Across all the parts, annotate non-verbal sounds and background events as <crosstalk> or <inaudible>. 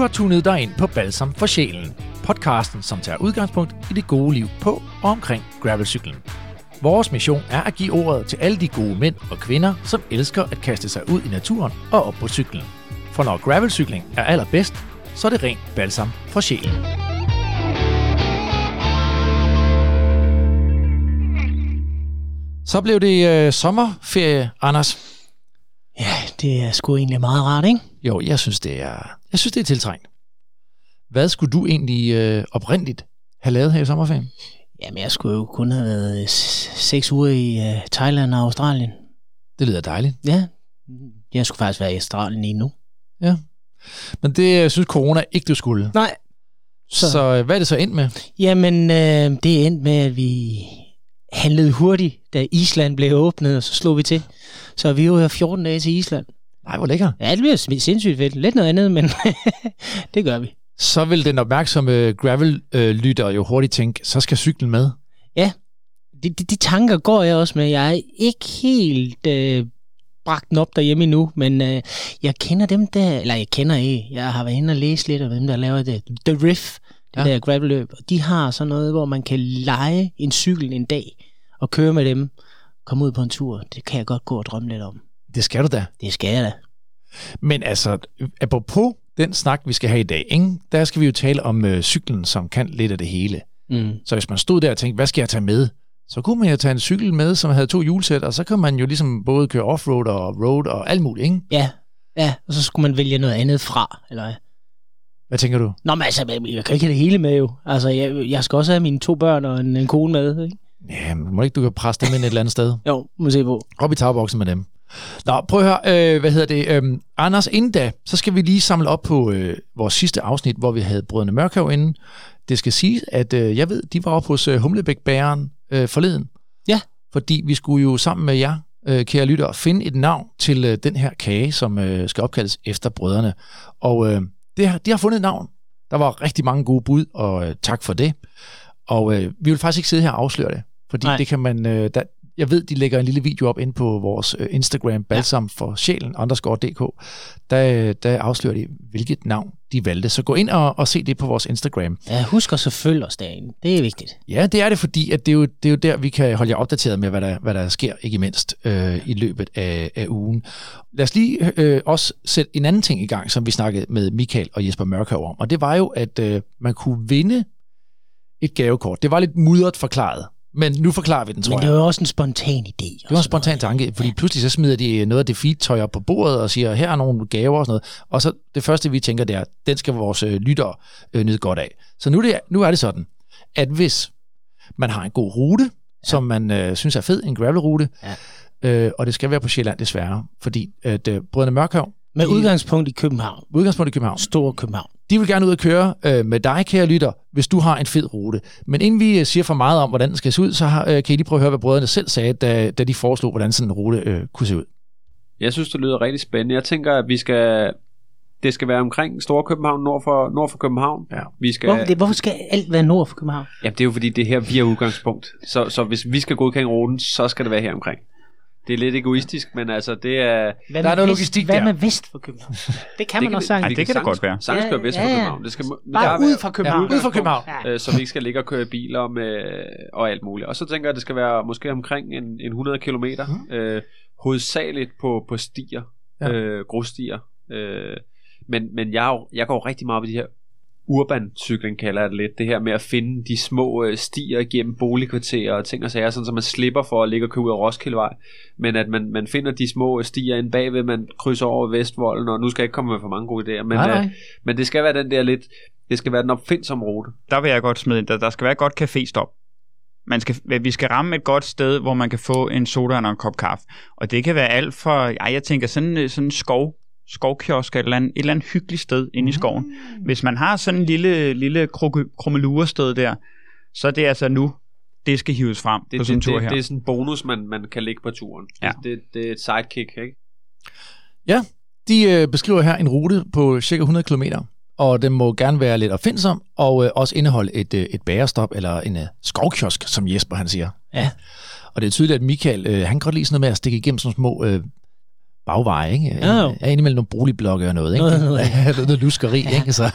har tunet dig ind på Balsam for Sjælen, podcasten, som tager udgangspunkt i det gode liv på og omkring gravelcyklen. Vores mission er at give ordet til alle de gode mænd og kvinder, som elsker at kaste sig ud i naturen og op på cyklen. For når gravelcykling er allerbedst, så er det rent balsam for sjælen. Så blev det øh, sommerferie, Anders. Ja, det er sgu egentlig meget rart, ikke? Jo, jeg synes, det er, jeg synes, det er tiltrængt. Hvad skulle du egentlig øh, oprindeligt have lavet her i sommerferien? Jamen, jeg skulle jo kun have været øh, seks uger i uh, Thailand og Australien. Det lyder dejligt. Ja, jeg skulle faktisk være i Australien lige nu. Ja. Men det øh, synes corona ikke, du skulle. Nej. Så, Så- øh, hvad er det så endt med? Jamen, øh, det endte med, at vi handlede hurtigt, da Island blev åbnet, og så slog vi til. Så vi var jo 14 dage til Island. Nej, hvor lækker. Ja, det bliver sindssygt fedt. Lidt noget andet, men <laughs> det gør vi. Så vil den opmærksomme gravel-lytter jo hurtigt tænke, så skal cyklen med. De, de, de tanker går jeg også med. Jeg er ikke helt øh, bragt den op derhjemme endnu, men øh, jeg kender dem der, eller jeg kender ikke, jeg har været inde og læse lidt af dem, der laver det. The Riff, det Ja. ja. der gravelløb, og de har sådan noget, hvor man kan lege en cykel en dag og køre med dem, komme ud på en tur. Det kan jeg godt gå og drømme lidt om. Det skal du da. Det skal jeg da. Men altså, apropos den snak, vi skal have i dag, ikke? der skal vi jo tale om øh, cyklen, som kan lidt af det hele. Mm. Så hvis man stod der og tænkte, hvad skal jeg tage med? Så kunne man jo tage en cykel med, som havde to hjulsæt, og så kan man jo ligesom både køre offroad og road og alt muligt, ikke? Ja, ja, og så skulle man vælge noget andet fra, eller hvad? Hvad tænker du? Nå, men altså, jeg kan ikke have det hele med jo. Altså, jeg, jeg skal også have mine to børn og en, en kone med, ikke? Ja, må ikke du kan presse dem ind et eller andet sted? Jo, må se på. Op i tagboksen med dem. Nå, prøv at høre, øh, hvad hedder det? Øh, Anders, inden da, så skal vi lige samle op på øh, vores sidste afsnit, hvor vi havde Brødrene Mørkhav inde. Det skal sige, at øh, jeg ved, de var oppe hos øh, Humlebæk-bæren øh, forleden. Ja. Fordi vi skulle jo sammen med jer, øh, kære lyttere, finde et navn til øh, den her kage, som øh, skal opkaldes efter brødrene. Og øh, det, har- de har fundet et navn. Der var rigtig mange gode bud, og øh, tak for det. Og øh, vi vil faktisk ikke sidde her og afsløre det, fordi. Nej. det kan man... Øh, der, jeg ved, de lægger en lille video op ind på vores øh, Instagram, balsam for sjælen, underscore dk. Der, der afslører de, hvilket navn de valgte. Så gå ind og, og se det på vores Instagram. Ja, husk også at følge os derinde. Det er vigtigt. Ja, det er det, fordi at det, er jo, det er jo der, vi kan holde jer opdateret med, hvad der, hvad der sker, ikke mindst øh, i løbet af, af ugen. Lad os lige øh, også sætte en anden ting i gang, som vi snakkede med Michael og Jesper Mørkhav om, og det var jo, at øh, man kunne vinde et gavekort. Det var lidt mudret forklaret, men nu forklarer vi den, tror Men jeg. det var også en spontan idé. Det var en spontan tanke, fordi pludselig så smider de noget af det feedtøj op på bordet og siger, her er nogle gaver og sådan noget. Og så det første, vi tænker, det er, den skal vores øh, lyttere øh, nyde godt af. Så nu er, det, nu er det sådan, at hvis man har en god rute, ja. som man øh, synes er fed, en gravelrute, Ja. øh, og det skal være på Sjælland desværre, fordi at, øh, Brødrene Mørkhav, Med de- udgangspunkt i København. udgangspunkt i København, Stor København. De vil gerne ud og køre øh, med dig, kære lytter, hvis du har en fed rute. Men inden vi øh, siger for meget om, hvordan den skal se ud, så har, øh, kan I lige prøve at høre, hvad brødrene selv sagde, da, da de foreslog, hvordan sådan en rute øh, kunne se ud. Jeg synes, det lyder rigtig spændende. Jeg tænker, at vi skal... Det skal være omkring Store København, nord for, nord for København. Ja. Vi skal, Hvorfor, det, hvorfor skal alt være nord for København? Jamen, det er jo fordi, det er her, vi er udgangspunkt. Så, så hvis vi skal godkende ruten, så skal det være her omkring. Det er lidt egoistisk, men altså, det er... Hvad Der er noget vest, logistik Hvad der. med vest for København? Det kan man det også sagtens. Ej, vi det kan da godt være. Sagtens Ja, køre vest for ja, ja. København. Det skal, Bare der ud fra København. Ja, ud fra København. Ja. øh, så vi ikke skal ligge og køre biler med, og alt muligt. Og så tænker jeg, at det skal være måske omkring en, en 100 km, mm. øh, hovedsageligt på, på stier, Ja. øh, grusstier. Øh, men men jeg, jo, jeg går rigtig meget i de her urban cykling kalder jeg det lidt, det her med at finde de små øh, stier gennem boligkvarterer og ting og sager, sådan så man slipper for at ligge og køre ud af Roskildevej, men at man, man finder de små stier inde bagved, man krydser over Vestvolden, og nu skal jeg ikke komme med for mange gode idéer, men, Nej, nej. Øh, men det skal være den der lidt, det skal være den opfindsomme rute. Der vil jeg godt smide ind, der, der skal være et godt caféstop. Man skal, vi skal ramme et godt sted, hvor man kan få en soda og en kop kaffe. Og det kan være alt for, ja, jeg tænker sådan, øh, sådan en skov, skovkiosk eller et eller andet, et eller andet hyggeligt sted inde i skoven. Mm. Hvis man har sådan en lille, lille krummelurested der, så er det altså nu, det skal hives frem det, på sådan en det, tur det, her. det er sådan en bonus, man, man kan lægge på turen. Ja. Det, det, det er et sidekick, ikke? Ja, de øh, beskriver her en rute på cirka 100 km, og den må gerne være lidt opfindsom, og øh, også indeholde et, øh, et bærestop, eller en øh, skovkiosk, som Jesper han siger. Ja. Og det er tydeligt, at Michael, øh, han kan godt lide sådan noget med at stikke igennem sådan små øh, bagveje, ikke? Ja, jo. Ja, indimellem nogle boligblokke og noget, ikke? Noget, noget. <laughs> Noget luskeri, ja. ikke? Så,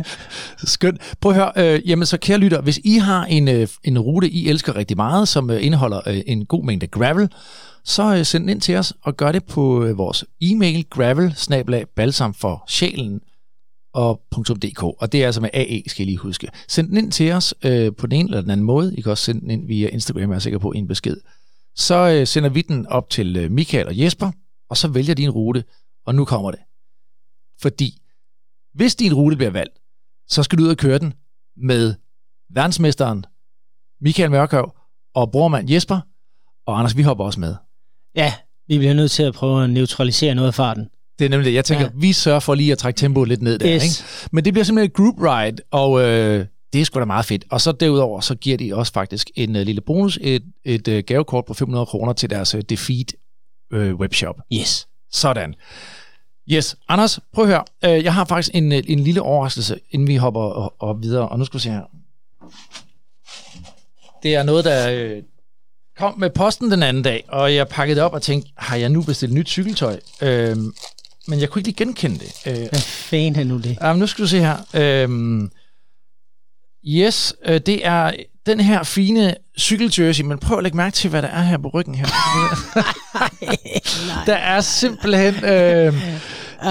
<laughs> skønt. Prøv at høre, øh, jamen så kære lytter, hvis I har en, øh, en rute, I elsker rigtig meget, som øh, indeholder øh, en god mængde gravel, så øh, send den ind til os, og gør det på øh, vores e-mail, gravel for sjælen, og .dk, og det er altså med AE, skal I lige huske. Send den ind til os øh, på den ene eller den anden måde. I kan også sende den ind via Instagram, jeg er sikker på, en besked. Så øh, sender vi den op til øh, Michael og Jesper, og så vælger de en rute, og nu kommer det. Fordi hvis din rute bliver valgt, så skal du ud og køre den med verdensmesteren Michael Mørkøv og brormand Jesper, og Anders, vi hopper også med. Ja, vi bliver nødt til at prøve at neutralisere noget af farten. Det er nemlig det. Jeg tænker. Ja. vi sørger for lige at trække tempoet lidt ned der. Yes. Ikke? Men det bliver simpelthen et group ride, og øh, det er sgu da meget fedt. Og så derudover, så giver de også faktisk en øh, lille bonus, et, et øh, gavekort på 500 kroner til deres øh, Defeat øh, webshop. Yes. Sådan. Yes, Anders, prøv at høre. Øh, Jeg har faktisk en, øh, en lille overraskelse, inden vi hopper og, og videre. Og nu skal vi se her. Det er noget, der øh, kom med posten den anden dag, og jeg pakkede det op og tænkte, har jeg nu bestilt nyt cykeltøj? Øh, men jeg kunne ikke lige genkende det. Øh, Hvad fanden er nu det? Jamen, nu skal du se her. Øhm, yes, øh, det er den her fine cykeljersey, men prøv at lægge mærke til, hvad der er her på ryggen her. <laughs> der er simpelthen øh,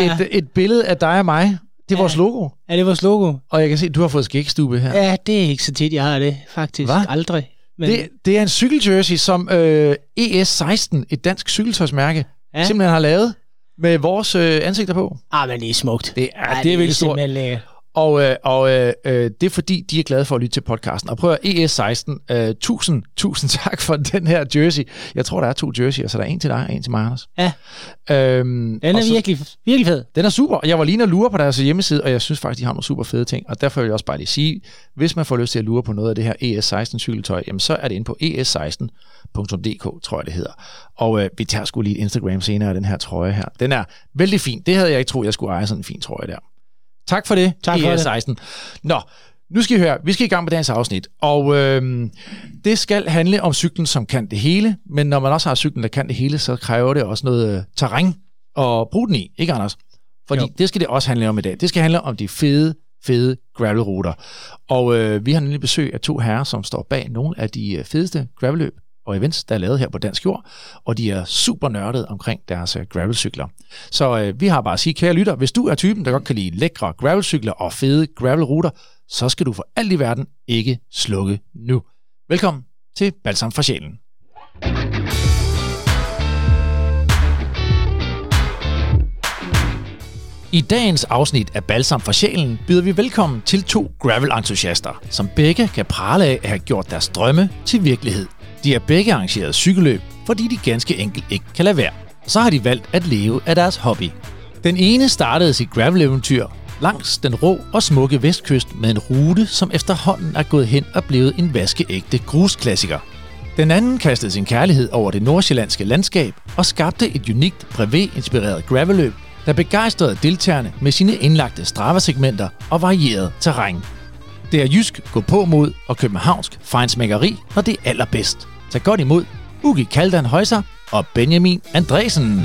et, et billede af dig og mig. Det er vores logo. Er det vores logo? Og jeg kan se, at du har fået skægstube her. Ja, det er ikke så tit, jeg har det. Faktisk Hva? aldrig. Men, Det, det er en cykeljersey, som øh, ES16, et dansk cykeltøjsmærke, ja. Ja. simpelthen har lavet med vores øh, ansigter på. ah, men det er smukt. Det er, Ej, det er virkelig stort. simpelthen lækkert. Og, øh, og øh, øh, det er fordi, de er glade for at lytte til podcasten. Og prøv at ES16, øh, tusind, tusind <laughs> tak for den her jersey. Jeg tror, der er to jerseyer, så der er en til dig og en til mig, Anders. Ja. Øhm, Den er så- virkelig, virkelig fed. den er super, jeg var lige inde og lure på deres hjemmeside, og jeg synes faktisk, de har nogle super fede ting. Og derfor vil jeg også bare lige sige, hvis man får lyst til at lure på noget af det her ES16 cykeltøj, jamen så er det inde på es16.dk, tror jeg det hedder. Og øh, vi tager sgu lige et Instagram senere af den her trøje her. Den er vældig fin. Det havde jeg ikke troet, jeg skulle eje sådan en fin trøje der. Tak for det, Tak for det. ES16. Nå, nu skal I høre, vi skal i gang med dagens afsnit, og øh, det skal handle om cyklen, som kan det hele, men når man også har cyklen, der kan det hele, så kræver det også noget øh, terræn at bruge den i, ikke Anders? Fordi jo. Jo. det skal det også handle om i dag. Det skal handle om de fede, fede gravelruter. Og øh, vi har nemlig besøg af to herrer, som står bag nogle af de øh, fedeste gravelløb og events, der er lavet her på Dansk Jord, og de er super nørdede omkring deres øh, gravelcykler. Så øh, vi har bare at sige, kære lytter, hvis du er typen, der godt kan lide lækre gravelcykler og fede gravelruter, så skal du for alt i verden ikke slukke nu. Velkommen til Balsam for Sjælen. I dagens afsnit af Balsam for Sjælen byder vi velkommen til to gravel-entusiaster, som begge kan prale af at have gjort deres drømme til virkelighed. De har begge arrangeret cykelløb, fordi de ganske enkelt ikke kan lade være. Så har de valgt at leve af deres hobby. Den ene startede sit gravel-eventyr langs den rå og smukke vestkyst med en rute, som efterhånden er gået hen og blevet en vaskeægte grusklassiker. Den anden kastede sin kærlighed over det nordsjællandske landskab og skabte et unikt privé-inspireret gravelløb, der begejstrede deltagerne med sine indlagte Strava-segmenter og varieret terræn. Det er jysk gå på mod og københavnsk fejnsmækkeri, når det er allerbedst. Tag godt imod Ugi Kaldan Højser og Benjamin Andresen.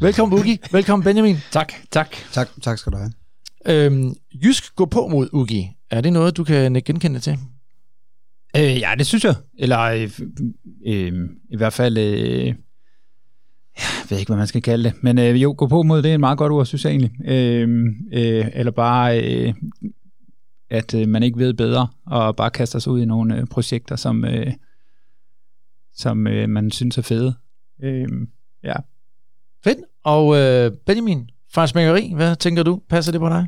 Velkommen Ugi, velkommen Benjamin. Tak, tak. Tak, tak skal du have. Øhm, jysk gå på mod Ugi. Er det noget, du kan genkende til? Øh, ja, det synes jeg. Eller øh, øh, i hvert fald, øh, jeg ved ikke, hvad man skal kalde det. Men øh, jo, gå på mod, det er et meget godt ord, synes jeg egentlig. Øh, øh, eller bare, øh, at øh, man ikke ved bedre, og bare kaster sig ud i nogle øh, projekter, som, øh, som øh, man synes er fede. Øh, ja. Fedt. Og øh, Benjamin, fejnsmækkeri, hvad tænker du? Passer det på dig?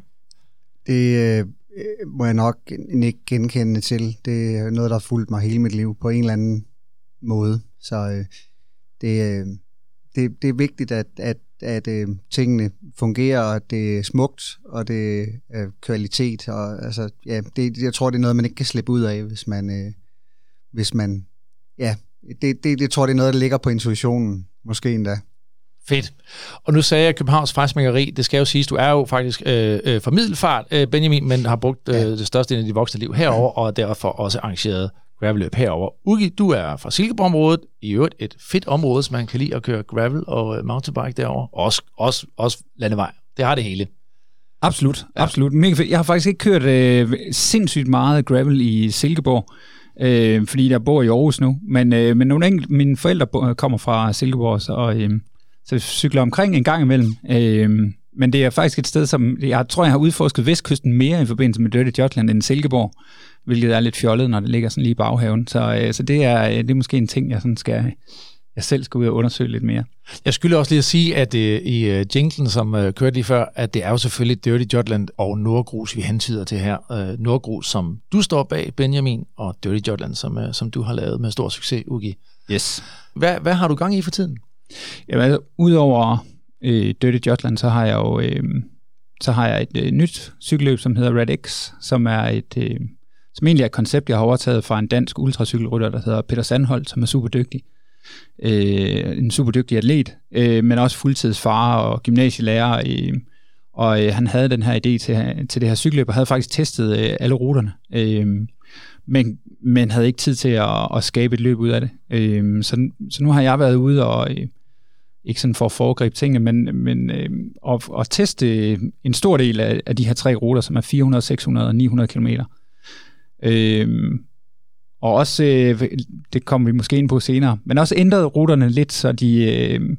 Det øh, må jeg nok ikke genkende til. Det er noget, der har fulgt mig hele mit liv på en eller anden måde. Så øh, det, øh, det, det er vigtigt, at, at, at øh, tingene fungerer, og at det er smukt, og det er kvalitet. Og, altså, ja, det, jeg tror, det er noget, man ikke kan slippe ud af, hvis man... Øh, hvis man ja, det, det, jeg tror, det er noget, der ligger på intuitionen, måske endda. Fedt. Og nu sagde jeg Københavns fejnsmækkeri. Det skal jo siges, du er jo faktisk øh, øh, for middelfart, øh, Benjamin, men har brugt øh, Ja. det største del af dit voksne liv herover og derfor også arrangeret gravelløb herover. Ugi, du er fra Silkeborg-området, i øvrigt et fedt område, som man kan lide at køre gravel og uh, mountainbike derover. Også, også, også landevej. Det har det hele. Absolut, ja. absolut. Mega fedt. Jeg har faktisk ikke kørt øh, sindssygt meget gravel i Silkeborg, øh, fordi jeg bor i Aarhus nu. Men, øh, men nogle enkelt, mine forældre kommer fra Silkeborg, så, øh, så jeg cykler omkring en gang imellem. Øh, men det er faktisk et sted, som jeg tror, jeg har udforsket Vestkysten mere i forbindelse med Dirty Jotland end Silkeborg, hvilket er lidt fjollet, når det ligger sådan lige i baghaven. Så, øh, så det, er, det er måske en ting, jeg sådan skal, jeg selv skal ud og undersøge lidt mere. Jeg skulle også lige at sige, at øh, i øh, jinglen, som øh, kørte lige før, at det er jo selvfølgelig Dirty Jotland og Nordgrus, vi hentyder til her. Øh, Nordgrus, som du står bag, Benjamin, og Dirty Jotland, som, øh, som du har lavet med stor succes, Ugi. Yes. Hvad, hvad har du gang i for tiden? Jamen, altså, udover øh, Dirty Jotland, så har jeg jo øh, så har jeg et øh, nyt cykelløb, som hedder Red X, som er et øh, som egentlig er et koncept, jeg har overtaget fra en dansk ultracykelrytter, der hedder Peter Sandholt, som er super dygtig øh, en super dygtig atlet, øh, men også fuldtidsfar og gymnasielærer. Øh, og øh, han havde den her idé til, til det her cykelløb, og havde faktisk testet øh, alle ruterne, øh, men, men havde ikke tid til at, at skabe et løb ud af det. Øh, så, så nu har jeg været ude og... Øh, ikke sådan for at foregribe tingene, men, men øh, at, at teste en stor del af, af de her tre ruter, som er 400, 600 og 900 km. Øhm, og også, øh, det kommer vi måske ind på senere, men også ændret ruterne lidt, så de, øh,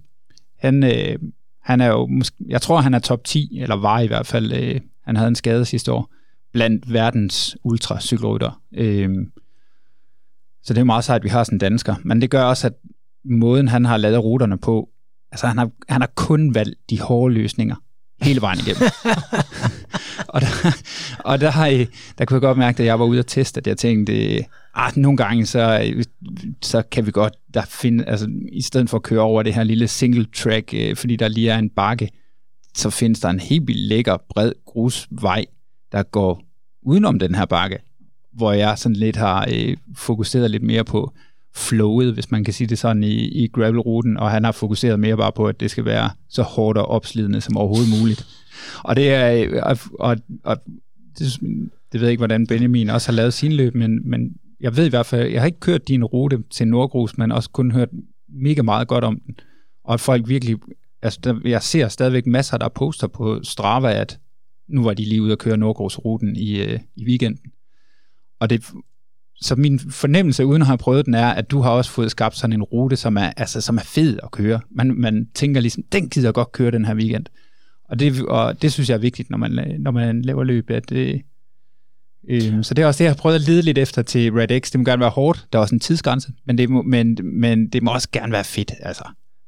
han, øh, han er jo, måske, jeg tror han er top 10, eller var i hvert fald, øh, han havde en skade sidste år, blandt verdens ultracykelrytter. Øh, så det er meget sejt, at vi har sådan en dansker. Men det gør også, at måden han har lavet ruterne på, altså han har, han har kun valgt de hårde løsninger hele vejen igennem. <laughs> og der, og der, har, der kunne jeg godt mærke, at jeg var ude og teste, at jeg tænkte, ah, nogle gange, så, så kan vi godt der finde, altså, i stedet for at køre over det her lille single track, øh, fordi der lige er en bakke, så findes der en helt vildt lækker, bred grusvej, der går udenom den her bakke, hvor jeg sådan lidt har øh, fokuseret lidt mere på flowet, hvis man kan sige det sådan, i, i gravelruten, og han har fokuseret mere bare på, at det skal være så hårdt og opslidende som overhovedet muligt. Og det er, og, og, og det, det ved jeg ikke, hvordan Benjamin også har lavet sin løb, men, men jeg ved i hvert fald, jeg har ikke kørt din rute til Nordgrus, men også kun hørt mega meget godt om den. Og at folk virkelig, altså der, jeg ser stadigvæk masser, der poster på Strava, at nu var de lige ude at køre Nordgrusruten i, øh, i weekenden. Og det, så min fornemmelse, uden at have prøvet den, er, at du har også fået skabt sådan en rute, som er, altså, som er fed at køre. Man, man tænker ligesom, den gider godt køre den her weekend. Og det, og det synes jeg er vigtigt, når man, når man laver løb, at, det, Øhm, så det er også det, jeg har prøvet at lede lidt efter til Red X. Det må gerne være hårdt. Der er også en tidsgrænse, men det må, men, men det må også gerne være fedt. Altså.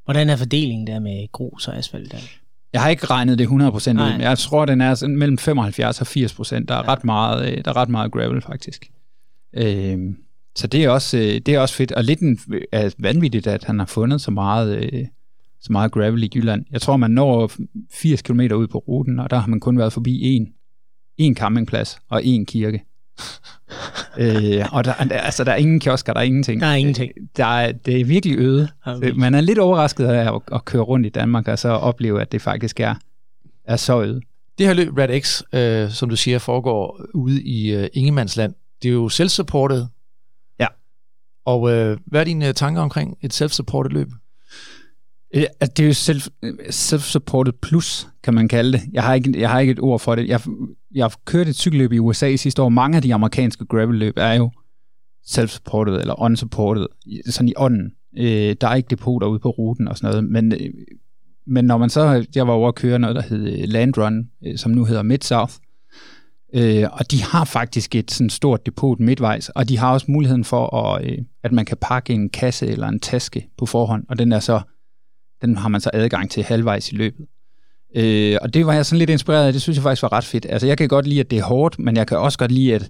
Hvordan er fordelingen der med grus og asfalt? Der? Jeg har ikke regnet det 100% ud, men jeg tror, den er mellem 75 og 80%. Der er, ja. ret, meget, øh, der er ret meget gravel, faktisk. Øhm, så det er, også, øh, det er også fedt, og lidt en, er vanvittigt, at han har fundet så meget, øh, så meget gravel i Jylland. Jeg tror, man når 80 km ud på ruten, og der har man kun været forbi en en campingplads og en kirke. <laughs> øh, og der, altså, der er ingen kiosker, der er ingenting. Der er ingenting. Der er, det er virkelig øde. Man er lidt overrasket af at, at køre rundt i Danmark, og så opleve, at det faktisk er, er så øde. Det her løb, Red X, øh, som du siger, foregår ude i øh, Ingemandsland. Det er jo self-supported. Ja. Og øh, hvad er dine tanker omkring et self-supported løb? det er jo self, self-supported plus, kan man kalde det. Jeg har ikke, jeg har ikke et ord for det. Jeg, jeg har kørt et cykelløb i USA sidste år. Mange af de amerikanske gravel-løb er jo self-supported eller unsupported, sådan i ånden. Øh, der er ikke depoter ude på ruten og sådan noget, men, øh, men når man så, jeg var over at køre noget, der hed øh, Land Run, øh, som nu hedder Mid-South, øh, og de har faktisk et sådan stort depot midtvejs, og de har også muligheden for, at, øh, at man kan pakke en kasse eller en taske på forhånd, og den er så den har man så adgang til halvvejs i løbet. Øh, og det var jeg sådan lidt inspireret af, det synes jeg faktisk var ret fedt. Altså jeg kan godt lide, at det er hårdt, men jeg kan også godt lide, at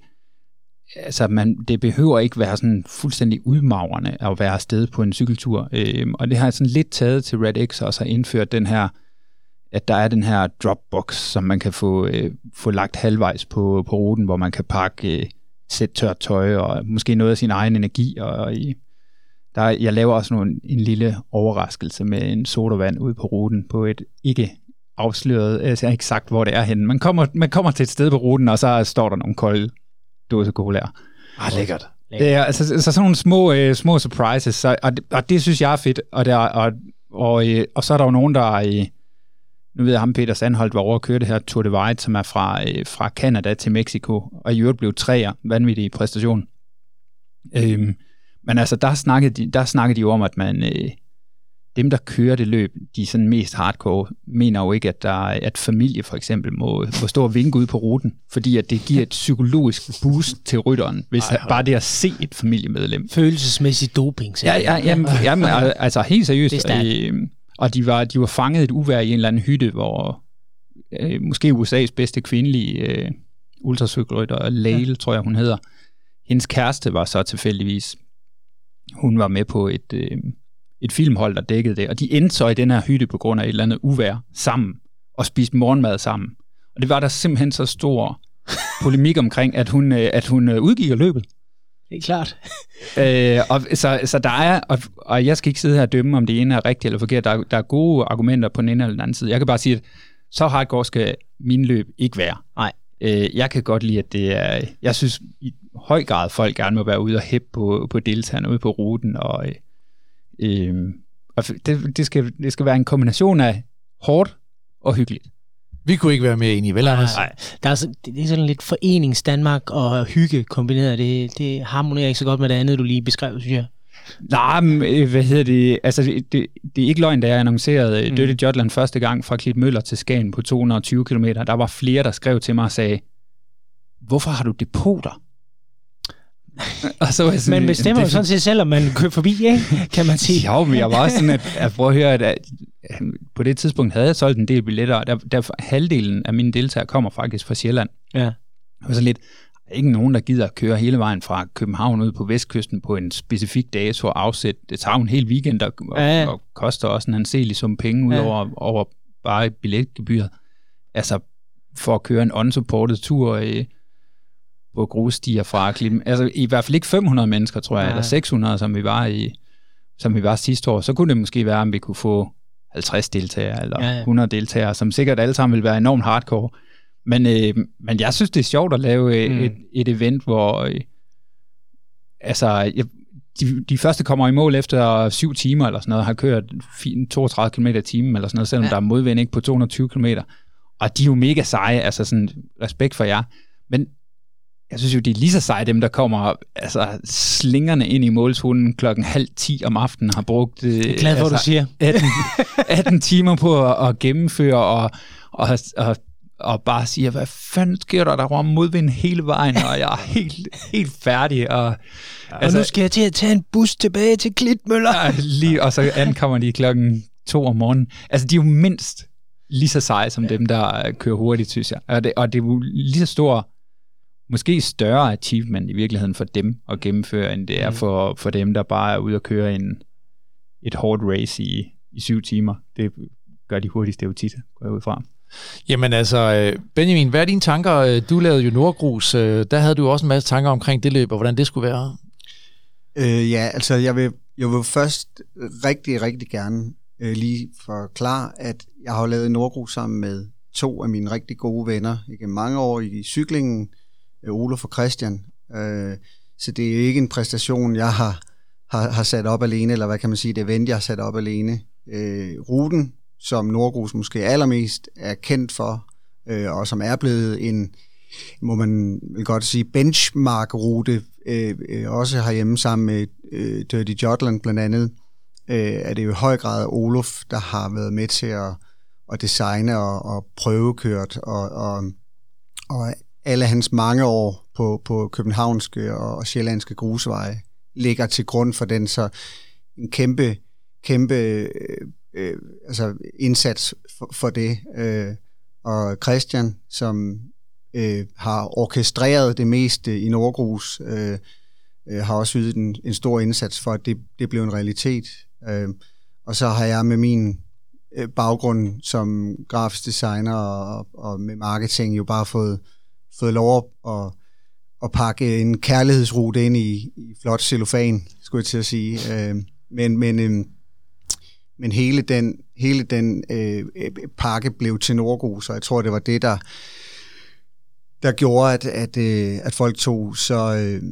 altså, man, det behøver ikke være sådan fuldstændig udmagrende at være afsted på en cykeltur. Øh, og det har jeg sådan lidt taget til Red X også har indført den her, at der er den her dropbox, som man kan få, øh, få lagt halvvejs på, på ruten, hvor man kan pakke øh, sæt tørt tøj og måske noget af sin egen energi og, og i, der, jeg laver også nogle, en lille overraskelse med en sodavand ude på ruten på et ikke afsløret, altså jeg har ikke sagt, hvor det er henne. Man kommer, man kommer til et sted på ruten, og så står der nogle kolde dåse colaer. Ah, lækkert. Det er altså, så sådan nogle små, øh, små surprises, så, og, det, og det synes jeg er fedt. Og, der, og, og, øh, og så er der jo nogen, der øh, nu ved jeg, ham Peter Sandholt var over at køre det her Tour de White, som er fra, øh, fra Canada til Mexico, og i øvrigt blev træer, vanvittig præstation. Øhm, men altså, der snakkede, de, der snakkede de jo om, at man, øh, dem, der kører det løb, de sådan mest hardcore, mener jo ikke, at, der, at familie for eksempel må, må stå og vinke ud på ruten, fordi at det giver et psykologisk boost til rytteren, hvis Ej, bare det at se et familiemedlem. Følelsesmæssig doping. Ja, ja, jamen, jamen, altså helt seriøst. Øh, og de var, de var fanget et uvær i en eller anden hytte, hvor øh, måske USA's bedste kvindelige øh, ultracykelrytter, Lale, ja. tror jeg hun hedder, hendes kæreste var så tilfældigvis, hun var med på et, øh, et filmhold, der dækkede det, og de endte så i den her hytte på grund af et eller andet uvær sammen, og spiste morgenmad sammen. Og det var der simpelthen så stor polemik omkring, at hun, øh, at hun øh, udgik af løbet. Det er klart. <laughs> øh, og, så, så der er, og, og jeg skal ikke sidde her og dømme, om det ene er rigtigt eller forkert. Der, der er gode argumenter på den ene eller den anden side. Jeg kan bare sige, at så hardcore skal min løb ikke være. Nej. Øh, jeg kan godt lide, at det er... Jeg synes i høj grad, folk gerne må være ude og hæppe på, på deltagerne ude på ruten. Og, øh, og det, det, skal, det skal være en kombination af hårdt og hyggeligt. Vi kunne ikke være mere enige, vel Anders? Nej, der er, så, det er sådan lidt forenings Danmark og hygge kombineret. Det, det harmonerer ikke så godt med det andet, du lige beskrev, synes jeg. Nej, men øh, hvad hedder det? Altså, det, det, det er ikke løgn, da jeg annoncerede mm. Dirty Jotland første gang fra Klit Møller til Skagen på 220 km. Der var flere, der skrev til mig og sagde, hvorfor har du depoter? Og så var sådan, man bestemmer jo sådan set selv, om man kører forbi, ikke? <laughs> kan man sige. Jo, men jeg var også sådan, at, at prøve at høre, at, at på det tidspunkt havde jeg solgt en del billetter, og der, der halvdelen af mine deltagere kommer faktisk fra Sjælland. Ja. Og så lidt, ikke nogen, der gider at køre hele vejen fra København ud på vestkysten på en specifik dato og afsætte. Det tager en hel weekend og, ja. og, og koster også en anselig sum penge ud ja. over, over bare billetgebyret. Altså for at køre en unsupported tur i, på grusstier fra Klim. Altså i hvert fald ikke 500 mennesker, tror jeg, ja. eller 600, som vi var i som vi var sidste år. Så kunne det måske være, om vi kunne få 50 deltagere eller ja, ja. 100 deltagere, som sikkert alle sammen vil være enormt hardcore. Men, øh, men jeg synes, det er sjovt at lave øh, mm. et, et event, hvor øh, altså, jeg, de, de første kommer i mål efter syv timer eller sådan noget, har kørt 32 km i timen eller sådan noget, selvom ja. der er modvind ikke på 220 km. Og de er jo mega seje, altså sådan respekt for jer. Men jeg synes jo, det er lige så seje dem, der kommer altså, slingerne ind i målshunden klokken halv ti om aftenen, har brugt øh, jeg er glad for, altså, du siger. 18, 18 <laughs> timer på at, at gennemføre og, og, og, og bare siger, hvad fanden sker der? Der var modvind hele vejen, og jeg er helt, helt færdig. Og, og altså, nu skal jeg til at tage en bus tilbage til Klitmøller. Ja, lige, og så ankommer de klokken to om morgenen. Altså, de er jo mindst lige så seje som ja. dem, der kører hurtigt, synes jeg. Og det, og det er jo lige så stor måske større achievement i virkeligheden for dem at gennemføre, end det er mm. for, for dem, der bare er ude og køre en, et hårdt race i, i syv timer. Det gør de hurtigste jo tit, går jeg ud fra. Jamen altså, øh, Benjamin, hvad er dine tanker? Øh, du lavede jo Nordgrus. Øh, der havde du også en masse tanker omkring det løb, og hvordan det skulle være. Øh, ja, altså jeg vil, jeg vil først rigtig, rigtig gerne øh, lige forklare, at jeg har lavet Nordgrus sammen med to af mine rigtig gode venner igennem mange år i cyklingen. Øh, Olof og Christian. Øh, så det er jo ikke en præstation, jeg har, har, har sat op alene, eller hvad kan man sige, det event, jeg har sat op alene. Øh, ruten, som Nordgrus måske allermest er kendt for, øh, og som er blevet en, må man vel godt sige, benchmark-rute, øh, øh, også herhjemme sammen med øh, Dirty Jotland blandt andet, øh, er det jo i høj grad Olof, der har været med til at, at designe og, og prøvekørt og, og, og alle hans mange år på, på københavnske og sjællandske grusveje ligger til grund for den, så en kæmpe, kæmpe øh, øh, altså indsats for, for det. Øh, og Christian, som øh, har orkestreret det meste i Nordgrus, øh, øh, har også ydet en, en stor indsats for, at det, det blev en realitet. Øh, og så har jeg med min øh, baggrund som grafisk designer og, og med marketing jo bare fået fået lov at, at pakke en kærlighedsrute ind i, i flot cellofan, skulle jeg til at sige. Øh, men, men, øh, men hele den, hele den øh, øh pakke blev til Norgo, så jeg tror, det var det, der, der gjorde, at, at, øh, at folk tog så, øh,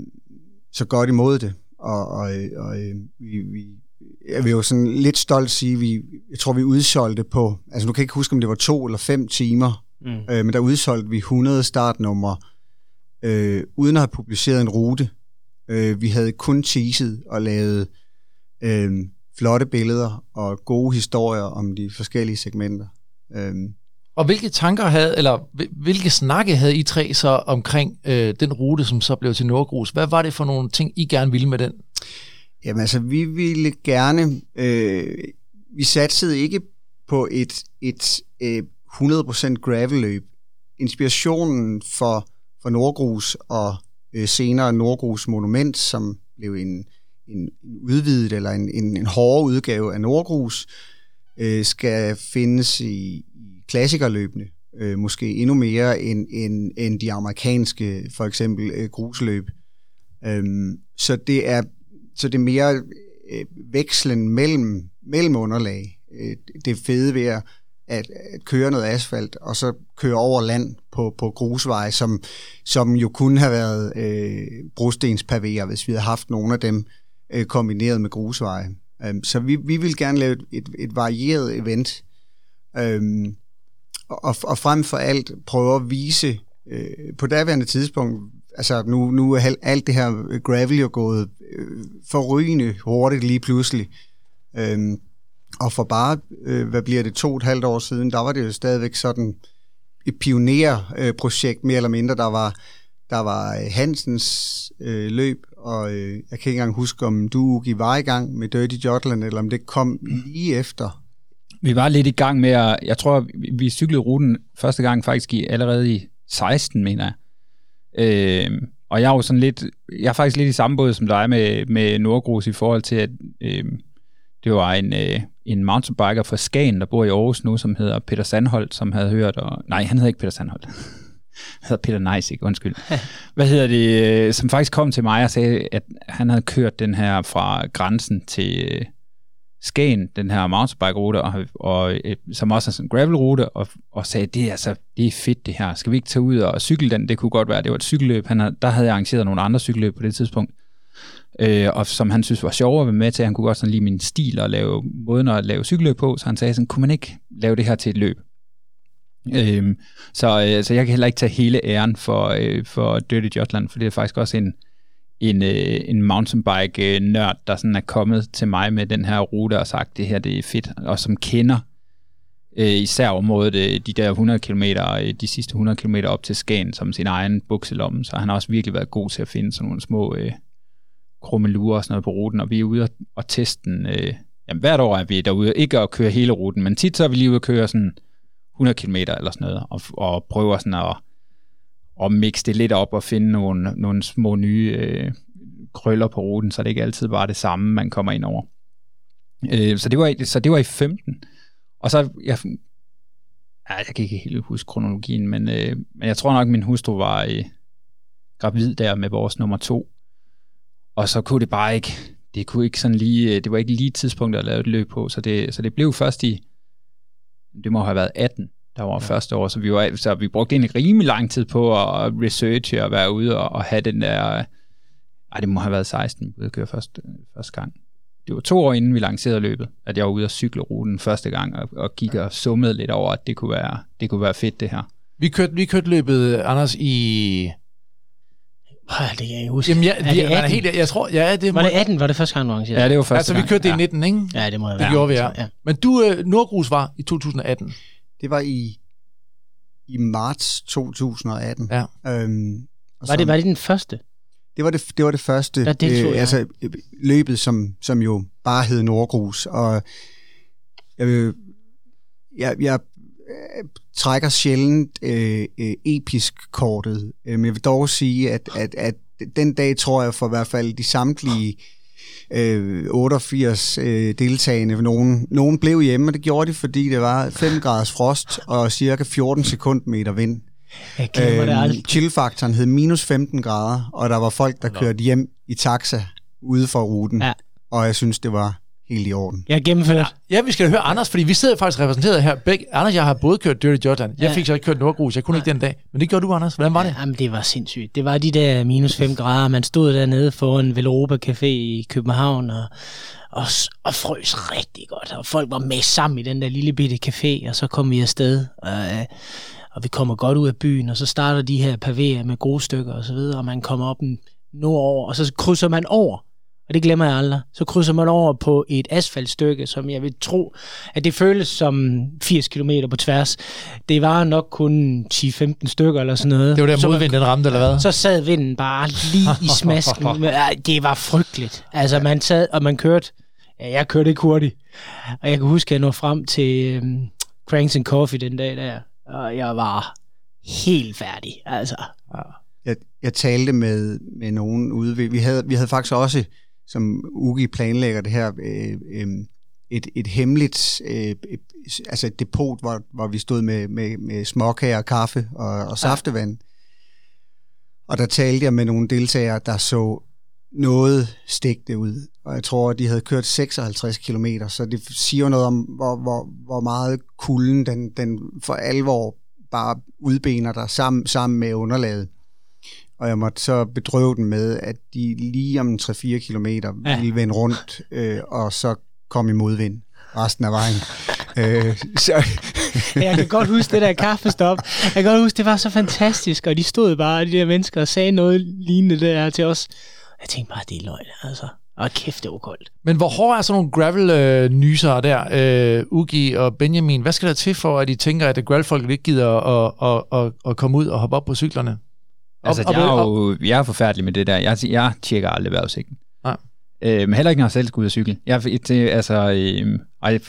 så godt imod det. Og, og, øh, og øh, vi, vi, jeg vil jo sådan lidt stolt sige, vi, jeg tror, vi udsolgte på, altså nu kan jeg ikke huske, om det var to eller fem timer, mm. øh, men der udsolgte vi 100 startnumre, øh, uden at have publiceret en rute. Øh, vi havde kun teaset og lavet øh, flotte billeder og gode historier om de forskellige segmenter. Øh, og hvilke tanker havde, eller hvilke snakke havde I tre så omkring øh, den rute, som så blev til Nordgrus? Hvad var det for nogle ting, I gerne ville med den? Jamen altså, vi ville gerne, øh, vi satsede ikke på et, et øh, 100% gravelløb. Inspirationen for, for Nordgrus og øh, senere Nordgrus Monument, som blev en, en udvidet eller en, en, en hårdere udgave af Nordgrus, øh, skal findes i, i klassikerløbene. Øh, måske endnu mere end, end, end de amerikanske, for eksempel øh, grusløb. Øhm, så det er så det er mere øh, vekslen mellem, mellem underlag. Øh, det fede ved at, at, at køre noget asfalt, og så køre over land på, på grusveje, som, som jo kunne have været øh, brostenspavéer, hvis vi havde haft nogle af dem øh, kombineret med grusveje. Um, så vi, vi vil gerne lave et, et varieret event, um, og, og frem for alt prøve at vise øh, på daværende tidspunkt, altså nu, nu er alt det her gravel jo gået øh, forrygende hurtigt lige pludselig. Øhm, og for bare, øh, hvad bliver det, to og et halvt år siden, der var det jo stadigvæk sådan et pionerprojekt, mere eller mindre. Der var, der var øh, Hansens øh, løb, og øh, jeg kan ikke engang huske, om du gik var i gang med Dirty Jotland, eller om det kom lige efter. Vi var lidt i gang med at, jeg tror, vi cyklede ruten første gang faktisk i, allerede i 16, mener jeg. Øh, og jeg er jo sådan lidt, jeg er faktisk lidt i samme båd som dig med, med Nordgrus i forhold til, at øh, det var en, øh, en mountainbiker fra Skagen, der bor i Aarhus nu, som hedder Peter Sandholt, som havde hørt, og, nej, han hedder ikke Peter Sandholt. han hedder Peter Neisig, undskyld. <laughs> Hvad hedder det, øh, som faktisk kom til mig og sagde, at han havde kørt den her fra grænsen til, øh, Skagen, den her mountainbike-rute, og, og, øh, som også er sådan en gravel-rute, og, og sagde, det er, altså, det er fedt det her, skal vi ikke tage ud og cykle den? Det kunne godt være, det var et cykelløb. Han havde, der havde jeg arrangeret nogle andre cykelløb på det tidspunkt, øh, og som han synes var sjovere at være med til. Han kunne godt sådan lide min stil og lave måden at lave cykelløb på, så han sagde sådan, kunne man ikke lave det her til et løb? Øh, så, øh, så jeg kan heller ikke tage hele æren for, øh, for Dirty Jotland, for det er faktisk også en, en, øh, en mountainbike-nørd, der sådan er kommet til mig med den her rute og sagt, det her det er fedt, og som kender øh, især området, øh, de der 100 km, øh, de sidste 100 km op til Skagen, som sin egen bukselomme, så han har også virkelig været god til at finde sådan nogle små øh, krummelurer og sådan noget på ruten, og vi er ude og, og teste den, øh, jamen hvert år er vi derude, ikke at køre hele ruten, men tit så er vi lige ude at køre sådan 100 km eller sådan noget, og, og prøver sådan at at mixe det lidt op og finde nogle, nogle små nye øh, krøller på ruten, så det ikke altid bare det samme, man kommer ind over. Øh, så, det var, så det var i 15. Og så, jeg, ja, jeg kan ikke helt huske kronologien, men, øh, men jeg tror nok, min hustru var øh, gravid der med vores nummer to. Og så kunne det bare ikke, det kunne ikke sådan lige, øh, det var ikke lige tidspunkt at lave et løb på, så det, så det blev først i, det må have været 18, der var ja. første år, så vi, var, så vi brugte en rimelig lang tid på at researche og være ude og, og have den der... Ej, det må have været 16, vi køre første, første gang. Det var to år inden vi lancerede løbet, at jeg var ude og cykle ruten første gang, og, og gik og summede lidt over, at det kunne være, det kunne være fedt, det her. Vi kørte, vi kørte løbet, Anders, i... Oh, det kan jeg ikke huske. Jamen, ja, er det 18? Helt, jeg tror, ja, det var må... det 18? Var det første gang, du arrangerede? Ja, det var første Altså, gang. vi kørte det ja. i 19, ikke? Ja, det må Det være. gjorde vi, ja. ja. Men du, øh, Nordgrus var i 2018. Det var i, i marts 2018. Ja. Øhm, og Var det, som- var det den første? Det var det, det, var det første Der deltog jeg. altså øh, løbet, som, som jo bare hed Nordgrus. Og jeg, vil- jeg, jeg øh, trækker sjældent øh, øh, episk kortet, øh, men jeg vil dog sige, at, at, at den dag tror jeg for i hvert fald de samtlige øh, 88 øh, deltagende, nogen, nogen blev hjemme, og det gjorde de, fordi det var 5 graders frost og cirka 14 sekundmeter vind. Jeg glemmer det aldrig. Chillfaktoren hed minus 15 grader, og der var folk, der kørte hjem i taxa ude for ruten. Ja. Og jeg synes, det var helt i orden. Jeg gennemført. Ja, vi skal da høre Anders, fordi vi sidder faktisk repræsenteret her. Begge, Anders, jeg har både kørt Dirty Jordan. Jeg Ja. fik så ikke kørt Nordgrus. Jeg kunne ikke den dag. Men det gjorde du, Anders. Hvordan var det? Jamen, det var sindssygt. Det var de der minus 5 grader. Man stod dernede foran Velropa Café i København og, og, og frøs rigtig godt. Og folk var med sammen i den der lille bitte café, og så kom vi afsted. Og, øh, og vi kommer godt ud af byen, og så starter de her pavéer med gode stykker og så videre, og man kommer op en nordover, og så krydser man over. Og det glemmer jeg aldrig. Så krydser man over på et asfaltstykke, som jeg vil tro, at det føles som 80 km på tværs. Det var nok kun 10-15 stykker eller sådan noget. Det var der modvind, den ramte, eller hvad? så sad vinden bare lige i smasken. <laughs> Det var frygteligt. Altså, man sad, og man kørte... Ja, jeg kørte ikke hurtigt. Og jeg kan huske, at jeg nåede frem til øhm, Cranks and Coffee den dag der. Og jeg var helt færdig. Altså, Jeg, jeg talte med, med nogen ude ved, vi havde, vi havde faktisk også, som Ugi planlægger det her, øh, øh, et, et hemmeligt, øh, altså et depot, hvor, hvor vi stod med, med, med småkager, kaffe og, og saftevand. Og der talte jeg med nogle deltagere, der så noget stigte ud. Og jeg tror, de havde kørt 56 km, så det siger noget om, hvor, hvor, hvor meget kulden den, den for alvor bare udbener der sammen, sammen med underlaget. Og jeg måtte så bedrøve den med, at de lige om 3-4 kilometer Ja. ville vende rundt, øh, og så kom i modvind resten af vejen. <laughs> øh, så, jeg kan godt huske det der kaffestop. Jeg kan godt huske, det var så fantastisk. Og de stod bare, de der mennesker, og sagde noget lignende der til os. Jeg tænkte bare, det er løgn, altså. Og kæft, det var koldt. Men hvor hårde er sådan nogle gravel-nysere der, øh, Ugi og Benjamin? Hvad skal der til for, at I tænker, at gravelfolk ikke gider at, at, at, at komme ud og hoppe op på cyklerne? Altså, Op- jeg er jo jeg er forfærdelig med det der. Jeg, jeg tjekker aldrig vejrudsigten. Nej. Øh, men heller ikke, når jeg selv skal ud og cykle. Jeg, det, altså, øh, og jeg,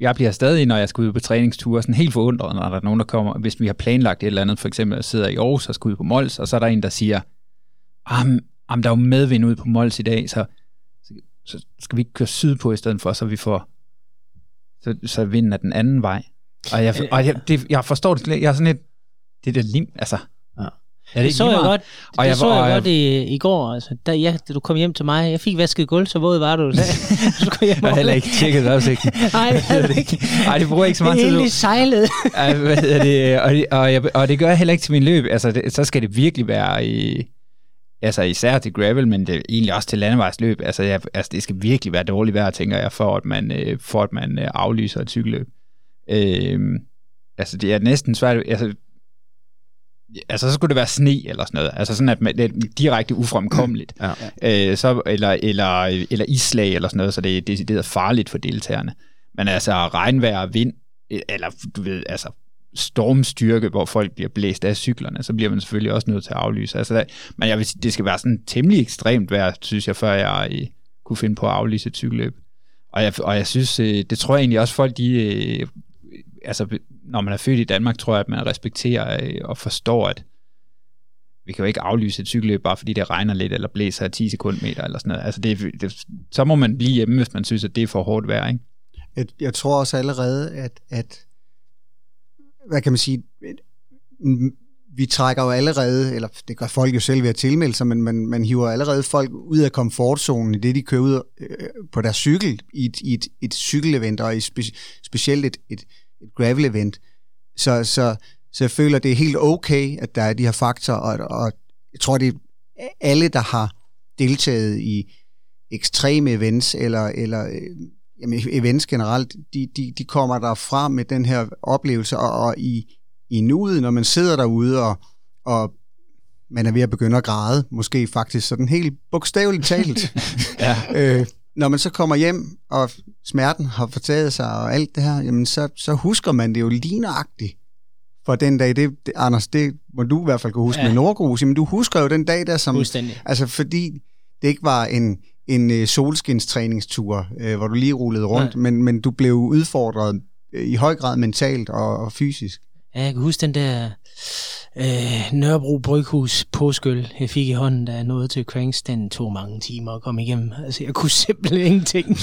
jeg bliver stadig, når jeg skal ud på træningsture, sådan helt forundret, når der er nogen, der kommer, hvis vi har planlagt et eller andet, for eksempel jeg sidder i Aarhus og skal ud på Mols, og så er der en, der siger, am, am, der er jo medvind ude på Mols i dag, så, så, så skal vi ikke køre sydpå i stedet for, så vi får, så, så vinden er den anden vej. Og jeg, og jeg, det, jeg forstår det slet. Jeg er sådan lidt, det er da lim, altså. Ja. Er det, Det så jeg godt, Og og det jeg så var- jeg og jeg- godt i, i går. Altså, da, jeg, du kom hjem til mig, jeg fik vasket gulv, så våd var du. <laughs> du skulle hjem Jeg har heller ikke tjekket vejrudsigten. <laughs> Nej, det havde ikke. Ej, det bruger ikke så Det meget tid. hele sejlede. <laughs> Ej, hvad hedder det? Og, det, og, jeg, og det gør jeg heller ikke til min løb. Altså, det, så skal det virkelig være i, altså især til gravel, men det er egentlig også til landevejsløb. Altså, jeg, altså det skal virkelig være dårligt vejr, tænker jeg, for at man, øh, for at man øh, aflyser et cykelløb. Øh, altså, det er næsten svært. Altså, altså, så skulle det være sne eller sådan noget. Altså sådan, at man, det er direkte ufremkommeligt. Ja. Øh, så, eller, eller, eller islag eller sådan noget, så det er decideret farligt for deltagerne. Men altså regnvejr og vind, eller du ved, altså stormstyrke, hvor folk bliver blæst af cyklerne, så bliver man selvfølgelig også nødt til at aflyse. Altså, der, men jeg vil sige, det skal være sådan temmelig ekstremt vejr, synes jeg, før jeg øh, kunne finde på at aflyse et cykelløb. Og jeg, og jeg synes, øh, det tror jeg egentlig også folk, de, øh, altså når man er født i Danmark, tror jeg, at man respekterer øh, og forstår, at vi kan jo ikke aflyse et cykelløb, bare fordi det regner lidt, eller blæser 10 sekundmeter, eller sådan noget. Altså det, det, så må man blive hjemme, hvis man synes, at det er for hårdt vejr, ikke? jeg, jeg tror også allerede, at, at hvad kan man sige, vi trækker jo allerede, eller det gør folk jo selv ved at tilmelde sig, men man, man hiver allerede folk ud af komfortzonen i det, de kører ud øh, på deres cykel i et, i et, et cykelevent, og i spe, specielt et, et, et gravel-event. Så, så, så jeg føler, det er helt okay, at der er de her faktorer, og, og jeg tror, det er alle, der har deltaget i ekstreme events, eller, eller øh, jamen, events generelt, de, de, de kommer derfra med den her oplevelse, og, og i, i nuet, når man sidder derude, og, og man er ved at begynde at græde, måske faktisk sådan helt bogstaveligt talt. <laughs> Ja. øh, når man så kommer hjem, og smerten har fortaget sig, og alt det her, jamen så, så husker man det jo ligneragtigt for den dag. Det, det, Anders, det må du i hvert fald kunne huske Ja. med Nordgrus. Jamen du husker jo den dag der, som. Altså fordi det ikke var en, en øh, solskinstræningstur, øh, hvor du lige rullede rundt, men, men du blev udfordret øh, i høj grad mentalt og, og fysisk. Ja, jeg kan huske den der øh, Nørrebro Bryghus påskyl, jeg fik i hånden, da jeg nåede til Cranks. Den tog mange timer at komme igennem. Altså, jeg kunne simpelthen ingenting. <laughs>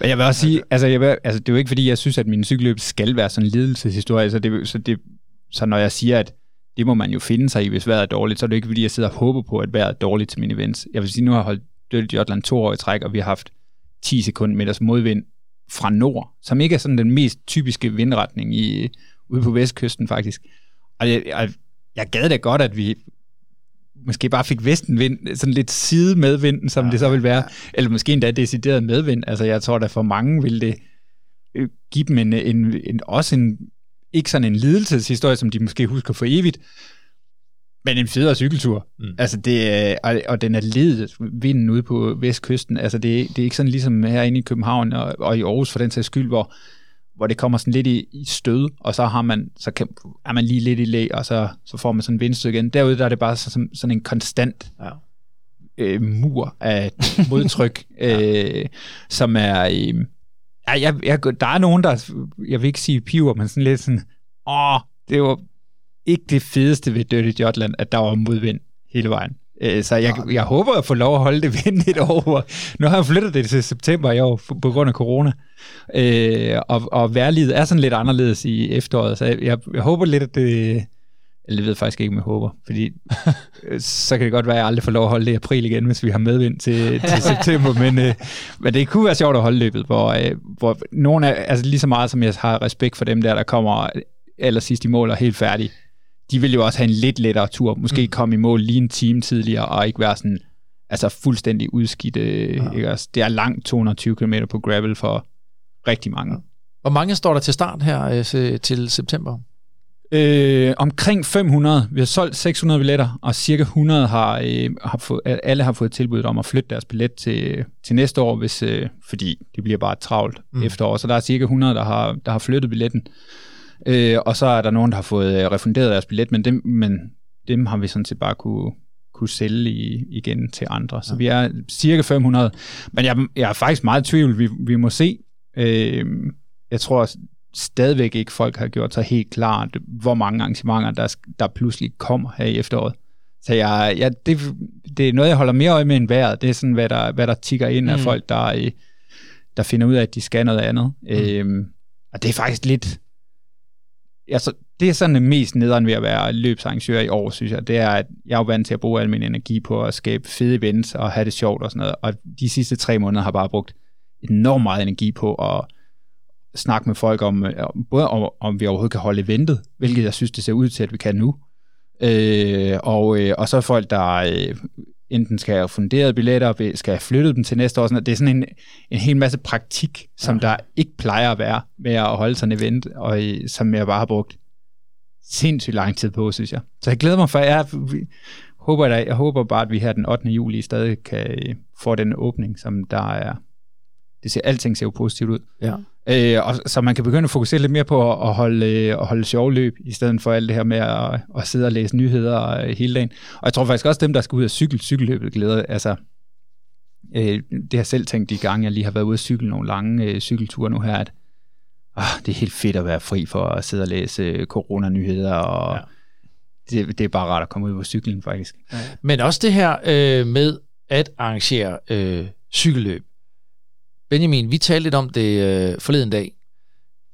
Men jeg vil også sige, altså, jeg vil, altså det er jo ikke fordi, jeg synes, at min cykelløb skal være sådan en lidelseshistorie, så, det, så, det, så når jeg siger, at det må man jo finde sig i, hvis vejret er dårligt, så er det ikke fordi, jeg sidder og håber på, at vejret er dårligt til mine events. Jeg vil sige, nu har jeg holdt Dirty Jotland to år i træk, og vi har haft 10 sekunder meters modvind fra nord, som ikke er sådan den mest typiske vindretning i, ude på vestkysten faktisk. Og jeg, jeg, jeg gad da godt, at vi måske bare fik vestenvind, sådan lidt side medvind, som ja, det så vil være, eller måske endda decideret medvind. Altså jeg tror da for mange vil det øh, give dem en, en, en, også en, ikke sådan en lidelseshistorie, som de måske husker for evigt, men en federe cykeltur. Mm. Altså det, og, og den er ledet vinden ude på vestkysten. Altså det, det er ikke sådan ligesom herinde i København og, og i Aarhus for den sags skyld, hvor, hvor det kommer sådan lidt i, i stød, og så har man, så kan, er man lige lidt i læ, og så, så får man sådan en vindstykke igen. Derude der er det bare sådan, sådan en konstant ja. øh, mur af modtryk, ja. <laughs> øh, som er... Øh, ja, jeg, jeg, der er nogen, der, jeg vil ikke sige piver, men sådan lidt sådan, åh, det var ikke det fedeste ved Dirty Jotland, at der var modvind hele vejen. Øh, så jeg, jeg håber at få lov at holde det et år. Nu har jeg flyttet det til september i år på grund af corona. Øh, og, og værlivet er sådan lidt anderledes i efteråret, så jeg, jeg, jeg håber lidt, at det... Eller det ved faktisk ikke, om jeg håber, fordi <laughs> så kan det godt være, at jeg aldrig får lov at holde det i april igen, hvis vi har medvind til, til september, men, øh, men det kunne være sjovt at holde løbet, hvor, øh, hvor nogen er, altså lige så meget som jeg har respekt for dem der, der kommer aller sidst i mål og helt færdige, de vil jo også have en lidt lettere tur. Måske mm. komme i mål lige en time tidligere, og ikke være sådan altså fuldstændig udskidt. Ja. Ikke? Altså, det er langt 220 km på gravel for rigtig mange. Ja. Hvor mange står der til start her øh, til september? Øh, omkring 500. Vi har solgt 600 billetter, og cirka 100 har, øh, har fået, alle har fået tilbud om at flytte deres billet til, til næste år, hvis, øh, fordi det bliver bare travlt mm. efterår. Så der er cirka 100, der har, der har flyttet billetten. Øh, og så er der nogen, der har fået øh, refunderet deres billet, men dem, men dem har vi sådan set bare kunne, kunne sælge i, igen til andre. Så ja. vi er cirka 500. Men jeg, jeg er faktisk meget i tvivl. Vi, vi må se. Øh, jeg tror stadigvæk ikke, folk har gjort sig helt klart, hvor mange arrangementer, der, der pludselig kommer her i efteråret. Så jeg, jeg, det, det er noget, jeg holder mere øje med end vejret. Det er sådan, hvad der, hvad der tigger ind mm. af folk, der, der finder ud af, at de skal noget andet. Mm. Øhm, og det er faktisk lidt, altså, det er sådan det mest nederen ved at være løbsarrangør i år, synes jeg. Det er, at jeg er jo vant til at bruge al min energi på at skabe fede events og have det sjovt og sådan noget. Og de sidste tre måneder har bare brugt enormt meget energi på at snakke med folk om, øh, både om, om vi overhovedet kan holde eventet, hvilket jeg synes, det ser ud til, at vi kan nu. Øh, og, øh, og så folk, der øh, enten skal have funderet billetter, skal have flyttet dem til næste år. Sådan det er sådan en, en hel masse praktik, som ja. der ikke plejer at være med at holde sådan en event, og som jeg bare har brugt sindssygt lang tid på, synes jeg. Så jeg glæder mig for, jeg håber, jeg, jeg håber bare, at vi her den 8. juli stadig kan få den åbning, som der er. Det ser, alting ser jo positivt ud. Ja. Øh, og, så man kan begynde at fokusere lidt mere på at, at holde, øh, at holde sjove løb, i stedet for alt det her med at, at sidde og læse nyheder øh, hele dagen. Og jeg tror faktisk også, dem, der skal ud og cykle, cykelløbet glæder, altså, øh, det har jeg selv tænkt de gange, jeg lige har været ude at cykle nogle lange øh, cykelture nu her, at øh, det er helt fedt at være fri for at sidde og læse øh, coronanyheder, og ja. det, det er bare rart at komme ud på cyklen, faktisk. Ja. Men også det her øh, med at arrangere øh, cykelløb. Benjamin, vi talte lidt om det øh, forleden dag.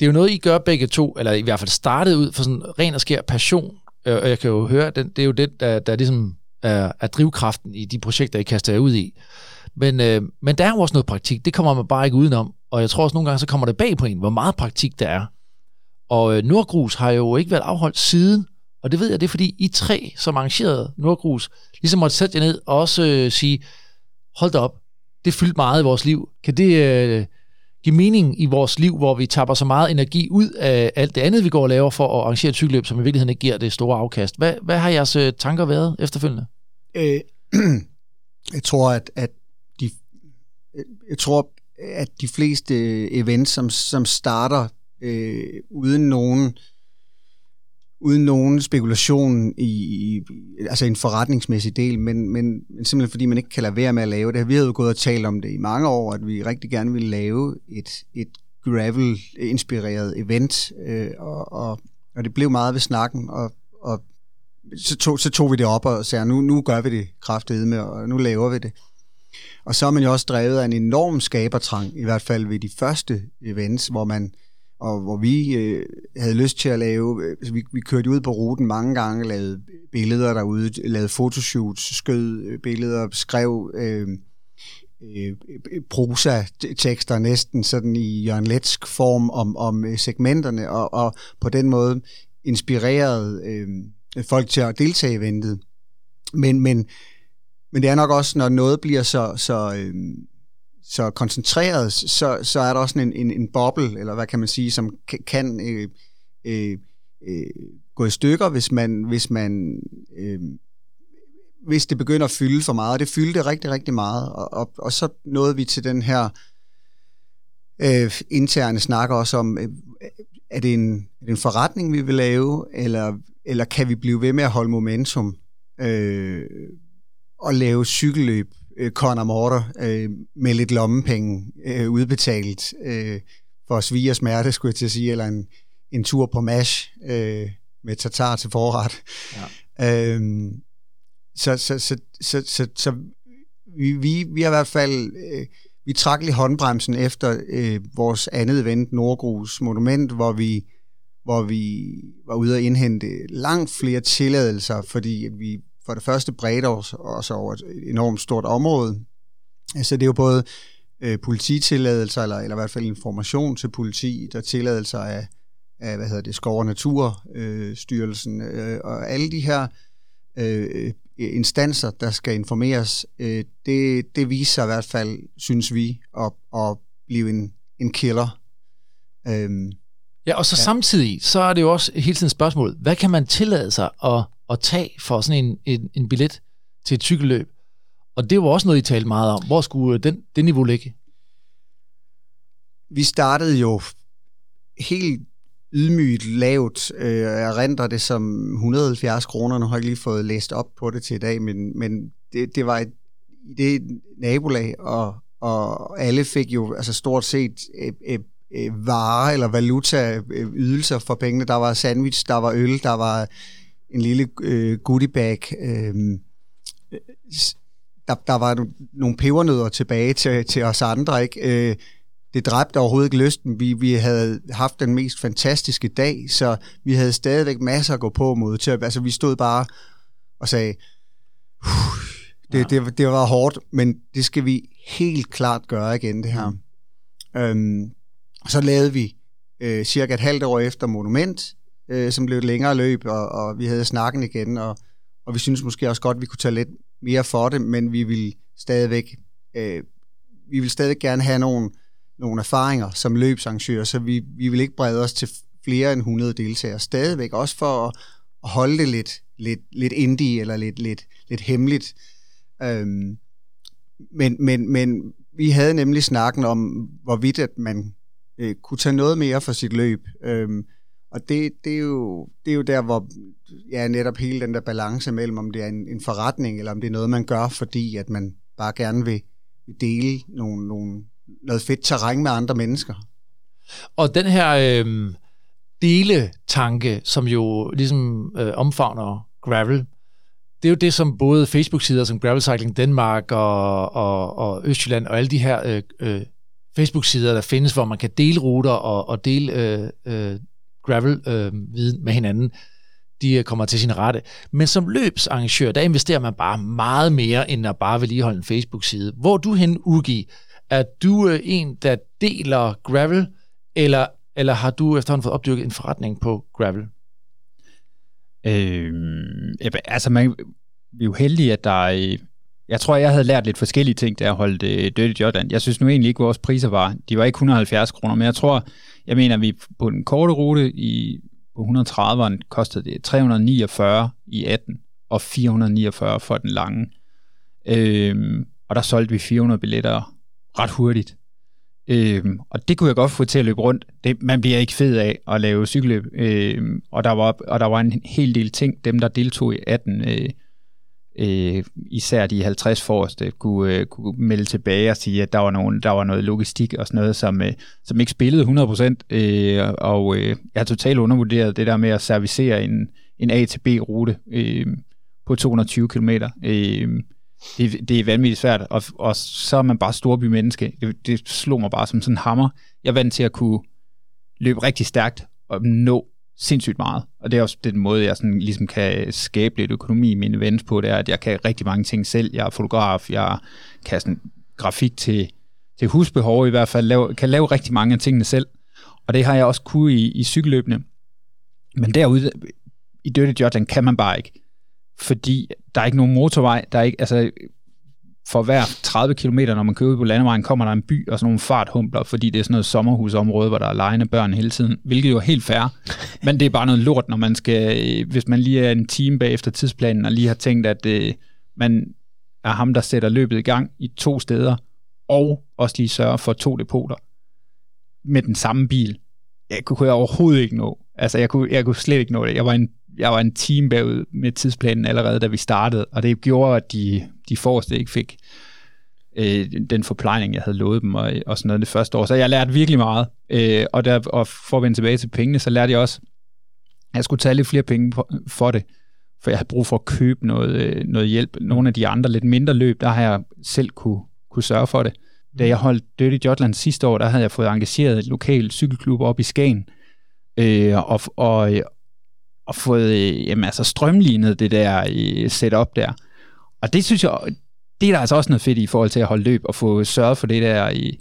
Det er jo noget, I gør begge to, eller i hvert fald startede ud for sådan ren og skær passion. Øh, og jeg kan jo høre, at det er jo det, der, der ligesom er, er drivkraften i de projekter, I kaster jer ud i. Men, øh, men der er jo også noget praktik. Det kommer man bare ikke udenom. Og jeg tror også nogle gange, så kommer det bag på en, hvor meget praktik der er. Og øh, Nordgrus har jo ikke været afholdt siden. Og det ved jeg, det er fordi I tre, som arrangerede Nordgrus, ligesom måtte sætte jer ned og også øh, sige, hold da op, det fyldt meget i vores liv. Kan det øh, give mening i vores liv, hvor vi taber så meget energi ud af alt det andet, vi går og laver for at arrangere et cykelløb, som i virkeligheden ikke giver det store afkast? Hvad, hvad har jeres øh, tanker været efterfølgende? Øh, <clears throat> jeg tror, at, at de, øh, jeg tror, at de fleste øh, events, som, som starter øh, uden nogen øh, uden nogen spekulation i, i altså en forretningsmæssig del, men, men, men simpelthen fordi man ikke kan lade være med at lave det. Vi havde jo gået og talt om det i mange år, at vi rigtig gerne ville lave et, et gravel-inspireret event, øh, og, og, og det blev meget ved snakken, og, og så, tog, så tog vi det op og sagde, nu, nu gør vi det kraftedet med, og nu laver vi det. Og så er man jo også drevet af en enorm skabertrang, i hvert fald ved de første events, hvor man og hvor vi øh, havde lyst til at lave, øh, altså vi, vi kørte ud på ruten mange gange, lavede billeder derude, lavede fotoshoots, skød øh, billeder, skrev øh, øh, prosa-tekster næsten sådan i Jørgen Letsk form om, om øh, segmenterne, og, og på den måde inspirerede øh, folk til at deltage i eventet. Men, men, men det er nok også, når noget bliver så, så, øh, så koncentreret, så, så er der også en, en, en boble, eller hvad kan man sige, som kan øh, øh, øh, gå i stykker, hvis man, hvis man øh, hvis det begynder at fylde for meget. Det fyldte rigtig, rigtig meget. Og, og, og så nåede vi til den her øh, interne snak også om, øh, er, det en, er det en forretning, vi vil lave, eller, eller kan vi blive ved med at holde momentum øh, og lave cykelløb øh, Conor Morter øh, med lidt lommepenge øh, udbetalt øh, for svige og smerte, skulle jeg til at sige, eller en, en tur på MASH øh, med tatar til forret. Ja. Øh, så, så, så, så, så, så vi, vi, vi har i hvert fald... Øh, vi trak lige håndbremsen efter øh, vores andet event, Nordgrus Monument, hvor vi, hvor vi var ude at indhente langt flere tilladelser, fordi vi for det første bredte os også over et enormt stort område. Så det er jo både øh, polititilladelser, eller, eller i hvert fald information til politi, der tilladelser af, af hvad hedder det, Skov- og Naturstyrelsen, øh, og alle de her øh, instanser, der skal informeres, øh, det, det viser sig i hvert fald, synes vi, at, at blive en, en killer. Øhm, ja, og så ja. samtidig, så er det jo også hele tiden et spørgsmål, hvad kan man tillade sig at, at tage for sådan en, en, en billet til et cykelløb? Og det var også noget, I talte meget om. Hvor skulle øh, den, det niveau ligge? Vi startede jo helt ydmygt lavt. Øh, jeg renter det som 170 kroner. Nu har jeg lige fået læst op på det til i dag, men, men det, det var et, det nabolag, og, og alle fik jo altså stort set øh, øh, øh, varer eller valuta øh, ydelser for pengene. Der var sandwich, der var øl, der var en lille øh, goodie bag. Øh, der, der var nogle pebernødder tilbage til, til os andre, ikke? Øh, det dræbte overhovedet ikke lysten. Vi, vi havde haft den mest fantastiske dag, så vi havde stadigvæk masser at gå på mod. Til, altså, vi stod bare og sagde, det, ja. det, det var hårdt, men det skal vi helt klart gøre igen, det her. Mm. Øhm, så lavede vi øh, cirka et halvt år efter Monument, øh, som blev et længere løb, og, og vi havde snakken igen, og, og vi synes måske også godt, at vi kunne tage lidt mere for det, men vi vil stadigvæk, øh, vi vil stadig gerne have nogle nogle erfaringer som løbsarrangør, så vi, vi vil ikke brede os til flere end 100 deltagere stadigvæk, også for at, at holde det lidt, lidt, lidt indie eller lidt, lidt, lidt hemmeligt. Øhm, men, men, men vi havde nemlig snakken om, hvorvidt at man øh, kunne tage noget mere for sit løb. Øhm, og det, det, er jo, det er jo der, hvor ja, netop hele den der balance mellem, om det er en, en forretning, eller om det er noget, man gør, fordi at man bare gerne vil dele nogle, nogle noget fedt terræn med andre mennesker. Og den her øh, deletanke, som jo ligesom øh, omfavner gravel, det er jo det, som både Facebook-sider som Gravel Cycling Danmark og, og, og Østjylland og alle de her øh, øh, Facebook-sider, der findes, hvor man kan dele ruter og, og dele øh, øh, gravel-viden øh, med hinanden, de øh, kommer til sin rette. Men som løbsarrangør, der investerer man bare meget mere, end at bare vedligeholde en Facebook-side. Hvor du hen, Ugi, er du øh, en, der deler gravel, eller, eller har du efterhånden fået opdyrket en forretning på gravel? Øh, altså, man, vi er jo heldige, at der er... Jeg tror, jeg havde lært lidt forskellige ting, da jeg holdt øh, Dirty Jordan. Jeg synes nu egentlig ikke, vores priser var... De var ikke 170 kroner, men jeg tror, jeg mener, vi på den korte rute i, på 130'eren kostede det 349 i 18 og 449 for den lange. Øhm, og der solgte vi 400 billetter ret hurtigt. Øhm, og det kunne jeg godt få til at løbe rundt. Det, man bliver ikke fed af at lave cykelløb. Øhm, og, der var, og der var en hel del ting, dem der deltog i 18, øh, øh, især de 50 forreste, kunne, øh, kunne melde tilbage og sige, at der var, nogen, der var noget logistik og sådan noget, som, øh, som ikke spillede 100%. Øh, og øh, jeg har totalt undervurderet det der med at servicere en, en A til B-rute øh, på 220 km. Øh, det, det er vanvittigt svært, og, og så er man bare storbymenneske. Det, det slog mig bare som sådan en hammer. Jeg er vant til at kunne løbe rigtig stærkt og nå sindssygt meget. Og det er også den måde, jeg sådan ligesom kan skabe lidt økonomi i mine events på, det er, at jeg kan rigtig mange ting selv. Jeg er fotograf, jeg kan sådan grafik til, til husbehov i hvert fald, lave, kan lave rigtig mange af tingene selv. Og det har jeg også kunne i, i cykelløbene. Men derude i Dirty Jordan kan man bare ikke. Fordi der er ikke nogen motorvej, der er ikke, altså for hver 30 km, når man kører ud på landevejen, kommer der en by og sådan nogle farthumpler, fordi det er sådan noget sommerhusområde, hvor der er lejende børn hele tiden, hvilket jo er helt fair. <laughs> Men det er bare noget lort, når man skal, hvis man lige er en time bag efter tidsplanen, og lige har tænkt, at øh, man er ham, der sætter løbet i gang i to steder, og også lige sørger for to depoter med den samme bil. Jeg kunne jeg overhovedet ikke nå. Altså, jeg kunne, jeg kunne slet ikke nå det. Jeg var en jeg var en time bagud med tidsplanen allerede, da vi startede, og det gjorde, at de, de forreste ikke fik øh, den forplejning, jeg havde lovet dem, og, og sådan noget det første år. Så jeg lærte virkelig meget, øh, og, der, og for at vende tilbage til pengene, så lærte jeg også, at jeg skulle tage lidt flere penge for, for det, for jeg havde brug for at købe noget, øh, noget hjælp. Nogle af de andre lidt mindre løb, der har jeg selv kunne, kunne sørge for det. Da jeg holdt Dirty Jotland sidste år, der havde jeg fået engageret et lokalt cykelklub op i Skagen, øh, og, og, og fået øh, jamen, altså strømlignet det der øh, setup der. Og det synes jeg, det er der altså også noget fedt i, forhold til at holde løb og få sørget for det der i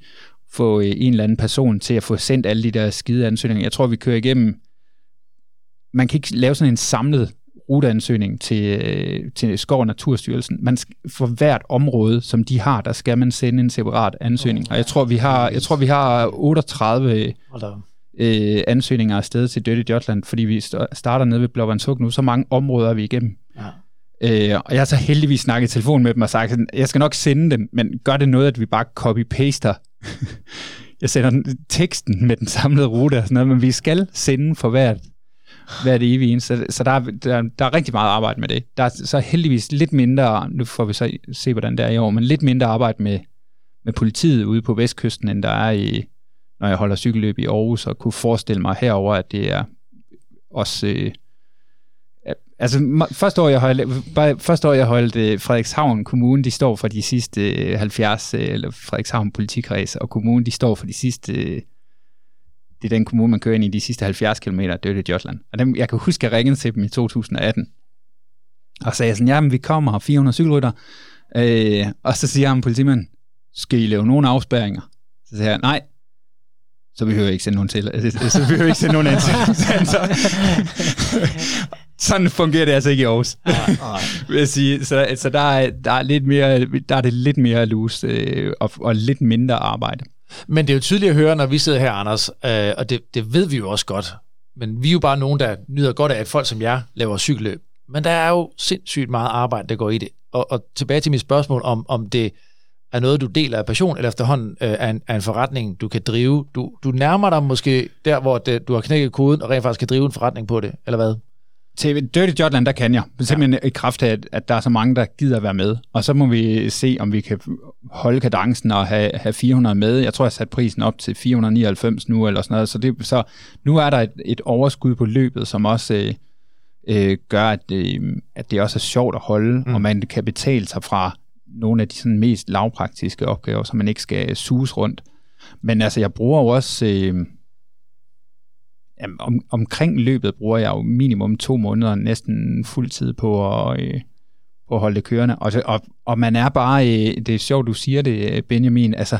få øh, en eller anden person til at få sendt alle de der skide ansøgninger. Jeg tror, vi kører igennem man kan ikke lave sådan en samlet ruteansøgning til, øh, til Skov og Naturstyrelsen. Man skal, for hvert område, som de har, der skal man sende en separat ansøgning. Og jeg tror, vi har, jeg tror, vi har 38 øh, ansøgninger afsted til Dirty Jotland, fordi vi starter nede ved Blåvandshug nu. Så mange områder er vi igennem. Ja. Øh, og jeg har så heldigvis snakket i telefon med dem og sagt, at jeg skal nok sende dem, men gør det noget, at vi bare copy-paster <laughs> jeg sender teksten med den samlede rute og sådan noget, men vi skal sende for hvert, hvert evige Så, så der, er, der, der er rigtig meget arbejde med det. Der er så heldigvis lidt mindre, nu får vi så se, hvordan det er i år, men lidt mindre arbejde med, med politiet ude på vestkysten, end der er i, når jeg holder cykelløb i Aarhus, og kunne forestille mig herover, at det er også... Øh, altså, første år, jeg holdt, bare, første år, jeg holdt øh, Frederikshavn Kommune, de står for de sidste øh, 70, øh, eller Frederikshavn Politikreds, og kommunen, de står for de sidste... Øh, det er den kommune, man kører ind i de sidste 70 km af det Jotland. Og dem, jeg kan huske, at jeg ringede til dem i 2018, og sagde sådan, jamen vi kommer, 400 cykelrytter, øh, og så siger han politimanden, skal I lave nogle afspærringer? Så siger jeg, nej, så behøver jeg ikke sende nogen til. <laughs> Så behøver jeg ikke sende nogen ansøgninger. <laughs> <laughs> Sådan fungerer det altså ikke i Aarhus, vil jeg sige. Så, så der, er, der, er lidt mere, der er det lidt mere loose øh, og, og lidt mindre arbejde. Men det er jo tydeligt at høre, når vi sidder her, Anders, øh, og det, det ved vi jo også godt, men vi er jo bare nogen, der nyder godt af, at folk som jer laver cykelløb. Men der er jo sindssygt meget arbejde, der går i det. Og, og tilbage til mit spørgsmål om, om det er noget, du deler af passion, eller efterhånden øh, er, en, er en forretning, du kan drive. Du, du nærmer dig måske der, hvor det, du har knækket koden, og rent faktisk kan drive en forretning på det, eller hvad? Til Dirty Jotland, der kan jeg. Simpelthen ja. i kraft af, at, at der er så mange, der gider være med. Og så må vi se, om vi kan holde kadencen og have, have 400 med. Jeg tror, jeg har sat prisen op til 499 nu, eller sådan noget. Så, det, så nu er der et, et overskud på løbet, som også øh, øh, gør, at, øh, at det også er sjovt at holde, mm. og man kan betale sig fra nogle af de sådan mest lavpraktiske opgaver, så man ikke skal øh, suges rundt. Men altså, jeg bruger jo også... Øh, jamen, om, omkring løbet bruger jeg jo minimum to måneder næsten fuldtid på at, øh, på at holde det kørende. Og, og, og man er bare... Øh, det er sjovt, du siger det, øh, Benjamin. Altså,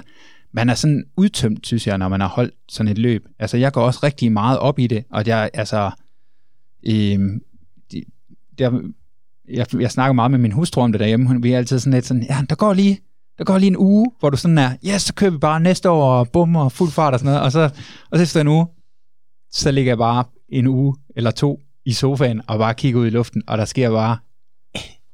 man er sådan udtømt, synes jeg, når man har holdt sådan et løb. Altså, jeg går også rigtig meget op i det, og jeg, altså... Øh, det, der, jeg, jeg snakker meget med min hustru om det derhjemme. Hun, vi er altid sådan lidt sådan, ja, der går lige, der går lige en uge, hvor du sådan er, ja, yes, så kører vi bare næste år og bum og fuld fart og sådan noget. Og så, og så efter en uge, så ligger jeg bare en uge eller to i sofaen og bare kigger ud i luften, og der sker bare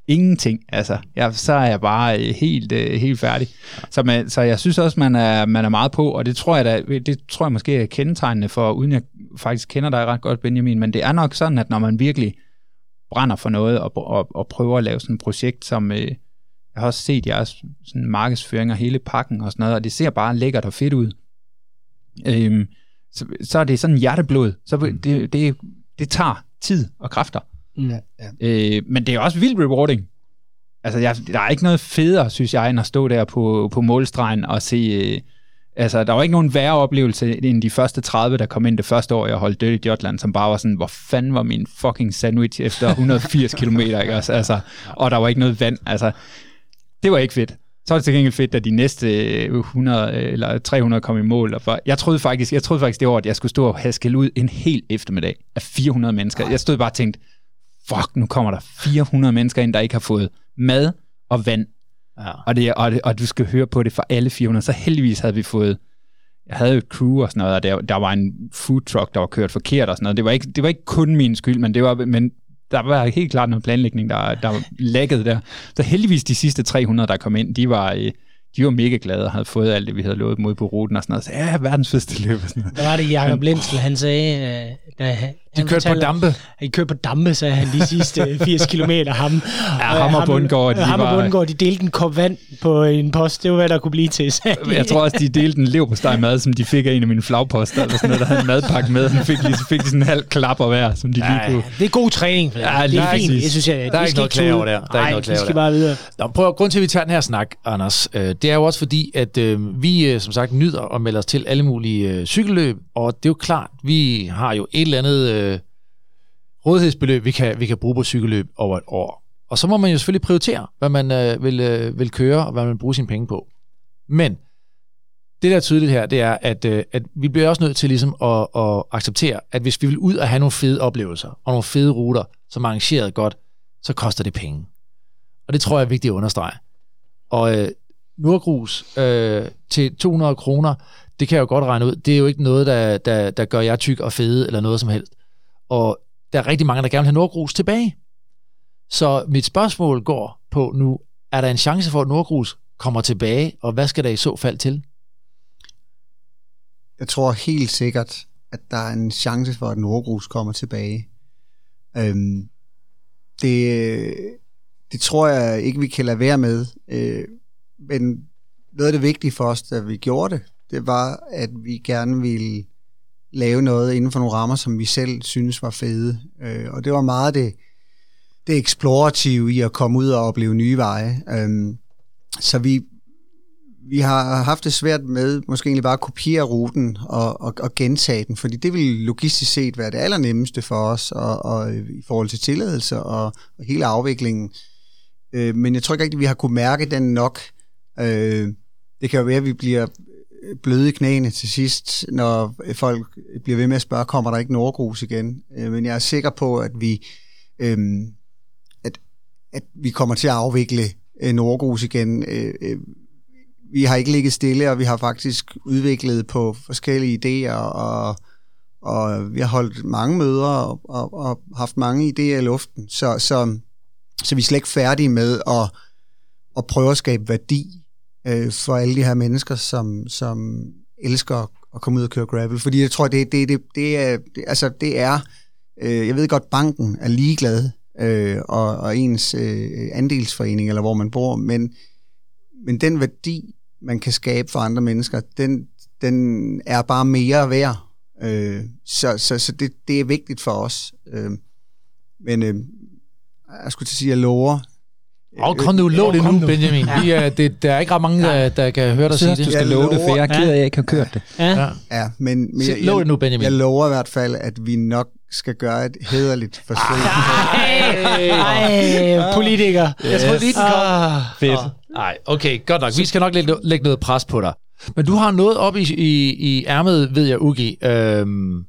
ingenting. Altså, jeg, så er jeg bare øh, helt, øh, helt færdig. Så, man, så jeg synes også, man er, man er meget på, og det tror jeg da, det tror jeg måske er kendetegnende for, uden jeg faktisk kender dig ret godt, Benjamin, men det er nok sådan, at når man virkelig brænder for noget og, og, og prøver at lave sådan et projekt, som øh, jeg har også set jeres sådan markedsføring og hele pakken og sådan noget, og det ser bare lækkert og fedt ud. Øhm, så, så er det sådan hjerteblod. Så mm. det, det, det tager tid og kræfter. Ja, ja. Øh, men det er også vildt rewarding. Altså, jeg, der er ikke noget federe, synes jeg, end at stå der på, på målstregen og se... Øh, Altså, der var ikke nogen værre oplevelse end de første 30, der kom ind det første år, jeg holdt Dirty Jotland, som bare var sådan, hvor fanden var min fucking sandwich efter 180 km, ikke? Altså, altså, og der var ikke noget vand. Altså, det var ikke fedt. Så var det til gengæld fedt, at de næste 100 eller 300 kom i mål. Og for, jeg troede faktisk, jeg troede faktisk det år, at jeg skulle stå og haskele ud en hel eftermiddag af 400 mennesker. Jeg stod bare og tænkte, fuck, nu kommer der 400 mennesker ind, der ikke har fået mad og vand. Ja. Og, det, og, det, og du skal høre på det for alle 400. Så heldigvis havde vi fået jeg havde jo et crew og sådan noget, og der, der var en food truck, der var kørt forkert og sådan noget. Det var ikke, det var ikke kun min skyld, men, det var, men der var helt klart noget planlægning, der, der var lækket der. Så heldigvis de sidste 300, der kom ind, de var, øh, de var mega glade og havde fået alt det, vi havde lovet dem ud på ruten og sådan noget. Så ja, verdens fedeste løb. Og sådan noget. Der var det Jacob Lindsel, han sagde, øh, da De kørte på dampe. I kørte på dampe, sagde han de sidste 80 kilometer. Ham, ja, ham og Bundgaard, de ham og Bundgaard, de delte en kop vand på en post. Det var, hvad der kunne blive til. Jeg tror også, de delte en leverpostej mad, som de fik af en af mine flagposter, eller sådan noget, der havde en madpakke med. Så fik de, så fik de sådan en halv klapper hver, som de lige kunne... Det er god træning. For Ja, det lige er fint. Jeg synes, jeg, Der er ikke noget at klage over der. Der er ikke Nej, noget at klage over skal bare videre. Nå, prøv, grund til, at vi tager den her snak, Anders, øh, det er jo også fordi, at øh, vi øh, som sagt nyder at melde os til alle mulige øh, cykelløb, og det er jo klart, vi har jo et eller andet øh, rådighedsbeløb, vi kan, vi kan bruge på cykelløb over et år. Og så må man jo selvfølgelig prioritere, hvad man øh, vil, øh, vil køre, og hvad man vil bruge sine penge på. Men det, der er tydeligt her, det er, at, øh, at vi bliver også nødt til ligesom at, at acceptere, at hvis vi vil ud og have nogle fede oplevelser, og nogle fede ruter, som er arrangeret godt, så koster det penge. Og det tror jeg er vigtigt at understrege. Og øh, Nordgrus øh, til 200 kroner, det kan jeg jo godt regne ud, det er jo ikke noget, der, der, der gør jer tyk og fede, eller noget som helst. Og der er rigtig mange, der gerne vil have Nordgrus tilbage. Så mit spørgsmål går på nu, er der en chance for, at Nordgrus kommer tilbage, og hvad skal der i så fald til? Jeg tror helt sikkert, at der er en chance for, at Nordgrus kommer tilbage. Øhm, det, det tror jeg ikke, vi kan lade være med. Øh, men noget af det vigtige for os, da vi gjorde det, det var, at vi gerne ville lave noget inden for nogle rammer, som vi selv synes var fede. Øh, og det var meget det, det eksplorative i at komme ud og opleve nye veje. Øh, så vi, vi har haft det svært med måske egentlig bare at kopiere ruten og, og, og gentage den, fordi det ville logistisk set være det allernemmeste for os og, og øh, i forhold til tilladelse og, og hele afviklingen. Øh, men jeg tror ikke rigtig, vi har kunne mærke den nok. Øh, det kan jo være, at vi bliver bløde i knæene til sidst, når folk bliver ved med at spørge, kommer der ikke Nordgrus igen? Øh, men jeg er sikker på, at vi, øhm, at, at vi kommer til at afvikle øh, Nordgrus igen. Øh, vi har ikke ligget stille, og vi har faktisk udviklet på forskellige idéer, og, og vi har holdt mange møder og, og, og haft mange idéer i luften. Så, så, så vi er slet ikke færdige med at, at prøve at skabe værdi øh, for alle de her mennesker, som, som elsker at komme ud og køre gravel. Fordi jeg tror, det, det, det, det er, det, altså, det er øh, jeg ved godt, banken er ligeglad, øh, og, og ens øh, andelsforening, eller hvor man bor, men, men den værdi, man kan skabe for andre mennesker, den, den er bare mere værd. Øh, så så, så det, det er vigtigt for os. Øh, men øh, jeg skulle til at sige, at jeg lover. Og kom nu, lov det nu. Benjamin. Vi er, det, der er ikke ret mange, der, der kan høre dig sige synes, du det. skal love det, for jeg er ked af, at jeg ikke har kørt det. Ja. Ja. Ja, men, men jeg, lov det nu, Benjamin. jeg lover i hvert fald, at vi nok skal gøre et hederligt forsøg. Ej, politiker. Jeg troede lige, den kom. Ah, Fedt. Nej, okay, godt nok. Vi skal nok lægge, lægge noget pres på dig. Men du har noget op i, i, i ærmet, ved jeg, Ugi. Øhm,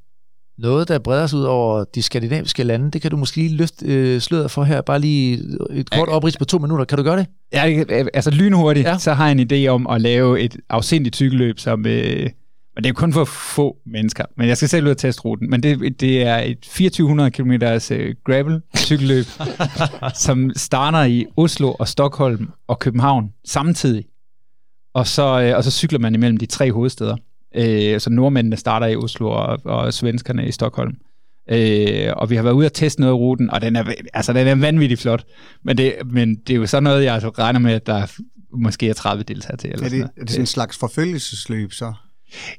noget, der breder sig ud over de skandinaviske lande. Det kan du måske lige løfte øh, sløret for her. Bare lige et kort oprids på to minutter. Kan du gøre det? Ja, altså lynhurtigt, Ja. så har jeg en idé om at lave et afsindigt cykelløb, som... Øh, men det er kun for få mennesker, men jeg skal selv ud og teste ruten. Men det, det er et 2400 km øh, gravel cykelløb, <laughs> som starter i Oslo og Stockholm og København samtidig. Og så, øh, og så cykler man imellem de tre hovedsteder. Øh, så nordmændene starter i Oslo, og, og svenskerne i Stockholm. Øh, og vi har været ude og teste noget af ruten, og den er, altså, den er vanvittigt flot. Men det, men det er jo sådan noget, jeg altså regner med, at der er måske er 30 deltagere til. Eller er, sådan det, noget. er det sådan en slags forfølgelsesløb så?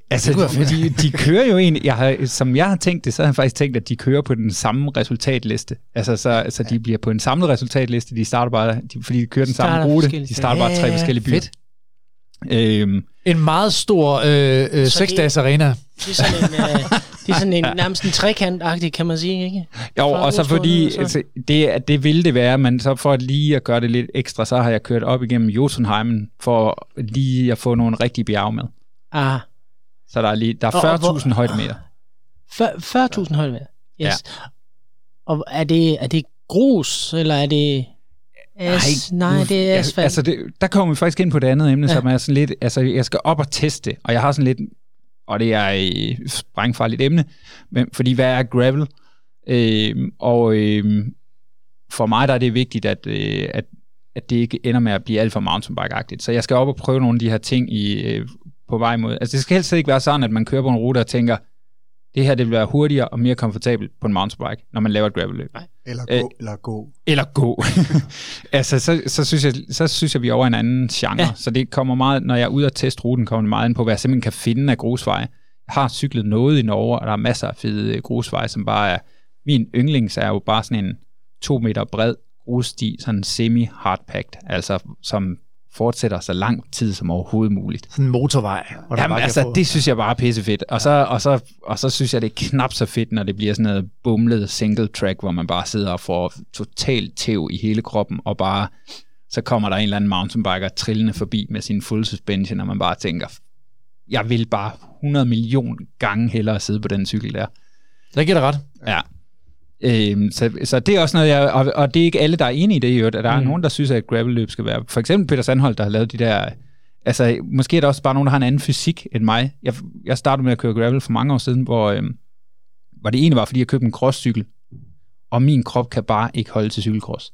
Altså, kunne være de, de kører jo egentlig, jeg har, som jeg har tænkt det, så har jeg faktisk tænkt, at de kører på den samme resultatliste. Altså, så, så de bliver på en samlet resultatliste, de starter bare, de, fordi de kører den samme rute, de starter bare tre Ja, ja, forskellige byer. fedt. Øhm, En meget stor øh, øh, Så seksdages arena. Det er sådan en, øh, Det er sådan en, <laughs> nærmest en trekant kan man sige, ikke? Jo, Fra og så fordi, så. altså, det, det ville det være, men så for lige at gøre det lidt ekstra, så har jeg kørt op igennem Jotunheimen for lige at få nogle rigtige bjerge med. Ah, Så der er, lige, der er hvor- 40.000 højdemeter. 40.000 højde Yes. Ja. Og er det, er det grus, eller er det... As, nej, nej, det er asfalt. Altså, det, der kommer vi faktisk ind på det andet emne, Ja. som er sådan lidt, altså, jeg skal op og teste, og jeg har sådan lidt, og det er et sprængfarligt emne, men, fordi hvad er gravel? Øh, og øh, for mig der er det vigtigt, at, øh, at, at det ikke ender med at blive alt for mountainbike-agtigt. Så jeg skal op og prøve nogle af de her ting i, øh, på vej mod. Altså det skal helst ikke være sådan, at man kører på en rute og tænker, det her det vil være hurtigere og mere komfortabelt på en mountainbike, når man laver et gravelløb. Eller Øh, gå, eller gå. Eller gå. <laughs> altså, så, så, synes jeg, så synes jeg, vi er over en anden genre. Ja. Ja. Så det kommer meget, når jeg er ude og teste ruten, kommer det meget ind på, hvad jeg simpelthen kan finde af grusveje. Jeg har cyklet noget i Norge, og der er masser af fede øh, grusveje, som bare er... Min yndlings er jo bare sådan en to meter bred grussti, sådan semi-hardpacked, altså som fortsætter så lang tid som overhovedet muligt. Sådan en motorvej. Hvor Jamen, altså, få- det synes jeg bare er pissefedt. Og så, og, så, og så synes jeg, det er knap så fedt, når det bliver sådan noget bumlet single track, hvor man bare sidder og får totalt tæv i hele kroppen, og bare, så kommer der en eller anden mountainbiker trillende forbi med sin full suspension, og man bare tænker, jeg vil bare 100 millioner gange hellere sidde på den cykel der. Der giver dig ret. Ja. Øhm, så, så det er også noget, jeg, og, og det er ikke alle, der er enige i det i øvrigt, at der mm. er nogen, der synes, at gravelløb skal være, for eksempel Peter Sandholt, der har lavet de der, altså måske er der også bare nogen, der har en anden fysik end mig. Jeg, jeg startede med at køre gravel for mange år siden, hvor, øhm, hvor det ene var, fordi jeg købte en crosscykel, og min krop kan bare ikke holde til cykelcross.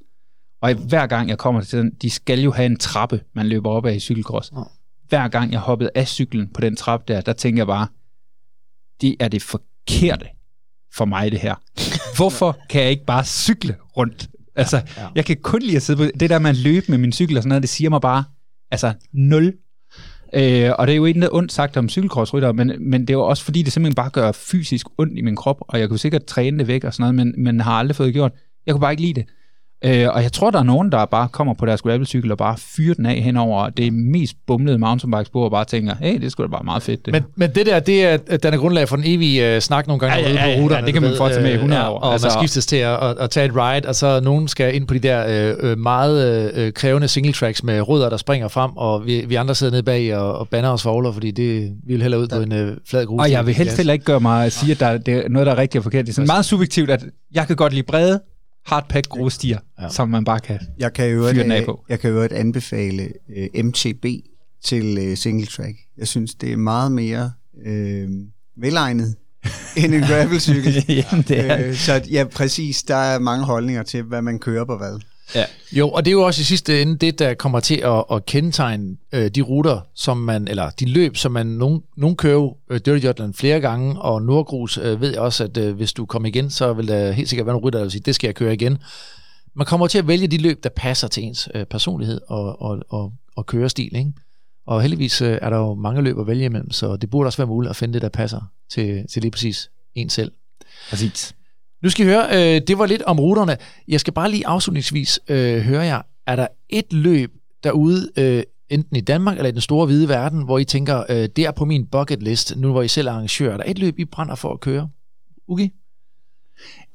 Og hver gang jeg kommer til den, de skal jo have en trappe, man løber op af i cykelcross. Ja. Hver gang jeg hoppede af cyklen på den trappe der, der tænker jeg bare, det er det forkerte for mig, det her. Hvorfor kan jeg ikke bare cykle rundt? Altså, ja. jeg kan kun lide at sidde på det der med at løbe med min cykel og sådan noget, det siger mig bare, altså, nul. Øh, og det er jo ikke noget ondt sagt om cykelcrossrytter, men, men det er jo også fordi, det simpelthen bare gør fysisk ondt i min krop, og jeg kunne sikkert træne det væk og sådan noget, men, men har aldrig fået gjort. Jeg kunne bare ikke lide det. Øh, og jeg tror, der er nogen, der bare kommer på deres gravelcykel og bare fyrer den af henover det mest bumlede mountainbikespor og bare tænker, hey, det skulle da bare meget fedt. Det. Men, men det der, det er, den er grundlag for den evige uh, snak nogle gange Ja, ja, ude ja, på ja, ruterne. det kan man fortsætte med i øh, 100 ja, år. Og Altså- man skiftes til at, at, at tage et ride, og så nogen skal ind på de der øh, meget øh, krævende single tracks med rødder, der springer frem, og vi, vi andre sidder nede bag og, og banner os for fordi det, vi vil hellere ud på en øh, flad grus. Og jeg vil helst heller ikke gøre mig at sige, at der, det er noget, der er rigtigt og forkert. Det er sådan meget subjektivt, at jeg kan godt lide brede, hardpack grusstier, Ja. ja. som man bare kan. Jeg kan jo Fyr den af på. jeg kan jo anbefale uh, MTB til uh, single track. Jeg synes, det er meget mere uh, velegnet <laughs> end en gravelcykel. <laughs> Jamen, det er, Øh, så ja, præcis, der er mange holdninger til, hvad man kører på hvad. Jo, og det er jo også i sidste ende det, der kommer til at, at kendetegne øh, de ruter, som man, eller de løb, som man nogen, nogen kører øh, Dirty Jutland flere gange, og Nordgrus øh, ved jeg også, at øh, hvis du kommer igen, så vil der helt sikkert være nogle rytter, der vil sige, det skal jeg køre igen. Man kommer til at vælge de løb, der passer til ens øh, personlighed og, og, og, og kørestil, ikke? Og heldigvis øh, er der jo mange løb at vælge imellem, så det burde også være muligt at finde det, der passer til, til lige præcis en selv. præcis. Nu skal I høre, øh, det var lidt om ruterne. Jeg skal bare lige afslutningsvis øh, høre jer. Er der et løb derude, øh, enten i Danmark eller i den store hvide verden, hvor I tænker, øh, det er på min bucket list, nu hvor I selv er arrangør. Er der et løb, I brænder for at køre? Ugi?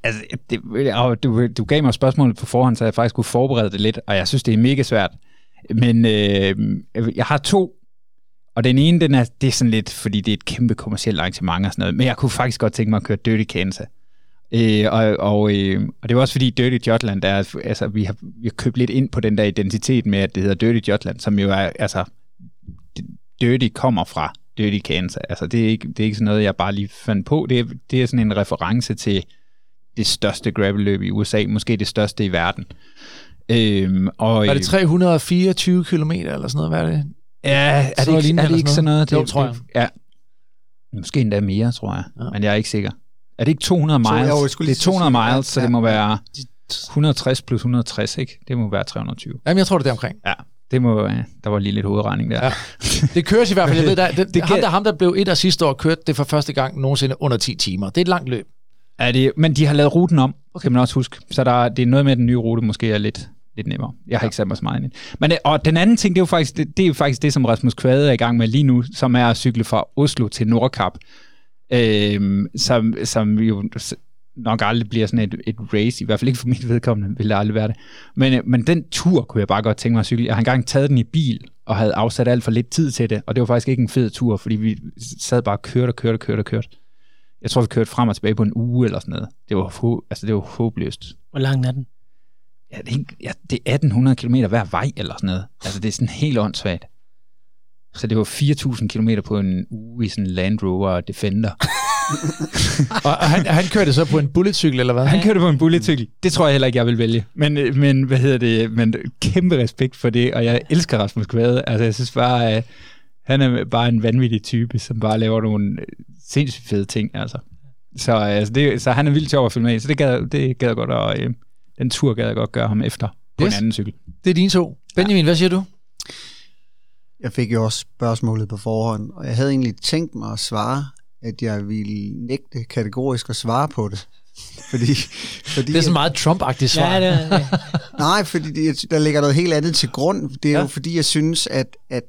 Altså, det, du, du gav mig spørgsmålet på forhånd, så jeg faktisk kunne forberede det lidt, og jeg synes, det er mega svært. Men øh, jeg har to, og den ene, den er, det er sådan lidt, fordi det er et kæmpe kommersielt arrangement og sådan noget, men jeg kunne faktisk godt tænke mig at køre Dirty Kansas. Øh, og, og, øh, og det var også fordi Dirty Jutland, der er, altså, vi, har, vi har købt lidt ind på den der identitet med, at det hedder Dirty Jutland, som jo er, altså, Dirty kommer fra Dirty Kansas. Altså, det er ikke, det er ikke sådan noget, jeg bare lige fandt på. Det er, det er sådan en reference til det største gravelløb i USA, måske det største i verden. Øhm, og, Er det 324 km eller sådan noget? Hvad er det? Ja, er det ikke, er det ikke sådan noget? noget? Jo, Det- tror jeg. Ja. Måske endda mere, tror jeg. Ja. Men jeg er ikke sikker. Er det ikke 200 Så- miles? jo, jeg skulle det er 200 sige, miles, så det må være 160 plus 160, ikke? Det må være 320. Jamen, jeg tror, det er omkring. Ja, det må, ja, der var lige lidt hovedregning der. Ja. Det køres i hvert fald. Jeg ved, der, det, <laughs> Det det ham, der, ham, der blev et af sidste år, kørte det for første gang nogensinde under 10 timer. Det er et langt løb. Er det, men de har lavet ruten om, okay. kan man også huske. Så der, det er noget med, at den nye rute måske er lidt, lidt nemmere. Jeg har ja. ikke sat mig så meget ind i. Men, og den anden ting, det er jo faktisk det, det, er jo faktisk det som Rasmus Kvade er i gang med lige nu, som er at cykle fra Oslo til Nordkap. Øh, som, som jo nok aldrig bliver sådan et, et race, i hvert fald ikke for mit vedkommende, vil det aldrig være det. Men, øh, men den tur kunne jeg bare godt tænke mig at cykle. Jeg har engang taget den i bil, og havde afsat alt for lidt tid til det, og det var faktisk ikke en fed tur, fordi vi sad bare og kørte og kørte og kørte og kørte. Jeg tror, vi kørte frem og tilbage på en uge eller sådan noget. Det var, hå- altså, det var håbløst. Hvor lang er den? Ja, det, er, ja, det er 1800 km hver vej eller sådan noget. Altså, det er sådan helt åndssvagt. Så det var 4.000 km på en uge i sådan en Land Rover Defender. <laughs> Og, han, han kørte så på en bulletcykel, eller hvad? Han kørte på en bulletcykel. Det tror jeg heller ikke, jeg vil vælge. Men, øh, men hvad hedder det? Men kæmpe respekt for det, og jeg elsker Rasmus Kvade. Altså, jeg synes bare, at han er bare en vanvittig type, som bare laver nogle øh, sindssygt fede ting, altså. Så, altså det, så han er vildt sjov at følge med i, så det gad, det gad godt, og øh, den tur gad jeg godt gøre ham efter på Yes. en anden cykel. Det er dine to. Benjamin, hvad siger du? Jeg fik jo også spørgsmålet på forhånd, og jeg havde egentlig tænkt mig at svare, at jeg ville nægte kategorisk at svare på det. <laughs> Fordi, fordi Det er sådan meget Trump-agtigt svar. Ja, det ja. <laughs> Nej, fordi det, der ligger noget helt andet til grund. Det er ja. Ja. jo fordi, jeg synes, at, at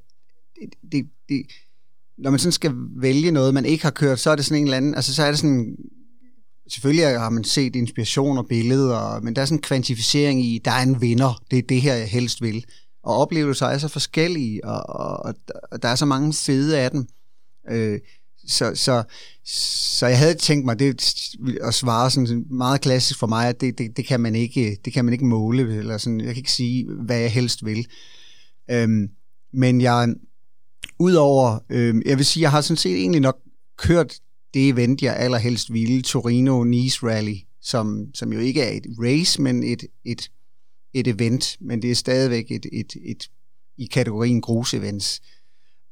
det, det, det, når man sådan skal vælge noget, man ikke har kørt, så er det sådan en eller anden, altså så er det sådan, selvfølgelig har man set inspiration og billeder, men der er sådan en kvantificering i, der er en vinder, det er det her, jeg helst vil. Og oplevelser er så forskellige, og, og, og der er så mange fede af dem. Øh, så, så, så jeg havde tænkt mig det at svare sådan meget klassisk for mig, at det, det, det, kan man ikke, det kan man ikke måle, eller sådan, jeg kan ikke sige, hvad jeg helst vil. Øhm, men jeg, udover, øhm, jeg vil sige, jeg har sådan set egentlig nok kørt det event, jeg allerhelst ville, Torino Nice Rally, som, som jo ikke er et race, men et, et, et event, men det er stadigvæk et, et, et i kategorien grus-events.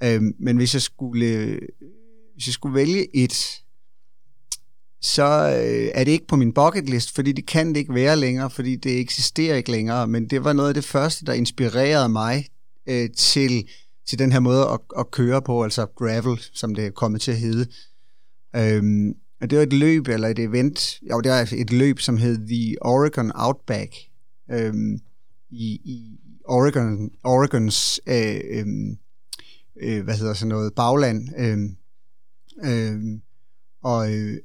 Øhm, men hvis jeg skulle hvis jeg skulle vælge et, så øh, er det ikke på min bucket list, fordi det kan det ikke være længere, fordi det eksisterer ikke længere, men det var noget af det første, der inspirerede mig øh, til, til den her måde at, at køre på, altså gravel, som det er kommet til at hedde. Øhm, og det var et løb, eller et event, jo, det var et løb, som hed The Oregon Outback, øhm, i, i Oregon, Oregons, øh, øhm, øh, hvad hedder sådan noget, bagland, øh, øh, og øh,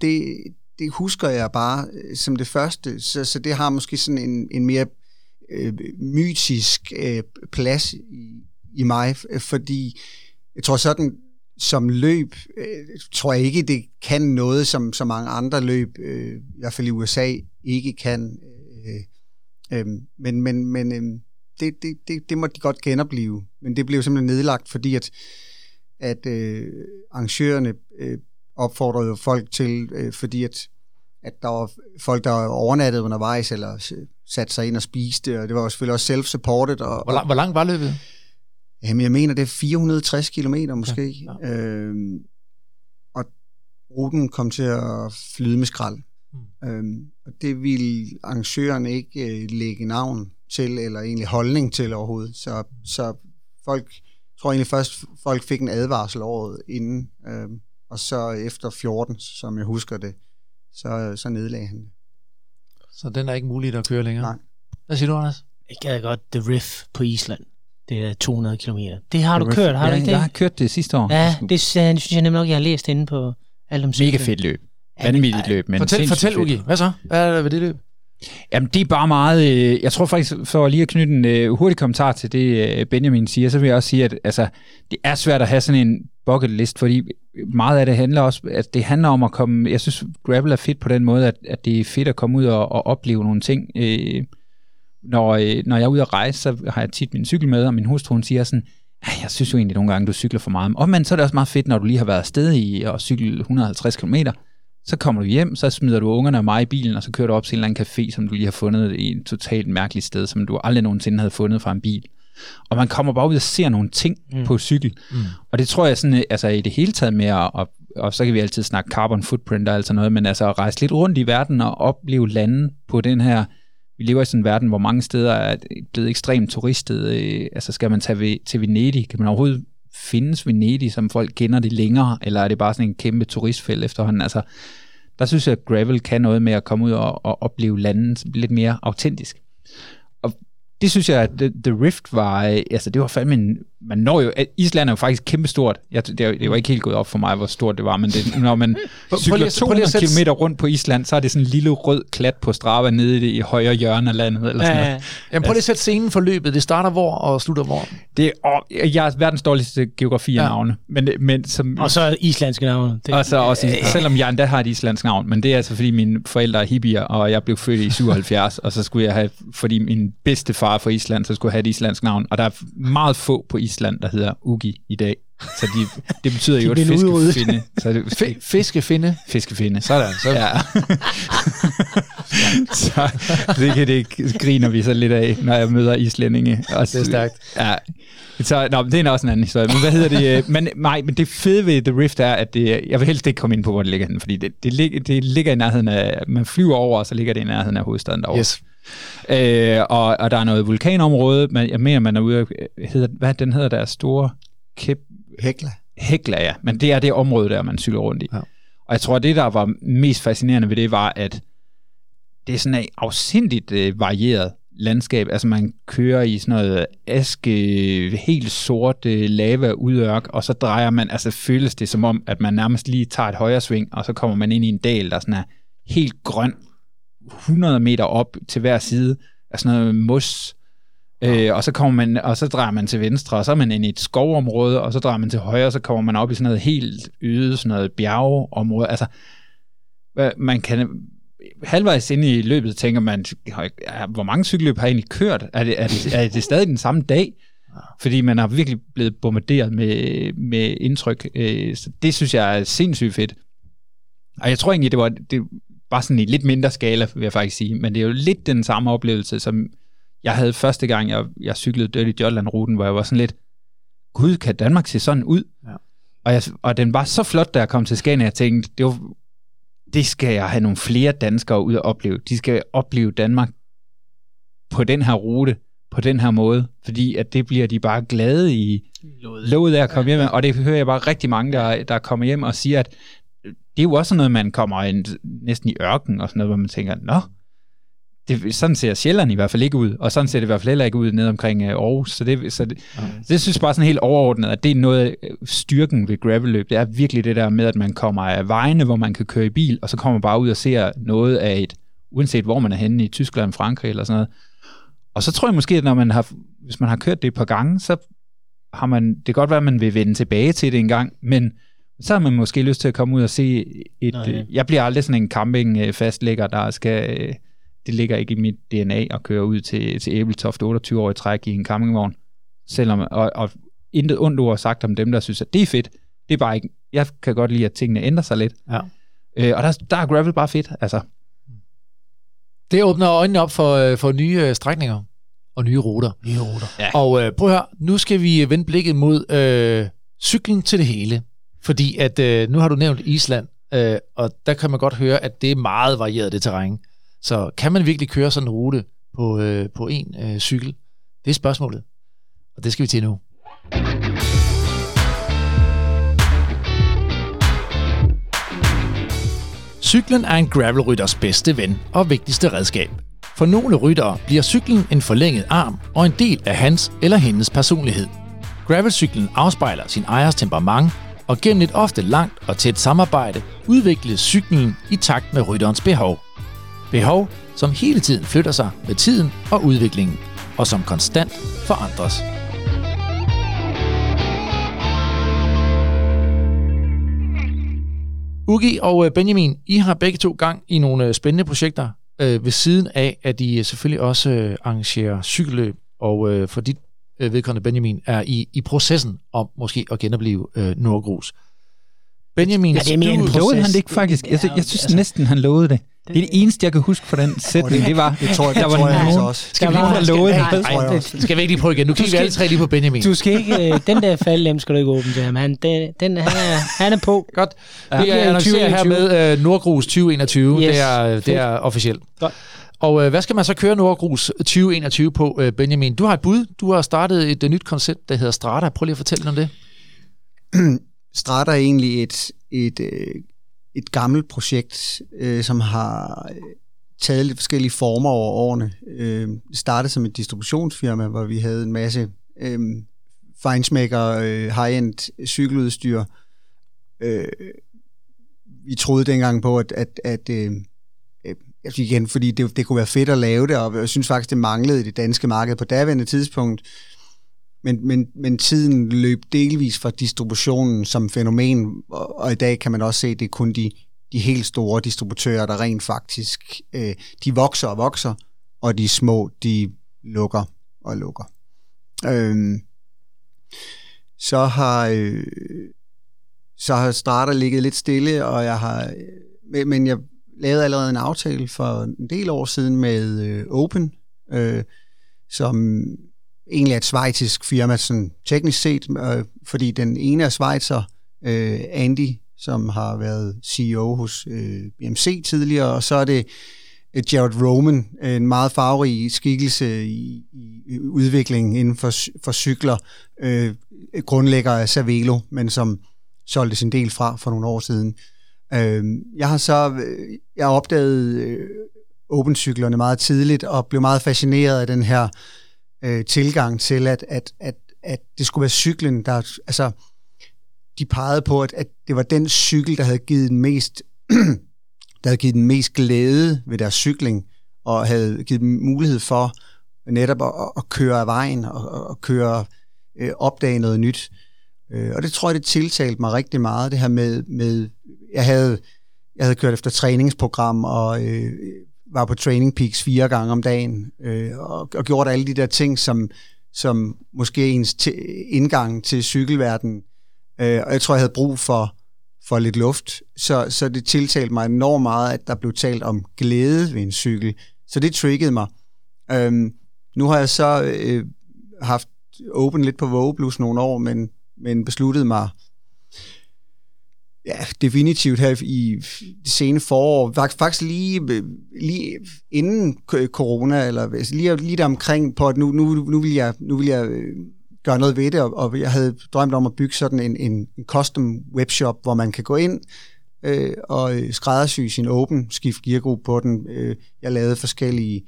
det, det husker jeg bare øh, som det første, så, så det har måske sådan en, en mere øh, mytisk øh, plads i, i mig, øh, fordi jeg tror sådan, som løb, øh, tror jeg ikke, det kan noget, som så mange andre løb, øh, i hvert fald i USA, ikke kan. Øh, Øh, øh, men men, men øh, det, det, det, det må de godt genopleve. Men det blev simpelthen nedlagt, fordi at, at øh, arrangørerne øh, opfordrede folk til, øh, fordi at, at der var folk, der overnattede undervejs, eller satte sig ind og spiste, og det var jo selvfølgelig også self-supported. Og, Hvor, lang, hvor langt var løbet? Jamen, jeg mener, det er 460 kilometer måske. Ja, Ja. Øhm, og ruten kom til at flyde med skrald. Mm. Øhm, og det ville arrangøren ikke øh, lægge navn til, eller egentlig holdning til overhovedet. Så, så folk, jeg tror egentlig først, folk fik en advarsel året inden, øhm, og så efter 14, som jeg husker det, så, så nedlagde han det. Så den er ikke muligt at køre længere. Nej. Hvad siger du, Anders? Jeg gad godt The Riff på Island. Det er 200 km. Det har du kørt, har ja, du ikke det? Jeg har kørt det sidste år. Ja, det, synes jeg- nemlig nok, jeg har læst inde på alt om Mega fedt løb. Vanvittigt løb, men fortæl, fortæl. Ugi. Hvad så? Hvad er der ved det løb? Jamen, det er bare meget... Øh, jeg tror faktisk, for lige at knytte en øh, hurtig kommentar til det, øh, Benjamin siger, så vil jeg også sige, at altså, det er svært at have sådan en bucket list, fordi meget af det handler også, at det handler om at komme... Jeg synes, gravel er fedt på den måde, at, at det er fedt at komme ud og, og opleve nogle ting. Øh, når, øh, når jeg er ude at rejse, så har jeg tit min cykel med, og min hustru hun siger sådan, "Ej, jeg synes jo egentlig nogle gange, du cykler for meget. Og men så er det også meget fedt, når du lige har været afsted i og cykle 150 km, så kommer du hjem, så smider du ungerne og mig i bilen, og så kører du op til en eller anden café, som du lige har fundet i et totalt mærkeligt sted, som du aldrig nogensinde havde fundet fra en bil. Og man kommer bare ud og ser nogle ting mm. på cykel. Mm. Og det tror jeg sådan, altså i det hele taget med at, og, og så kan vi altid snakke carbon footprint og alt sådan noget, men altså at rejse lidt rundt i verden og opleve lande på den her, vi lever i sådan en verden, hvor mange steder er blevet ekstremt turistet. Øh, altså skal man tage ved, til Venedig, kan man overhovedet findes Venedig, som folk kender det længere, eller er det bare sådan en kæmpe turistfælde efterhånden? Altså, der synes jeg, at gravel kan noget med at komme ud og, og opleve landet lidt mere autentisk. Og det synes jeg, at The, The Rift var, øh, altså det var fandme en man når jo, Island er jo faktisk kæmpestort. Jeg, det, er, det var ikke helt gået op for mig, hvor stort det var, men det, når man cykler lige at- prøv lige 200 at sætte- km rundt på Island, så er det sådan en lille rød klat på Strava nede i det i højre hjørne af landet. Eller sådan Ja, noget. Jamen, prøv lige at sætte scenen for løbet. Det starter hvor og slutter hvor? Det er, åh, jeg er verdens dårligste geografi af Ja. navne. Men, men som, Og så islandske navne. Det, og så også, i- selvom jeg endda har et islandsk navn, men det er altså fordi mine forældre er hippier, og jeg blev født i 77, og så skulle jeg have, fordi min bedste far fra Island, så skulle jeg have et islandsk navn, og der er meget få på Island, der hedder Ugi i dag. Så de, det betyder <laughs> jo De udryddet. fiskefinde. Så det, F- fiskefinde. fiskefinde. Sådan. Så, Ja. <laughs> så det, kan det griner vi så lidt af, når jeg møder islændinge. Og, Det er stærkt. Ja. Så, nå, men det er også en anden historie. Men hvad hedder det? øh, Men, nej, men det fede ved The Rift er, at det, jeg vil helst ikke komme ind på, hvor det ligger henne, fordi det, det, ligger, det ligger i nærheden af, man flyver over, og så ligger det i nærheden af hovedstaden derovre. Yes. Øh, og, og der er noget vulkanområde, men jeg mener, man er ude af, hedder, hvad den hedder der store kæp, Hekla. Hekla, ja. Men det er det område der, man cykler rundt i. Ja. Ja. Og jeg tror, at det, der var mest fascinerende ved det, var, at det er sådan et afsindigt øh, varieret landskab. Altså man kører i sådan noget aske, helt sort øh, lava udørk, og så drejer man, altså føles det som om, at man nærmest lige tager et højre sving, og så kommer man ind i en dal, der sådan er helt grøn, 100 meter op til hver side af sådan noget mos. Øh, og så kommer man, og så drejer man til venstre, og så er man ind i et skovområde, og så drejer man til højre, og så kommer man op i sådan noget helt øde, sådan noget bjergeområde. Altså, hvad- man kan halvvejs inde i løbet tænker man, hvor mange cykelløb har jeg egentlig kørt? Er det, er det, er det stadig den samme dag? Fordi man har virkelig blevet bombarderet med, med indtryk. Øh, Så det synes jeg er sindssygt fedt. Og jeg tror egentlig, det var, det var sådan i lidt mindre skala, vil jeg faktisk sige. Men det er jo lidt den samme oplevelse, som jeg havde første gang, jeg, jeg cyklede Dirty Jotland-ruten, hvor jeg var sådan lidt, gud, kan Danmark se sådan ud? Ja. Og, jeg, og den var så flot, da jeg kom til Scania, jeg tænkte, det, var, det skal jeg have nogle flere danskere ud og opleve. De skal opleve Danmark på den her rute, på den her måde, fordi at det bliver de bare glade i lovet af at komme hjem, og det hører jeg bare rigtig mange, der, der kommer hjem og siger, at det er jo også sådan noget, man kommer ind, næsten i ørken og sådan noget, hvor man tænker, nå, det, sådan ser Sjælland i hvert fald ikke ud, og sådan ser det i hvert fald heller ikke ud ned omkring uh, Aarhus, så det, så det, så det synes jeg bare sådan helt overordnet, at det er noget af styrken ved gravelløb, det er virkelig det der med, at man kommer af vejene, hvor man kan køre i bil, og så kommer man bare ud og ser noget af et, uanset hvor man er henne i Tyskland, Frankrig eller sådan noget. Og så tror jeg måske, at når man har, hvis man har kørt det et par gange, så har man, det kan godt være, at man vil vende tilbage til det en gang, men så har man måske lyst til at komme ud og se et... Nå, ja. øh, Jeg bliver aldrig sådan en camping-fastlægger, der skal... øh, Det ligger ikke i mit DNA at køre ud til, til Æbeltoft 28 år i træk i en campingvogn. Selvom, og, og intet ondt ord sagt om dem, der synes, at det er fedt. Det er bare ikke... Jeg kan godt lide, at tingene ændrer sig lidt. Ja. Øh, og der, der er gravel bare fedt, altså. Det åbner øjnene op for, øh, for nye øh, strækninger og nye ruter. Nye ruter. Ja. Og øh, prøv at høre, nu skal vi vende blikket mod øh, cyklen til det hele. Fordi at øh, nu har du nævnt Island, øh, og der kan man godt høre, at det er meget varieret, det terræn. Så kan man virkelig køre sådan en rute på, øh, på en øh, cykel? Det er spørgsmålet. Og det skal vi til nu. Cyklen er en gravelrytters bedste ven og vigtigste redskab. For nogle ryttere bliver cyklen en forlænget arm og en del af hans eller hendes personlighed. Gravelcyklen afspejler sin ejers temperament, og gennem et ofte langt og tæt samarbejde udvikles cyklen i takt med rytterens behov. Behov, som hele tiden flytter sig med tiden og udviklingen, og som konstant forandres. Ugi og øh, Benjamin, I har begge to gang i nogle øh, spændende projekter, øh, ved siden af, at I øh, selvfølgelig også øh, arrangerer cykelløb, og øh, for dit øh, vedkommende Benjamin er I i processen om måske at genopleve øh, Nordgrus. Benjamin, Ja, det er mere en proces. Lovede han det ikke faktisk? Jeg, jeg synes altså- næsten, han lovede det. Det er det eneste, jeg kan huske fra den sætning. Det var, Det tror jeg, der det var tror jeg altså nogen, også. Skal vi lige prøve skal- love det? Nej, skal vi ikke lige prøve igen? Nu kigger vi alle tre lige på Benjamin. Du skal ikke, øh, den der faldlem skal du ikke åbne til ham. Han, den, den, han, er, han er på. Godt. Ja. Vi i annoncerer her 2021. med øh, Nordgrus 2021. Yes. Det, er, det er officielt. Godt. Og øh, hvad skal man så køre Nordgrus 2021 på, øh, Benjamin? Du har et bud. Du har startet et et nyt koncept, der hedder Strata. Prøv lige at fortælle om det. <clears throat> Strata er egentlig et, et, øh, et gammelt projekt, øh, som har øh, taget lidt forskellige former over årene. Øh, det startede som et distributionsfirma, hvor vi havde en masse øh, Feinschmecker øh, high-end cykeludstyr. Øh, vi troede dengang på, at, at, at øh, altså igen, fordi det, det kunne være fedt at lave det, og jeg synes faktisk, det manglede i det danske marked på daværende tidspunkt. Men, men, men tiden løb delvis fra distributionen som fænomen, og, og i dag kan man også se, at det er kun de, de helt store distributører, der rent faktisk, øh, de vokser og vokser, og de små, de lukker og lukker. Øhm, så har øh, så har starter ligget lidt stille, og jeg har, øh, men jeg lavede allerede en aftale for en del år siden med øh, Open, øh, som egentlig er et svejtisk firma, sådan teknisk set, øh, fordi den ene er svejser, øh, Andy, som har været CEO hos øh, BMC tidligere, og så er det øh, Jared Roman, en meget farverig skikkelse i, i udviklingen inden for, for cykler, øh, grundlægger af Savelo, men som solgte sin del fra for nogle år siden. Øh, Øhm, jeg har så øh, jeg opdaget øh, opencyklerne meget tidligt og blev meget fascineret af den her øh, tilgang til, at, at, at, at det skulle være cyklen, der... Altså, de pegede på, at, at det var den cykel, der havde givet den mest, <clears throat> der havde givet den mest glæde ved deres cykling, og havde givet dem mulighed for netop at, at køre af vejen og at køre øh, opdage noget nyt. Øh, og det tror jeg, det tiltalte mig rigtig meget, det her med, med jeg havde, jeg havde kørt efter træningsprogram og øh, var på Training Peaks fire gange om dagen øh, og, og gjort alle de der ting, som, som måske ens indgang til cykelverdenen Øh, og jeg tror, jeg havde brug for, for lidt luft. Så, så det tiltalte mig enormt meget, at der blev talt om glæde ved en cykel. Så det triggede mig. Øhm, nu har jeg så øh, haft åben lidt på Vogeblus nogle år, men, men besluttede mig ja, definitivt her i det sene forår, faktisk lige, øh, lige inden corona, eller altså lige, lige der omkring på, at nu, nu, nu, vil jeg, nu vil jeg øh, gøre noget ved det, og, og jeg havde drømt om at bygge sådan en, en, en custom webshop, hvor man kan gå ind øh, og øh, skræddersy sin open skift geargruppe på den. Øh, jeg lavede forskellige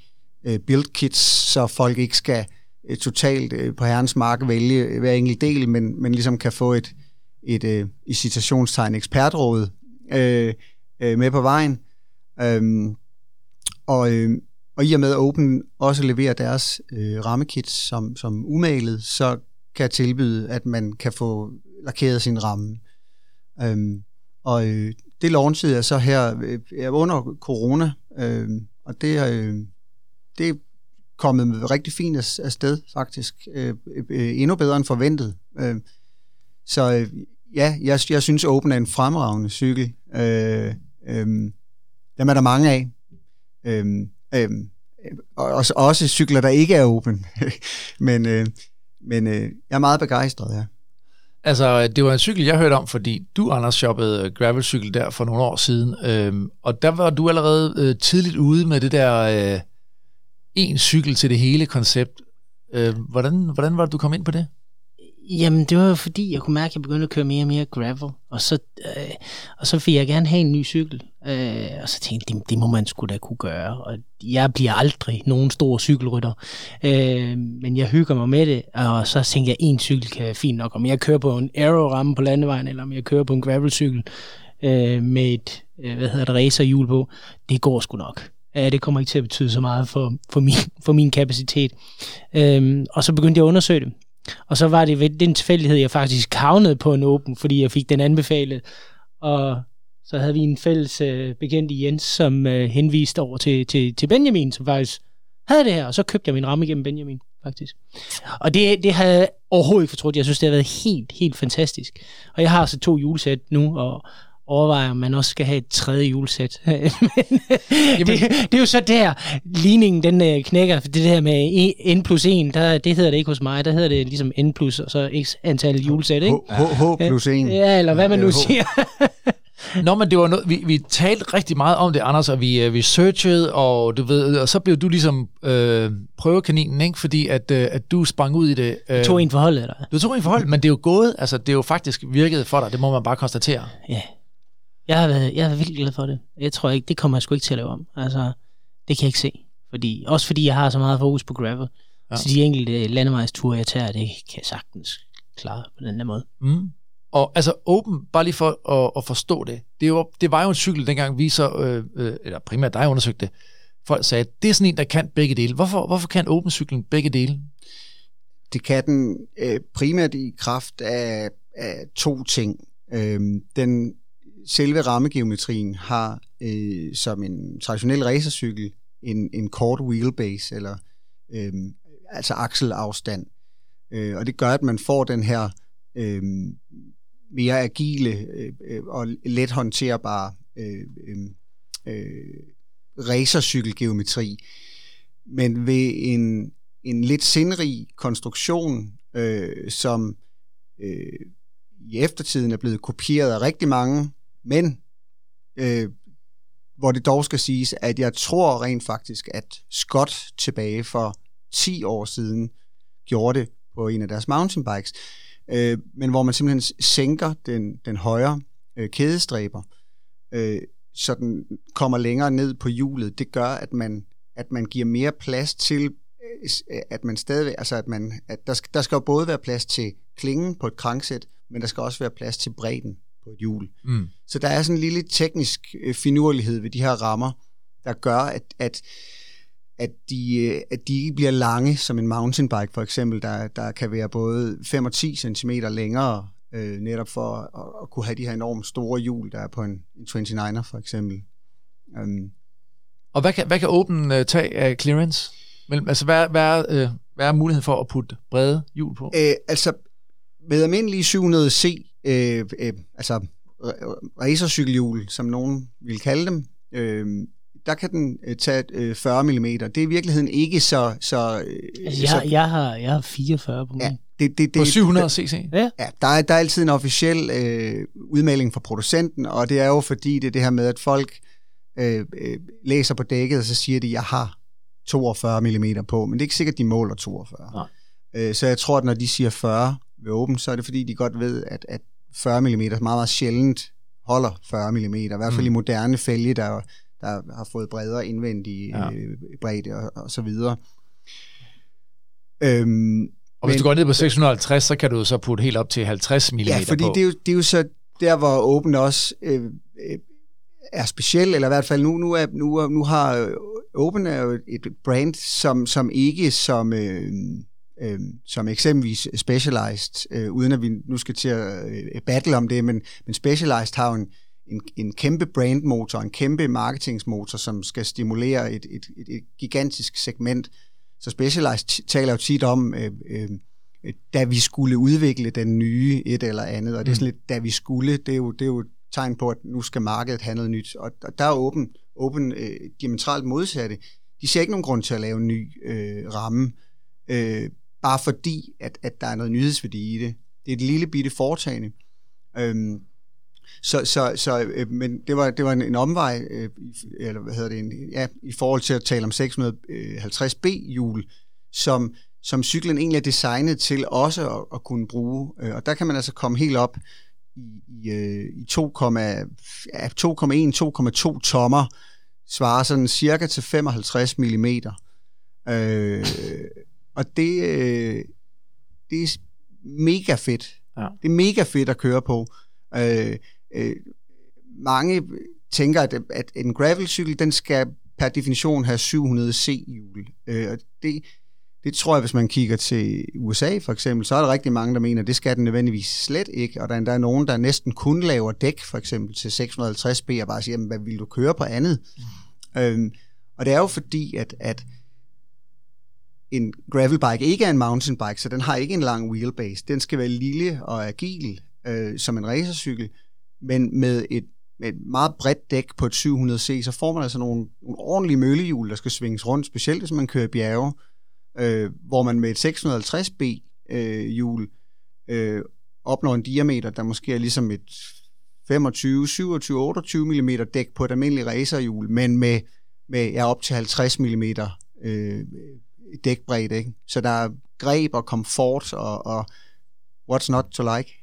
øh, build kits, så folk ikke skal øh, totalt øh, på herrens mark vælge hver enkelt del, men, men ligesom kan få et, et øh, i citationstegn ekspertråd øh, øh, med på vejen. Øh, og, øh, og i og med at Open også leverer deres øh, rammekits som, som umalet, så kan jeg tilbyde, at man kan få lakeret sin ramme. Øhm, og øh, det launchede jeg så her øh, under corona, øh, og det, øh, det er kommet rigtig fint afsted faktisk. Øh, øh, endnu bedre end forventet. Øh, så øh, ja, jeg, jeg synes Open er en fremragende cykel. Øh, øh, dem er der mange af. Øh, øh, også, også cykler, der ikke er Open. <laughs> men øh, men øh, jeg er meget begejstret, ja. Altså, det var en cykel, jeg hørte om, fordi du, Anders, shoppede gravelcykel der for nogle år siden, øhm, og der var du allerede øh, tidligt ude med det der øh, en cykel til det hele koncept. Øh, hvordan, hvordan var det, du kom ind på det? Jamen, det var jo fordi, jeg kunne mærke, at jeg begyndte at køre mere og mere gravel, og så, øh, og så fik jeg gerne have en ny cykel. Øh, og så tænkte jeg, det, det må man sgu da kunne gøre. Og jeg bliver aldrig nogen stor cykelrytter, øh, men jeg hygger mig med det, og så tænkte jeg, en cykel kan være fint nok. Om jeg kører på en aero-ramme på landevejen, eller om jeg kører på en gravelcykel øh, med et, øh, hvad hedder det, racerhjul på, det går sgu nok. Øh, det kommer ikke til at betyde så meget for, for, min, for min kapacitet. Øh, og så begyndte jeg at undersøge det. Og så var det ved den tilfældighed, jeg faktisk havnede på en åben, fordi jeg fik den anbefalet. Og så havde vi en fælles øh, bekendt i Jens, som øh, henviste over til, til, til Benjamin, som faktisk havde det her, og så købte jeg min ramme igennem Benjamin, faktisk. Og det, det havde jeg overhovedet ikke fortrudt. Jeg synes, det har været helt, helt fantastisk. Og jeg har altså to julesæt nu, og, overvejer, om man også skal have et tredje julesæt. <laughs> Men, det, det er jo så der, ligningen den øh, knækker, for det der med N plus 1, der, det hedder det ikke hos mig, der hedder det ligesom N plus, og så x antal julesæt, ikke? H, H plus 1. Ja, eller hvad man nu siger. <laughs> Nå, men det var noget, vi, vi talte rigtig meget om det, Anders, og vi, øh, vi searchede, og du ved, og så blev du ligesom øh, prøvekaninen, ikke? Fordi at, øh, at du sprang ud i det. Øh, du tog en forhold, eller? Du tog en forhold, men det er jo gået, altså det er jo faktisk virket for dig, det må man bare konstatere. Ja, jeg har, været, jeg er virkelig glad for det. Jeg tror ikke, det kommer jeg sgu ikke til at lave om. Altså, det kan jeg ikke se. Fordi, også fordi jeg har så meget fokus på gravel. Ja. Så de enkelte landevejsture, jeg tager, det kan jeg sagtens klare på den der måde. Mm. Og altså Open, bare lige for at, at forstå det, det var, det var jo en cykel, dengang vi så, øh, øh, eller primært dig undersøgte det, folk sagde, at det er sådan en, der kan begge dele. Hvorfor, hvorfor kan Open-cyklen begge dele? Det kan den øh, primært i kraft af, af to ting. Øhm, den selve rammegeometrien har øh, som en traditionel racercykel en, en kort wheelbase, eller øh, altså akselafstand. Øh, og det gør, at man får den her øh, mere agile øh, og let håndterbare øh, øh, øh, racercykelgeometri. Men ved en, en lidt sindrig konstruktion, øh, som øh, i eftertiden er blevet kopieret af rigtig mange, men øh, hvor det dog skal siges, at jeg tror rent faktisk, at Scott tilbage for 10 år siden gjorde det på en af deres mountainbikes, øh, men hvor man simpelthen sænker den, den højre øh, kædestræber, øh, så den kommer længere ned på hjulet. Det gør, at man, at man giver mere plads til, øh, at man stadigvæk, altså at man, at der, skal, der skal jo både være plads til klingen på et kranksæt, men der skal også være plads til bredden på et hjul. Mm. Så der er sådan en lille teknisk øh, finurlighed ved de her rammer, der gør, at, at, at, de, øh, at de ikke bliver lange som en mountainbike for eksempel, der, der kan være både 5 og 10 cm længere, øh, netop for at, at kunne have de her enormt store hjul, der er på en, en 29er for eksempel. Um, Og hvad kan, hvad kan Open uh, tage af clearance? Men, altså, hvad, hvad, er, uh, hvad er muligheden for at putte brede hjul på? øh, altså, med almindelige 700C, øh, øh, altså racercykelhjul, som nogen vil kalde dem, øh, der kan den øh, tage øh, 40 mm. Det er i virkeligheden ikke så... så, øh, Altså, så jeg, jeg, har, jeg har 44 på min. ja, det, det, det, På 700 cc? Ja. Ja, der er, der er altid en officiel øh, udmelding fra producenten, og det er jo fordi, det er det her med, at folk øh, øh, læser på dækket, og så siger de, jeg har 42 mm på, men det er ikke sikkert, de måler 42. Nej. Øh, så jeg tror, at når de siger 40 ved åben, så er det fordi, de godt ved, at, at 40 mm meget, meget sjældent holder 40 mm. I hvert fald Mm. i moderne fælge, der, der har fået bredere indvendig Ja. ja. øh, bredde og, og så videre. Øhm, Og hvis Men- du går ned på 650, så kan du så putte helt op til 50 mm Ja, fordi på. det er, jo, det er jo så der, hvor Open også øh, øh, er speciel, eller i hvert fald nu, nu, er, nu, nu har øh, Open er jo et brand, som, som ikke som, øh, øh, som eksempelvis Specialized, øh, uden at vi nu skal til at øh, battle om det, men, men Specialized har jo en, en, en kæmpe brandmotor, en kæmpe marketingsmotor, som skal stimulere et, et, et, et gigantisk segment. Så Specialized taler jo tit om, øh, øh, da vi skulle udvikle den nye et eller andet, og det er sådan lidt, da vi skulle, det er jo, det er jo et tegn på, at nu skal markedet have noget nyt, og og der er åben, åben øh, diametralt modsatte. De ser ikke nogen grund til at lave en ny øh, ramme, øh, bare fordi, at, at der er noget nyhedsværdi i det. Det er et lille bitte foretagende. Øhm, så, så, så øh, men det var, det var en, en omvej, øh, eller hvad hedder det, en, ja, i forhold til at tale om 650B-hjul, øh, som, som cyklen egentlig er designet til også at, at kunne bruge. Øh, Og der kan man altså komme helt op i, i, øh, i 2,1, ja, 2,1-2,2 tommer, svarer sådan cirka til 55 mm. Øh, og det, øh, det er mega fedt. Ja. Det er mega fedt at køre på. Øh, øh, mange tænker, at, at en gravelcykel, den skal per definition have 700 C-hjul. Øh, og det, det tror jeg, hvis man kigger til USA for eksempel, så er der rigtig mange, der mener, at det skal den nødvendigvis slet ikke. Og der er endda nogen, der næsten kun laver dæk for eksempel til 650B og bare siger, jamen, hvad vil du køre på andet? Mm. Øhm, og det er jo fordi, at, at en gravelbike ikke er en mountainbike, så den har ikke en lang wheelbase. Den skal være lille og agil, øh, som en racercykel, men med et, med et meget bredt dæk på et 700C, så får man altså nogle, nogle ordentlige møllehjul, der skal svinges rundt, specielt hvis man kører i bjerge, øh, hvor man med et 650B øh, hjul øh, opnår en diameter, der måske er ligesom et 25, 27, 28 mm dæk på et almindeligt racerhjul, men med, med ja, op til 50 mm øh, dækbredde. Ikke? Så der er greb og komfort og, og what's not to like.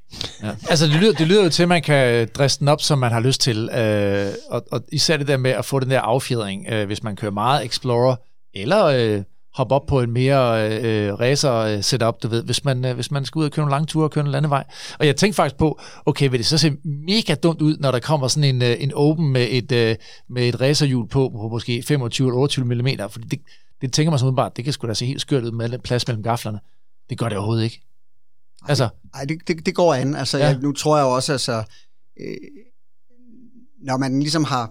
Ja. Altså, det lyder, det lyder jo til, at man kan dresse den op, som man har lyst til. Øh, og, og især det der med at få den der affjedring, øh, hvis man kører meget Explorer, eller øh, hoppe op på en mere øh, racer setup, du ved, hvis man, øh, hvis man skal ud og køre nogle lange ture og køre en landevej. Og jeg tænkte faktisk på, okay, vil det så se mega dumt ud, når der kommer sådan en, øh, en open med et, øh, med et racerhjul på, på måske 25 eller 28 mm, for det, det tænker man så udebart, det kan sgu da se helt skørt ud med plads mellem gaflerne. Det gør det overhovedet ikke. Altså. Nej, det, det, det går an. Altså, ja. jeg, nu tror jeg også, altså, øh, når man ligesom har,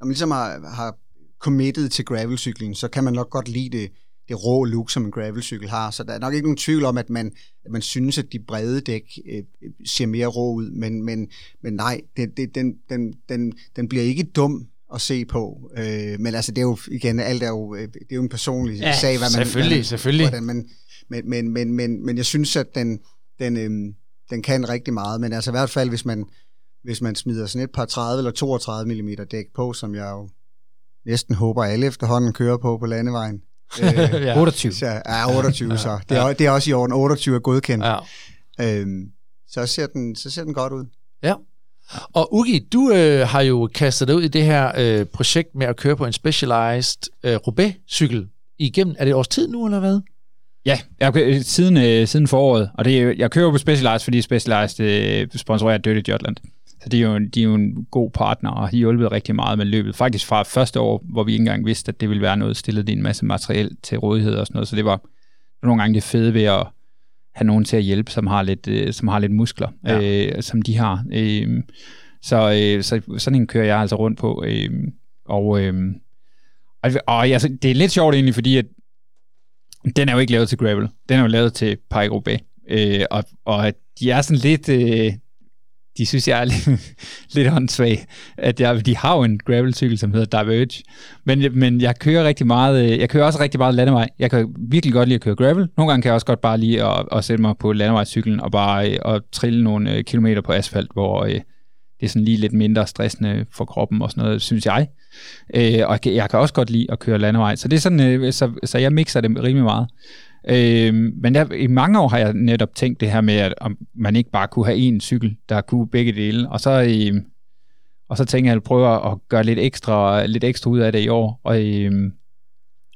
når man ligesom har, har committed til gravelcykling, så kan man nok godt lide det, det rå look, som en gravelcykel har. Så der er nok ikke nogen tvivl om, at man, at man synes, at de brede dæk øh, ser mere rå ud. Men, men, men nej, det, det, den, den, den, den bliver ikke dum at se på. Øh, men altså, det er jo igen, alt er jo, øh, det er jo en personlig ja, sag, hvad man... selvfølgelig, man, selvfølgelig. Hvordan man, men, men, men, men, men jeg synes, at den, den, øh, den kan rigtig meget. Men altså i hvert fald, hvis man, hvis man smider sådan et par 30 eller 32 mm dæk på, som jeg jo næsten håber, alle efterhånden kører på på landevejen. <laughs> øh, ja. 28. Så, ja, 28 ja, så. Det er, ja. det er også i orden. 28 er godkendt. Ja. Øhm, så, ser den, så ser den godt ud. Ja. Og Ugi, du øh, har jo kastet dig ud i det her øh, projekt med at køre på en Specialized øh, Roubaix-cykel igennem. Er det et års tid nu, eller hvad? Ja, jeg, øh, siden, øh, siden foråret. Og det, jeg kører på Specialized, fordi Specialized øh, sponsorerer Dirty Jotland. Så de er, jo, de er jo en god partner, og de har hjulpet rigtig meget med løbet. Faktisk fra første år, hvor vi ikke engang vidste, at det ville være noget, stillet en masse materiel til rådighed og sådan noget. Så det var nogle gange det fede ved at have nogen til at hjælpe, som har lidt, øh, som har lidt muskler, ja. øh, som de har. Øh, så, øh, så sådan en kører jeg altså rundt på. Øh, og øh, og, og altså, det er lidt sjovt egentlig, fordi at den er jo ikke lavet til gravel. Den er jo lavet til Paris øh, og, og de er sådan lidt... Øh, de synes, jeg er <laughs> lidt, lidt håndsvag. At jeg, de har jo en gravelcykel, som hedder Diverge. Men, men jeg kører rigtig meget, øh, jeg kører også rigtig meget landevej. Jeg kan virkelig godt lide at køre gravel. Nogle gange kan jeg også godt bare lide at, at sætte mig på landevejscyklen og bare øh, og at trille nogle øh, kilometer på asfalt, hvor det er sådan lige lidt mindre stressende for kroppen og sådan noget, synes jeg. og jeg kan også godt lide at køre landevej. Så det er sådan, så, så jeg mixer det rimelig meget. Øh, men der, i mange år har jeg netop tænkt det her med, at om man ikke bare kunne have én cykel, der kunne begge dele. Og så, øh, og så tænker jeg at prøver at gøre lidt ekstra, lidt ekstra ud af det i år. Og, øh,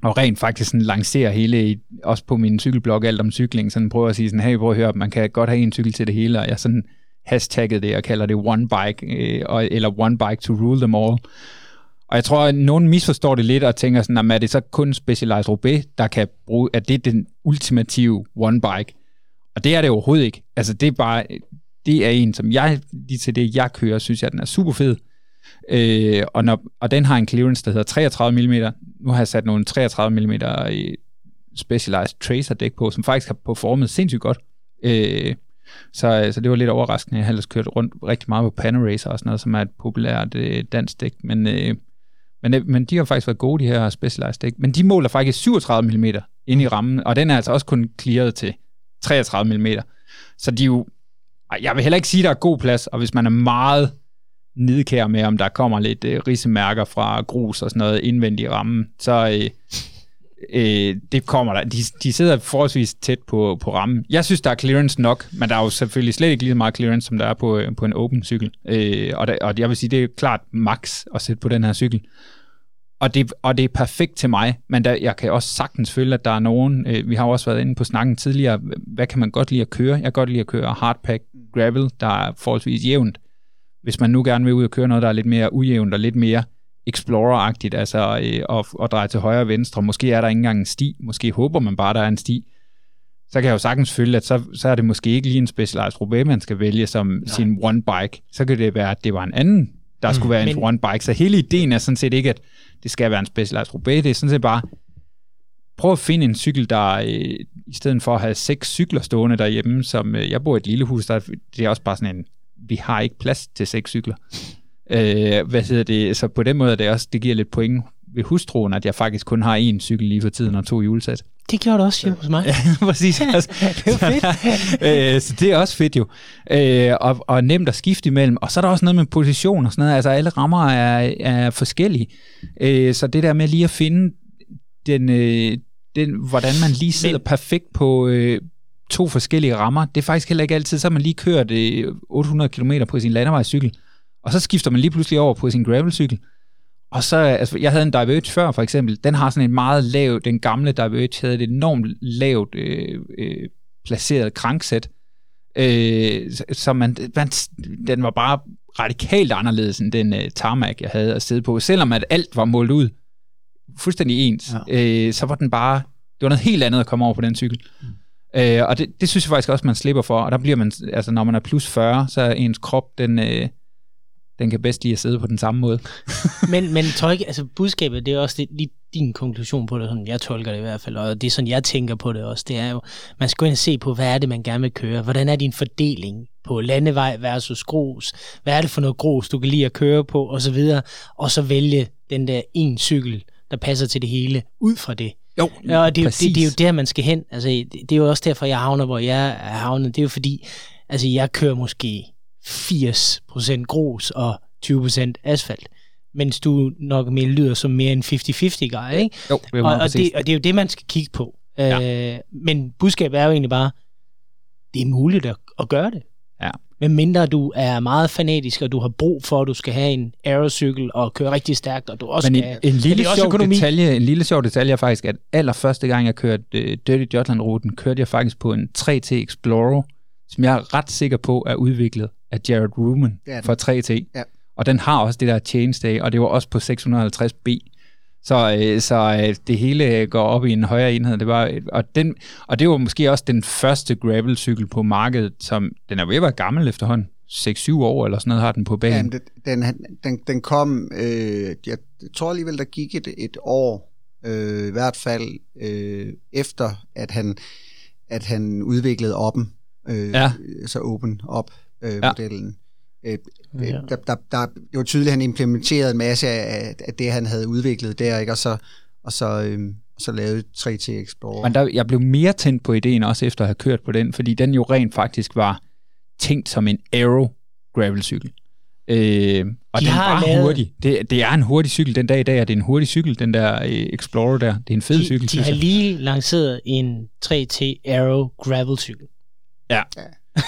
og rent faktisk sådan lancere hele, også på min cykelblog, alt om cykling, sådan prøver at sige sådan, hey, prøv at høre, man kan godt have en cykel til det hele, og jeg sådan hashtagget det og kalder det one bike, øh, eller one bike to rule them all. Og jeg tror, at nogen misforstår det lidt og tænker sådan, er det så kun Specialized Roubaix, der kan bruge, at det er den ultimative one bike? Og det er det overhovedet ikke. Altså det er bare, det er en, som jeg, lige til det jeg kører, synes jeg, den er super fed. Øh, og, når, og den har en clearance, der hedder 33 mm. Nu har jeg sat nogle 33 mm i Specialized Tracer dæk på, som faktisk har performet sindssygt godt. Øh, så, øh, så det var lidt overraskende. Jeg har ellers kørt rundt rigtig meget på Panaracer og sådan noget, som er et populært øh, dansk dæk. Men, øh, men, øh, men de har faktisk været gode, de her Specialized dæk. Men de måler faktisk 37 mm ind i rammen, og den er altså også kun clearet til 33 mm. Så de er jo, jeg vil heller ikke sige, at der er god plads, og hvis man er meget nidkær med, om der kommer lidt øh, risemærker fra grus og sådan noget indvendigt i rammen, så, øh, øh, det kommer der. De, de sidder forholdsvis tæt på, på rammen. Jeg synes, der er clearance nok, men der er jo selvfølgelig slet ikke lige så meget clearance, som der er på, på en open cykel. Øh, og, der, og jeg vil sige, det er klart max at sætte på den her cykel. Og det, og det er perfekt til mig, men der, jeg kan også sagtens føle, at der er nogen, øh, vi har også været inde på snakken tidligere, hvad kan man godt lide at køre? Jeg kan godt lide at køre hardpack gravel, der er forholdsvis jævnt. Hvis man nu gerne vil ud og køre noget, der er lidt mere ujævnt og lidt mere Explorer-agtigt, altså øh, at, at dreje til højre og venstre. Måske er der ikke engang en sti, måske håber man bare, der er en sti. Så kan jeg jo sagtens føle, at så, så er det måske ikke lige en Specialized Roubaix, man skal vælge som Nej. sin one bike. Så kan det være, at det var en anden, der mm, skulle være en men... one bike. Så hele ideen er sådan set ikke, at det skal være en Specialized Roubaix. Det er sådan set bare, prøv at finde en cykel, der øh, i stedet for at have seks cykler stående derhjemme, som øh, jeg bor i et lille hus, der det er også bare sådan en, vi har ikke plads til seks cykler. Øh, hvad hedder det? Så på den måde er det også, det giver lidt point ved hustruen, at jeg faktisk kun har én cykel lige for tiden og to hjulsæt. Det gjorde det også jo hos mig. ja, <laughs> præcis. <laughs> det er fedt. <laughs> øh, så det er også fedt jo. Øh, og, og nemt at skifte imellem. Og så er der også noget med position og sådan noget. Altså alle rammer er, er forskellige. Øh, så det der med lige at finde den, øh, den, hvordan man lige sidder Men, perfekt på, øh, to forskellige rammer, det er faktisk heller ikke altid, så man lige kørt øh, 800 km på sin landevejscykel og så skifter man lige pludselig over på sin gravelcykel. Og så, altså, jeg havde en Diverge før, for eksempel. Den har sådan en meget lav, den gamle Diverge havde et enormt lavt øh, øh, placeret kranksæt. Øh, så man, man, den var bare radikalt anderledes end den øh, tarmac, jeg havde at sidde på. Selvom at alt var målt ud fuldstændig ens, ja. øh, så var den bare, det var noget helt andet at komme over på den cykel. Mm. Øh, og det, det synes jeg faktisk også, man slipper for. Og der bliver man, altså når man er plus 40, så er ens krop, den, øh, den kan bedst lige at sidde på den samme måde. <laughs> men, men tolke, altså budskabet, det er også lige din konklusion på det, sådan jeg tolker det i hvert fald, og det er sådan, jeg tænker på det også, det er jo, man skal gå ind og se på, hvad er det, man gerne vil køre, hvordan er din fordeling på landevej versus grus, hvad er det for noget grus, du kan lide at køre på, og så videre, og så vælge den der en cykel, der passer til det hele, ud fra det. Jo, ja, og det, det, det, det er jo der, man skal hen. Altså, det, det er jo også derfor, jeg havner, hvor jeg er havnet. Det er jo fordi, altså, jeg kører måske 80% grus og 20% asfalt mens du nok mere lyder som mere en 50-50 guy, ikke? Jo, det og, og, det, og det er jo det, man skal kigge på. Ja. Øh, men budskabet er jo egentlig bare, det er muligt at, at gøre det. Ja. Men mindre du er meget fanatisk, og du har brug for, at du skal have en aerocykel og køre rigtig stærkt, og du også Men skal en, en lille sjov økonomi. detalje, en lille sjov detalje er faktisk, at allerførste gang jeg kørte uh, Dirty Jotland-ruten, kørte jeg faktisk på en 3T Explorer, som jeg er ret sikker på er udviklet af Jared Ruman for 3T. Ja. Og den har også det der change day, og det var også på 650B. Så, øh, så øh, det hele går op i en højere enhed. Det var, og, den, og det var måske også den første gravelcykel på markedet, som den er ved at være gammel efterhånden. 6-7 år eller sådan noget har den på banen. Ja, den, den, den kom, øh, jeg tror alligevel, der gik et, et år, øh, i hvert fald øh, efter, at han, at han udviklede oppen, øh, ja. så open op øh, ja. modellen. Øh, ja. der, der, der, det var tydeligt, at han implementerede en masse af, af det, han havde udviklet der, ikke? og så, og så, øh, så lavede 3T Explorer. Men der, jeg blev mere tændt på ideen også efter at have kørt på den, fordi den jo rent faktisk var tænkt som en aero gravelcykel. Øh, og De den var lavet... hurtig. Det, det er en hurtig cykel den dag i dag, og det er en hurtig cykel, den der øh, Explorer der. Det er en fed de, cykel. De har lige lanceret en 3T Aero gravelcykel. Ja. ja. <laughs>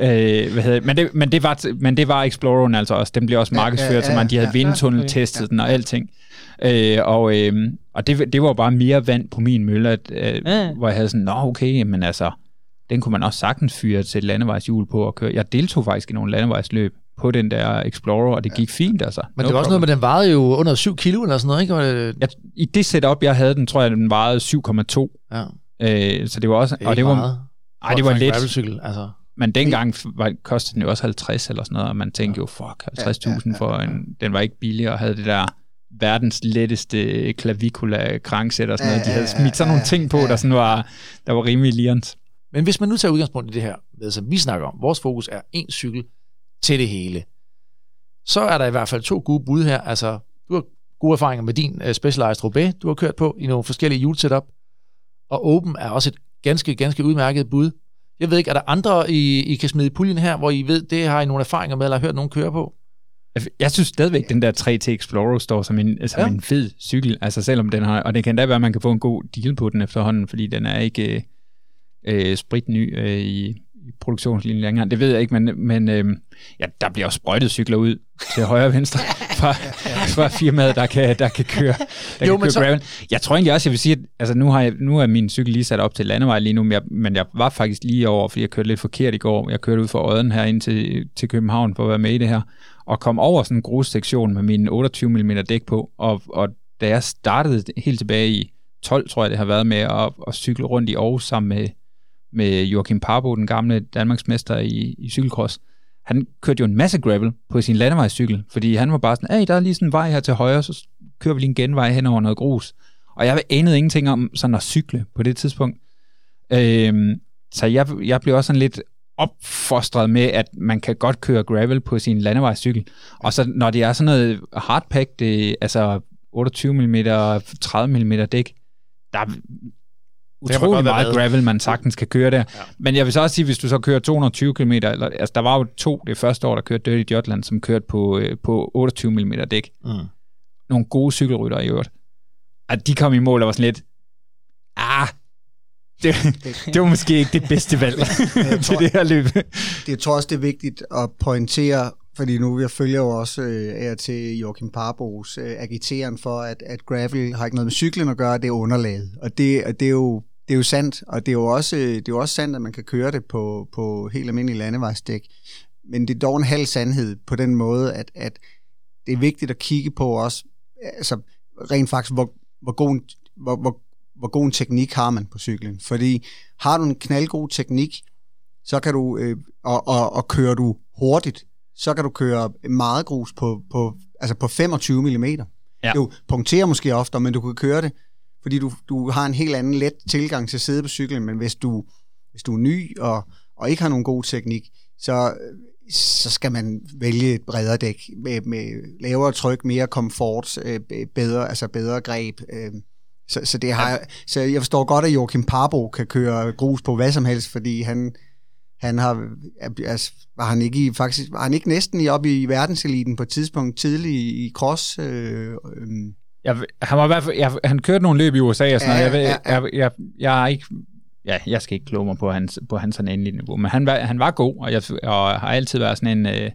Øh, hvad hedder, men, det, men, det var, men det var Exploreren altså også. Den blev også markedsført, ja, ja, ja, som man de havde ja, vindtunnel-testet ja, den og alting. Øh, og øh, og det, det var bare mere vand på min mølle, at, øh, ja. hvor jeg havde sådan, nå okay, men altså, den kunne man også sagtens fyre til landevejshjul på og køre. Jeg deltog faktisk i nogle landevejsløb på den der Explorer, og det gik fint altså. Men no det var også noget med, den vejede jo under 7 kilo eller sådan noget, ikke? Ja, I det setup, jeg havde den, tror jeg, den vejede 7,2. Ja. Øh, så det var også... Det og det var, meget. Ej, det var lidt... altså. Men dengang var, kostede den jo også 50 eller sådan noget, og man tænkte jo, fuck, 50.000 ja, ja, ja, for en... Den var ikke billig, og havde det der verdens letteste klavikula kranksæt og sådan noget. De havde smidt sådan nogle ting på, der, sådan var, der var rimelig lirens. Men hvis man nu tager udgangspunkt i det her, med, som vi snakker om, vores fokus er en cykel til det hele, så er der i hvert fald to gode bud her. Altså, du har gode erfaringer med din uh, Specialized Roubaix, du har kørt på i nogle forskellige hjulsetup, og Open er også et ganske, ganske udmærket bud. Jeg ved ikke, er der andre, I, I kan smide i puljen her, hvor I ved, det har I nogle erfaringer med, eller har hørt nogen køre på? Jeg synes stadigvæk, den der 3T Explorer står som en, som ja. en fed cykel, altså selvom den har, og det kan da være, at man kan få en god deal på den efterhånden, fordi den er ikke øh, øh spritny øh, i, i produktionslinjen længere. Det ved jeg ikke, men, men øh, ja, der bliver også sprøjtet cykler ud til højre og venstre fra, fra firmaet, der kan, der kan køre, der jo, kan køre så... gravel. Jeg tror egentlig også, jeg vil sige, at altså, nu, har jeg, nu er min cykel lige sat op til landevej lige nu, men jeg, men jeg var faktisk lige over, fordi jeg kørte lidt forkert i går. Jeg kørte ud fra Odden her ind til, til København for at være med i det her, og kom over sådan en grussektion med mine 28 mm dæk på, og, og da jeg startede helt tilbage i 12, tror jeg det har været med at, at cykle rundt i Aarhus sammen med med Joachim Parbo, den gamle Danmarksmester i, i cykelcross. Han kørte jo en masse gravel på sin landevejscykel, fordi han var bare sådan, hey, der er lige sådan en vej her til højre, så kører vi lige en genvej hen over noget grus. Og jeg anede ingenting om sådan at cykle på det tidspunkt. Øhm, så jeg, jeg blev også sådan lidt opfostret med, at man kan godt køre gravel på sin landevejscykel. Og så når det er sådan noget hardpack, det, øh, altså 28 mm, 30 mm dæk, der utrolig meget gravel, man sagtens kan køre der. Ja. Men jeg vil så også sige, hvis du så kører 220 km, eller, altså der var jo to det første år, der kørte Dirty Jotland, som kørte på, øh, på 28 mm dæk. Mm. Nogle gode cykelrytter i øvrigt. At de kom i mål og var sådan lidt, ah, det, det var måske ikke det bedste valg <laughs> <laughs> til det her løb. Det, jeg tror også, det er vigtigt at pointere fordi nu jeg følger jo også øh, af til Joachim Parbos øh, agiteren for, at, at gravel har ikke noget med cyklen at gøre, det er underlaget. Og det, og det er jo det er jo sandt, og det er jo også, det er jo også sandt, at man kan køre det på, på helt almindelige landevejsdæk. Men det er dog en halv sandhed på den måde, at, at det er vigtigt at kigge på også, altså rent faktisk, hvor, hvor, god, hvor, hvor, hvor god en teknik har man på cyklen. Fordi har du en knaldgod teknik, så kan du, øh, og, og, og kører du hurtigt, så kan du køre meget grus på, på, altså på 25 mm. Ja. Du punkterer måske ofte, men du kan køre det, fordi du, du har en helt anden let tilgang til at sidde på cyklen, men hvis du, hvis du er ny og, og ikke har nogen god teknik, så, så skal man vælge et bredere dæk med, med lavere tryk, mere komfort, øh, bedre, altså bedre greb. Øh. Så, så, det har, så jeg forstår godt, at Joachim Parbo kan køre grus på hvad som helst, fordi han, han har, altså, var han ikke i, faktisk, var han ikke næsten i op i verdenseliten på et tidspunkt tidligt i, i cross? Øh, øh. Jeg, han, var i hvert fald, jeg, han kørte nogle løb i USA og sådan ja, noget. Jeg, ja, ja. Jeg, jeg, jeg, er ikke, ja, jeg skal ikke kloge mig på hans, på hans sådan endelige niveau, men han var, han var god, og, jeg, og har altid været sådan en, øh,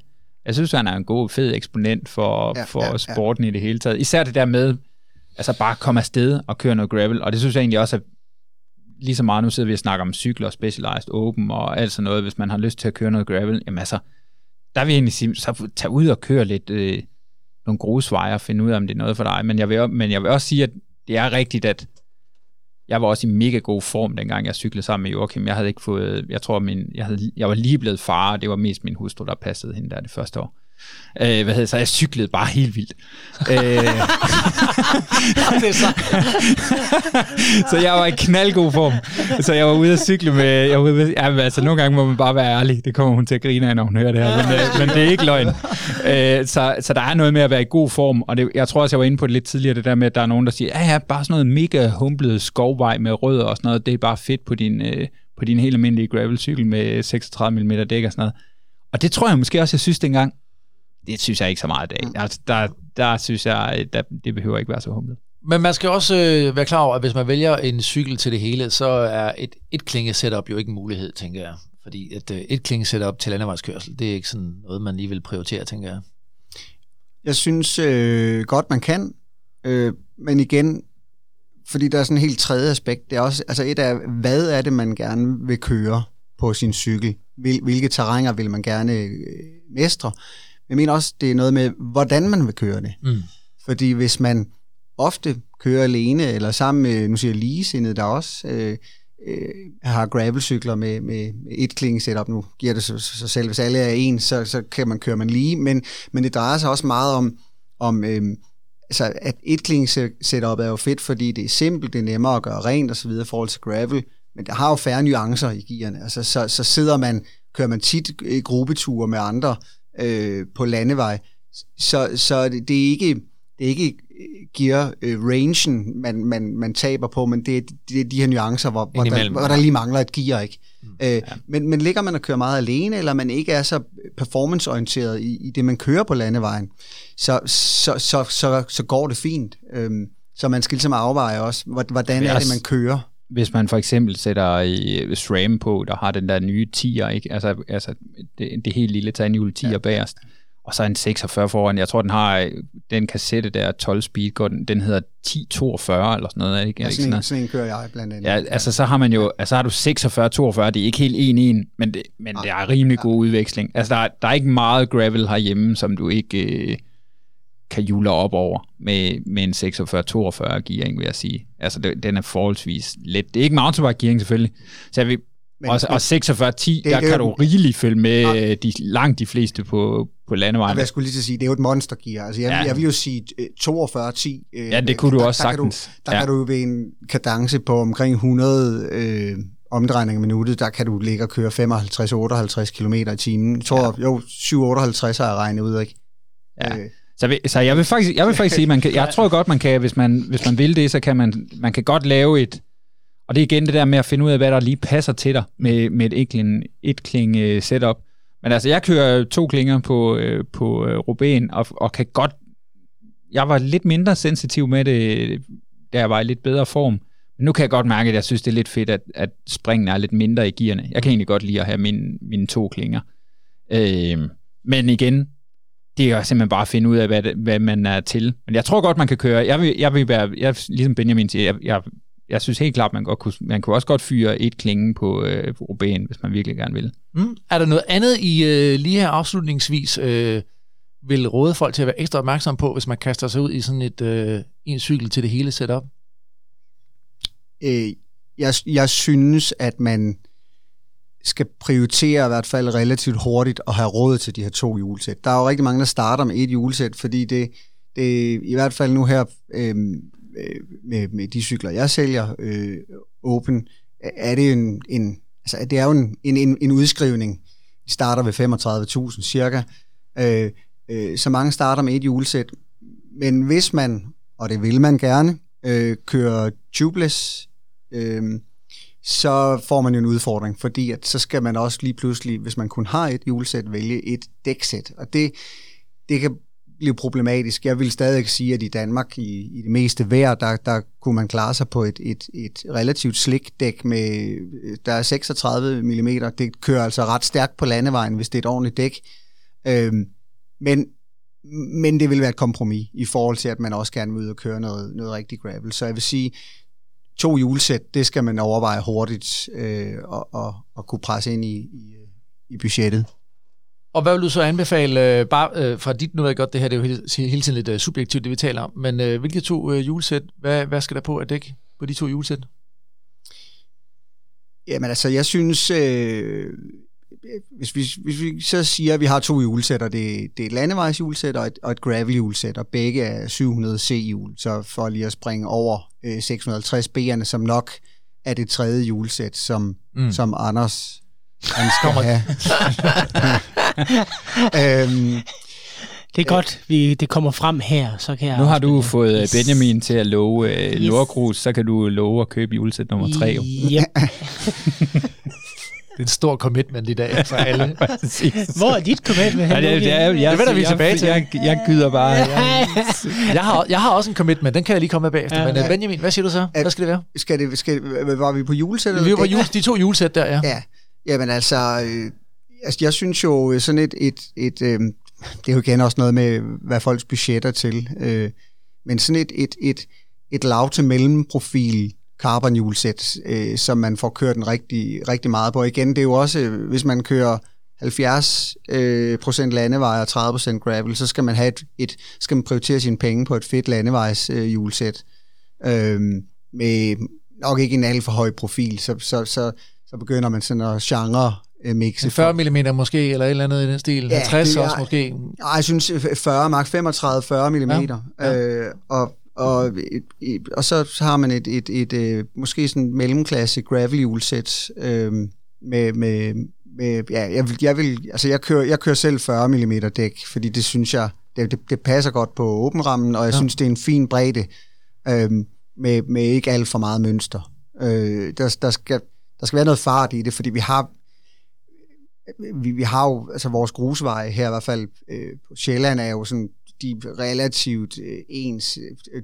jeg synes, han er en god, fed eksponent for, ja, for ja, sporten ja. i det hele taget. Især det der med, altså bare komme afsted og køre noget gravel, og det synes jeg egentlig også er lige så meget, nu sidder vi og snakker om cykler, specialized open og alt sådan noget, hvis man har lyst til at køre noget gravel, jamen altså, der vil jeg egentlig sige, så tag ud og køre lidt øh, nogle grusveje og finde ud af, om det er noget for dig. Men jeg, vil, men jeg vil også sige, at det er rigtigt, at jeg var også i mega god form, dengang jeg cyklede sammen med Joachim. Jeg havde ikke fået, jeg tror, min, jeg, havde, jeg var lige blevet far, og det var mest min hustru, der passede hende der det første år. Øh, hvad hedder så jeg cyklede bare helt vildt. øh, <laughs> det så. <laughs> så jeg var i knaldgod form. Så jeg var ude at cykle med... Jeg var ude, ja, altså, nogle gange må man bare være ærlig. Det kommer hun til at grine af, når hun hører det her. Men, øh, men det er ikke løgn. Øh, så, så der er noget med at være i god form. Og det, jeg tror også, jeg var inde på det lidt tidligere, det der med, at der er nogen, der siger, ja, ja, bare sådan noget mega humplet skovvej med rødder og sådan noget. Det er bare fedt på din, øh, på din helt almindelige gravelcykel med 36 mm dæk og sådan noget. Og det tror jeg måske også, jeg synes dengang, det synes jeg ikke så meget af. Mm. Altså, der, der synes jeg, der, det behøver ikke være så humlet. Men man skal også øh, være klar over, at hvis man vælger en cykel til det hele, så er et, et klinge setup jo ikke en mulighed, tænker jeg. Fordi et, øh, et klinge setup til landevejskørsel, det er ikke sådan noget, man lige vil prioritere, tænker jeg. Jeg synes øh, godt, man kan. Øh, men igen, fordi der er sådan en helt tredje aspekt. Det er også, altså et af, hvad er det, man gerne vil køre på sin cykel? Hvil, hvilke terrænger vil man gerne øh, mestre? Jeg mener også, det er noget med, hvordan man vil køre det. Mm. Fordi hvis man ofte kører alene, eller sammen med, nu siger jeg ligesindede, der også øh, øh, har gravelcykler med, med, et klinge setup, nu giver det sig, sig selv, hvis alle er en, så, så kan man køre man lige, men, men det drejer sig også meget om, om øh, altså at et klinge setup er jo fedt, fordi det er simpelt, det er nemmere at gøre rent og så videre i forhold til gravel, men der har jo færre nuancer i gearne, altså så, så sidder man, kører man tit i gruppeture med andre, øh, på landevej. Så, så det, det er ikke det er ikke gear øh, rangen, man, man, man taber på, men det er, det er de her nuancer, hvor, hvor, der, hvor der lige mangler et gear. Ikke? Mm, øh, ja. men, men ligger man og kører meget alene, eller man ikke er så performanceorienteret i, i det, man kører på landevejen, så, så, så, så, så går det fint. Øh, så man skal ligesom afveje også, hvordan er det, man kører hvis man for eksempel sætter i SRAM på, der har den der nye 10'er, ikke? Altså, altså det, det helt lille tandhjul 10'er ja. bagerst, og så en 46 foran. Jeg tror, den har den kassette der 12 speed, den, den hedder 1042 eller sådan noget. Ikke? Ja, sådan, en, sådan en kører jeg blandt andet. Ja, altså så har man jo, altså har du 46 42, det er ikke helt en en, men det, men ja, det er rimelig god udveksling. Altså der, der er ikke meget gravel herhjemme, som du ikke øh, kan jule op over med, med en 46-42 gearing, vil jeg sige. Altså, det, den er forholdsvis let. Det er ikke mountainbike gearing selvfølgelig, så jeg vil, men, og, og 46-10, der kan du rigeligt følge med ja. de, langt de fleste på, på landevejen. Jeg skulle lige til at sige, det er jo et monster gear. Altså, jeg, ja. jeg vil jo sige 42-10. Øh, ja, det kunne du der, også der sagtens. Kan du, der ja. kan du ved en kadence på omkring 100 øh, omdrejninger i minuttet, der kan du ligge og køre 55-58 km i timen. Jeg tror, ja. jo, 7-58 har jeg regnet ud, ikke? Ja. Øh, så, så jeg vil faktisk, jeg vil faktisk sige, man kan, jeg <laughs> tror godt, man kan, hvis man, hvis man vil det, så kan man, man kan godt lave et, og det er igen det der med at finde ud af, hvad der lige passer til dig med, med et etkling, etkling uh, setup. Men altså, jeg kører to klinger på, uh, på uh, Ruben, og, og kan godt, jeg var lidt mindre sensitiv med det, da jeg var i lidt bedre form. Men nu kan jeg godt mærke, at jeg synes, det er lidt fedt, at, at springen er lidt mindre i gearne. Jeg kan egentlig godt lide at have mine, mine to klinger. Øh, men igen, det er jo simpelthen bare at finde ud af, hvad, det, hvad man er til. Men jeg tror godt, man kan køre. Jeg vil, jeg vil være, jeg, ligesom Benjamin siger, jeg, jeg, jeg synes helt klart, man, godt kunne, man kunne også godt fyre et klinge på, øh, på Ruben, hvis man virkelig gerne vil. Mm. Er der noget andet i øh, lige her afslutningsvis øh, vil råde folk til at være ekstra opmærksom på, hvis man kaster sig ud i sådan et øh, en cykel til det hele setup? Øh, jeg, jeg synes, at man skal prioritere i hvert fald relativt hurtigt og have råd til de her to julesæt. Der er jo rigtig mange, der starter med et julesæt, fordi det, det i hvert fald nu her øhm, øh, med, med de cykler, jeg sælger, øh, Open, er det en, en altså det er jo en, en, en udskrivning. Vi starter ved 35.000 cirka. Øh, øh, så mange starter med et julesæt. Men hvis man, og det vil man gerne, øh, kører tubeless, øh, så får man jo en udfordring, fordi at så skal man også lige pludselig, hvis man kun har et julesæt, vælge et dæksæt. Og det, det kan blive problematisk. Jeg vil stadig sige, at i Danmark, i, i det meste vejr, der, der kunne man klare sig på et, et, et relativt slik dæk med, der er 36 mm. Det kører altså ret stærkt på landevejen, hvis det er et ordentligt dæk. Øhm, men, men det vil være et kompromis i forhold til, at man også gerne vil ud og køre noget, noget rigtig gravel. Så jeg vil sige, to julesæt, det skal man overveje hurtigt øh, og, og, og kunne presse ind i, i, i budgettet. Og hvad vil du så anbefale, øh, bare øh, fra dit, nu ved jeg godt, det her det er jo hele, hele tiden lidt øh, subjektivt, det vi taler om, men øh, hvilke to øh, julesæt, hvad, hvad skal der på at dække på de to julesæt? Jamen altså, jeg synes, øh, hvis, vi, hvis vi så siger, at vi har to julesæt, og det, det er et landevejsjulesæt og et, og et gravel-julesæt, og begge er 700 C-hjul, så for lige at springe over øh, 650 B'erne, som nok er det tredje julesæt, som, mm. som Anders han skal have. <laughs> øhm, det er godt, vi, det kommer frem her, så kan jeg Nu har du fået yes. Benjamin til at love uh, yes. Nordgrus, så kan du love at købe julesæt nummer 3. Yep. <laughs> Det er en stor commitment i dag for <laughs> alle. Hvor er dit commitment? Ja, det, det, er, jeg, det vender vi tilbage til. Jeg, jeg, gyder bare. Jeg, jeg, har, jeg har også en commitment, den kan jeg lige komme med bagefter. Ja, Men uh, Benjamin, hvad siger du så? Hvad skal det være? Skal det, skal, var vi på julesæt? Vi var på jule, de to julesæt der, ja. Ja, jamen altså, øh, altså jeg synes jo sådan et, et, et øh, det er jo igen også noget med, hvad folks budgetter til, øh, men sådan et, et, et, et lav til mellemprofil carbonhjulsæt, øh, som man får kørt den rigtig, rigtig meget på. Igen, det er jo også, hvis man kører 70 øh, procent landevej og 30 procent gravel, så skal man have et, et, skal man prioritere sine penge på et fedt landevejs øh. Øh, med nok ikke en alt for høj profil, så, så, så, så begynder man sådan at genre øh, mixe. 40 mm måske, eller et eller andet i den stil. Ja, 50 det, også måske. Nej, jeg synes 40, mark 35-40 mm. Ja, ja. Øh, og, og, og så har man et, et, et, et måske sådan mellemklasse gravel hjulsæt øh, med, med, med, ja, jeg vil, jeg vil, altså jeg kører, jeg kører selv 40 mm dæk, fordi det synes jeg, det, det, det passer godt på åbenrammen, og jeg ja. synes, det er en fin bredde, øh, med, med ikke alt for meget mønster. Øh, der, der, skal, der skal være noget fart i det, fordi vi har, vi, vi har jo, altså vores grusveje her i hvert fald øh, på Sjælland er jo sådan de er relativt øh, ens.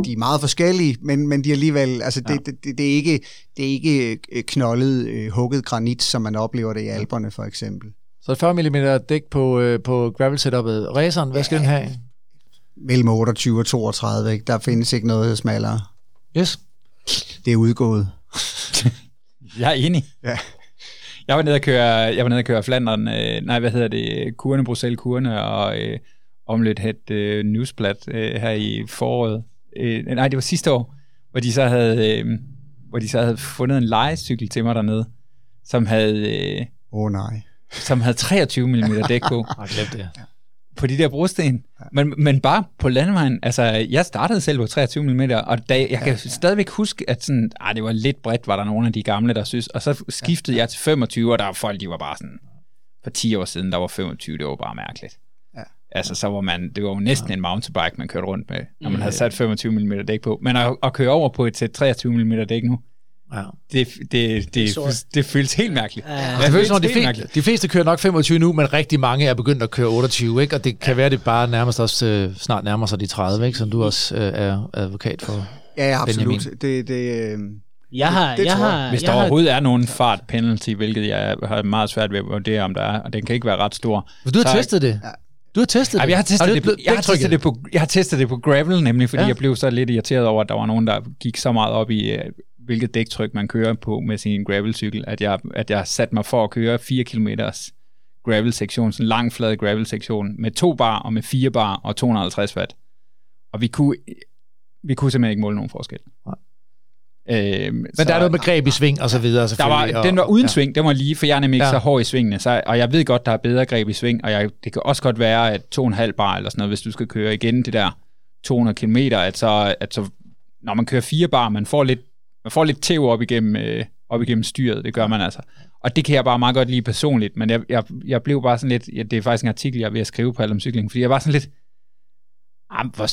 De er meget forskellige, men, men de er alligevel, altså det, ja. det, det, det, er ikke, det er ikke øh, knoldet, øh, hugget granit, som man oplever det i Alperne for eksempel. Så 40 mm dæk på, øh, på gravel setupet. Raceren, hvad skal ja, den have? Mellem 28 og 32, ikke? Der findes ikke noget smallere. Yes. Det er udgået. <laughs> jeg er enig. Ja. Jeg var nede og køre, jeg var nede og køre Flandern, øh, nej, hvad hedder det, Kurne, Bruxelles, Kurne, og øh, Omlet het øh, Newsblad øh, her i foråret. Øh, nej, det var sidste år, hvor de så havde, øh, hvor de så havde fundet en lejecykel til mig dernede, som havde... Åh øh, oh, nej. Som havde 23 mm <laughs> dæk på. Jeg det. På de der brosten. Men, men bare på landevejen. Altså, jeg startede selv på 23 mm, og da, jeg kan ja, stadigvæk huske, at sådan, ah, det var lidt bredt, var der nogle af de gamle, der synes. Og så skiftede ja, jeg til 25, og der var folk, de var bare sådan... For 10 år siden, der var 25, det var bare mærkeligt. Altså, så var man, det var jo næsten ja. en mountainbike, man kørte rundt med, når man havde sat 25 mm dæk på. Men at, at køre over på et 23 mm dæk nu, Ja. Det, det, det, det, det føles helt mærkeligt. Ja. Ja, det føles, de, fleste, de fleste kører nok 25 nu, men rigtig mange er begyndt at køre 28, ikke? og det kan ja. være, det bare nærmest også øh, snart nærmer sig de 30, ikke? som du også øh, er advokat for. Ja, absolut. Det, det, øh, jeg har, det, det jeg har, Hvis jeg der har, overhovedet er nogen fart penalty, hvilket jeg har meget svært ved at vurdere, om der er, og den kan ikke være ret stor. Men du har testet det? Du har testet Ja, det. jeg har testet, Har det, på, jeg, har testet det på, jeg har testet det på gravel, nemlig fordi Ja. ja. jeg blev så lidt irriteret over, at der var nogen, der gik så meget op i, øh, hvilket dæktryk man kører på med sin gravelcykel, at jeg, at jeg satte mig for at køre 4 km gravel-sektion, sådan en lang flad gravel-sektion, med to bar og med fire bar og 250 watt. Og vi kunne, vi kunne simpelthen ikke måle nogen forskel. Nej. Øhm, Men der er noget med greb i sving og så videre, der var, og, den var uden ja. sving, den var lige, for jeg er nemlig ikke Ja. så hård i svingene, så, og jeg ved godt, der er bedre greb i sving, og jeg, det kan også godt være, at 2,5 bar eller sådan noget, hvis du skal køre igen det der 200 km, at så, at så når man kører 4 bar, man får lidt, man får lidt tæv op igennem, øh, op igennem styret, det gør man altså. Og det kan jeg bare meget godt lide personligt, men jeg, jeg, jeg blev bare sådan lidt, ja, det er faktisk en artikel, jeg er ved at skrive på alt om cykling, fordi jeg var sådan lidt, ah, hvor,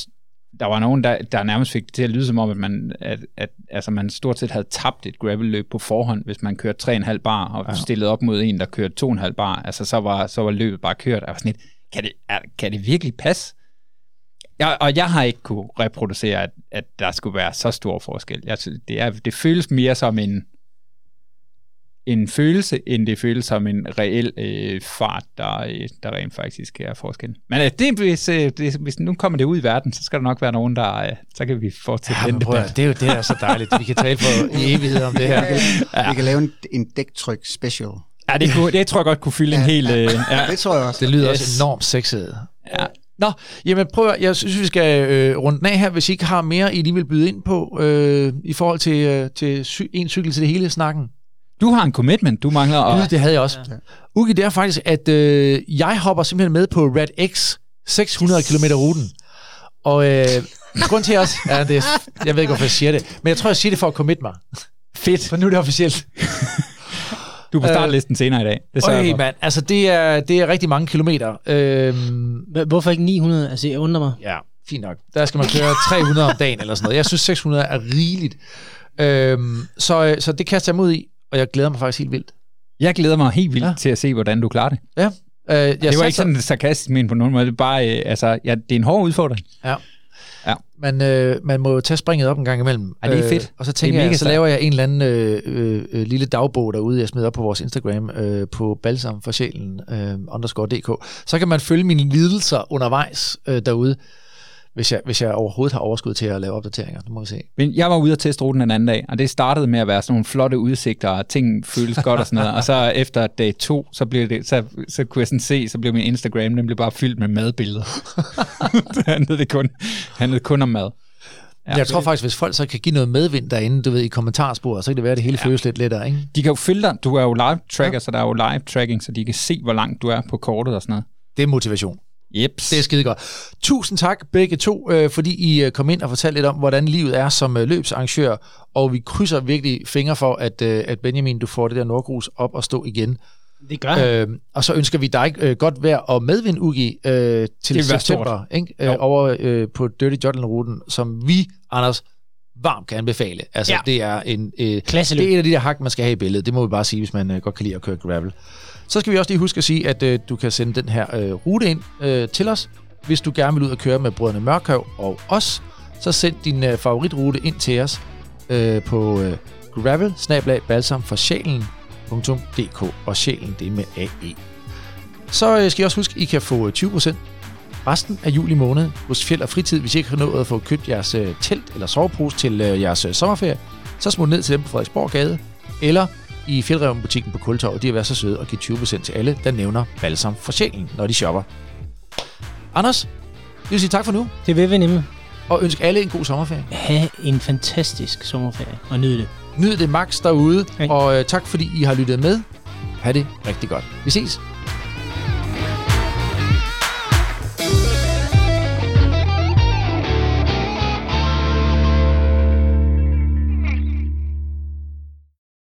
der var nogen, der, der nærmest fik det til at lyde som om, at man, at, at, altså man stort set havde tabt et gravelløb på forhånd, hvis man kørte 3,5 bar og ja. stillet op mod en, der kørte 2,5 bar. Altså så var, så var løbet bare kørt. Jeg var sådan lidt, kan det, er, kan det virkelig passe? Jeg, og jeg har ikke kunne reproducere, at, at der skulle være så stor forskel. Jeg, synes, det, er, det føles mere som en, en følelse, end det føles som en reel øh, fart, der, øh, der rent faktisk er forskel. Men øh, det, hvis, øh, det, hvis nu kommer det ud i verden, så skal der nok være nogen, der... Øh, så kan vi fortsætte Ja, den debat. at- det er jo det, der er så dejligt. Vi kan tale for <laughs> i evighed om det her. Ja. Vi kan lave en, en dæktryk special. Ja, det, kunne, det tror jeg godt kunne fylde en hel... Øh, ja. Det tror jeg også. Det lyder Yes. også enormt sexet. Ja. Nå, jamen prøv at, jeg synes, vi skal øh, runde den af her, hvis I ikke har mere, I lige vil byde ind på, øh, i forhold til, øh, til sy- en cykel til det hele snakken. Du har en commitment, du mangler Og, at... det havde jeg også. Ja. Ugi, det er faktisk, at øh, jeg hopper simpelthen med på Red X 600 km ruten. Og øh, grund til også, ja, det jeg ved ikke, hvorfor jeg siger det, men jeg tror, jeg siger det for at commit mig. Fedt. For nu er det officielt. Du er på startlisten senere i dag. Det for. mand, altså det er, det er rigtig mange kilometer. Øhm, Hvorfor ikke 900? Altså, jeg undrer mig. Ja, fint nok. Der skal man køre 300 om dagen eller sådan noget. Jeg synes, 600 er rigeligt. Øhm, så, øh, så det kaster jeg mod i, og jeg glæder mig faktisk helt vildt. Jeg glæder mig helt vildt Ja. ja. til at se, hvordan du klarer det. Ja. Øh, jeg det var satser- ikke sådan sarkastisk men på nogen måde. Det er bare, øh, altså, ja, det er en hård udfordring. Man, øh, man må jo tage springet op en gang imellem. Ej, det er fedt. Øh, og så tænker er jeg, så laver jeg en eller anden øh, øh, øh, lille dagbog derude, jeg smider op på vores Instagram øh, på balsam for sjælen øh, underscore dk. Så kan man følge mine lidelser undervejs øh, derude, hvis jeg, hvis jeg overhovedet har overskud til at lave opdateringer. Nu må vi se. Men jeg var ude og teste ruten den anden dag, og det startede med at være sådan nogle flotte udsigter, og ting føles godt og sådan noget. Og så efter dag to, så, blev det, så, så kunne jeg sådan se, så blev min Instagram, den blev bare fyldt med madbilleder. <laughs> det handlede, det kun, handlede kun om mad. Ja, jeg tror faktisk, hvis folk så kan give noget medvind derinde, du ved, i kommentarsporet, så kan det være, at det hele ja. føles lidt lettere, ikke? De kan jo dig. Du er jo live tracker, ja. så der er jo live tracking, så de kan se, hvor langt du er på kortet og sådan noget. Det er motivation. Jeps. Det er skide godt. Tusind tak begge to, øh, fordi I øh, kom ind og fortalte lidt om, hvordan livet er som øh, løbsarrangør, og vi krydser virkelig fingre for, at, øh, at Benjamin, du får det der Nordgrus op og stå igen. Det gør han. Øh, og så ønsker vi dig øh, godt vejr og medvind, Ugi, øh, til september, ikke? Øh, over øh, på Dirty Jutland-ruten, som vi, Anders, varmt kan anbefale. Altså, ja. Ja. det er en... Øh, Klasseløb. det er en af de der hak, man skal have i billedet. Det må vi bare sige, hvis man øh, godt kan lide at køre gravel. Så skal vi også lige huske at sige, at øh, du kan sende den her øh, rute ind øh, til os. Hvis du gerne vil ud og køre med brødrene Mørkøv og os, så send din øh, favoritrute ind til os øh, på øh, gravel balsam for sjælen.dk og sjælen det er med AE. Så øh, skal I også huske, at I kan få øh, 20% resten af juli måned hos Fjeld og Fritid, hvis I ikke har nået at få købt jeres øh, telt eller sovepose til øh, jeres øh, sommerferie. Så smut ned til dem på Frederiksborg eller i Fjeldreven-butikken på Kultorvet. De har været så søde at give 20% til alle, der nævner balsam for sjælen, når de shopper. Anders, jeg vil sige tak for nu, Det vil vi nemlig. og ønske alle en god sommerferie. Ha' en fantastisk sommerferie, og nyd det. Nyd det max derude, Hej. og øh, tak fordi I har lyttet med. Ha' det rigtig godt. Vi ses.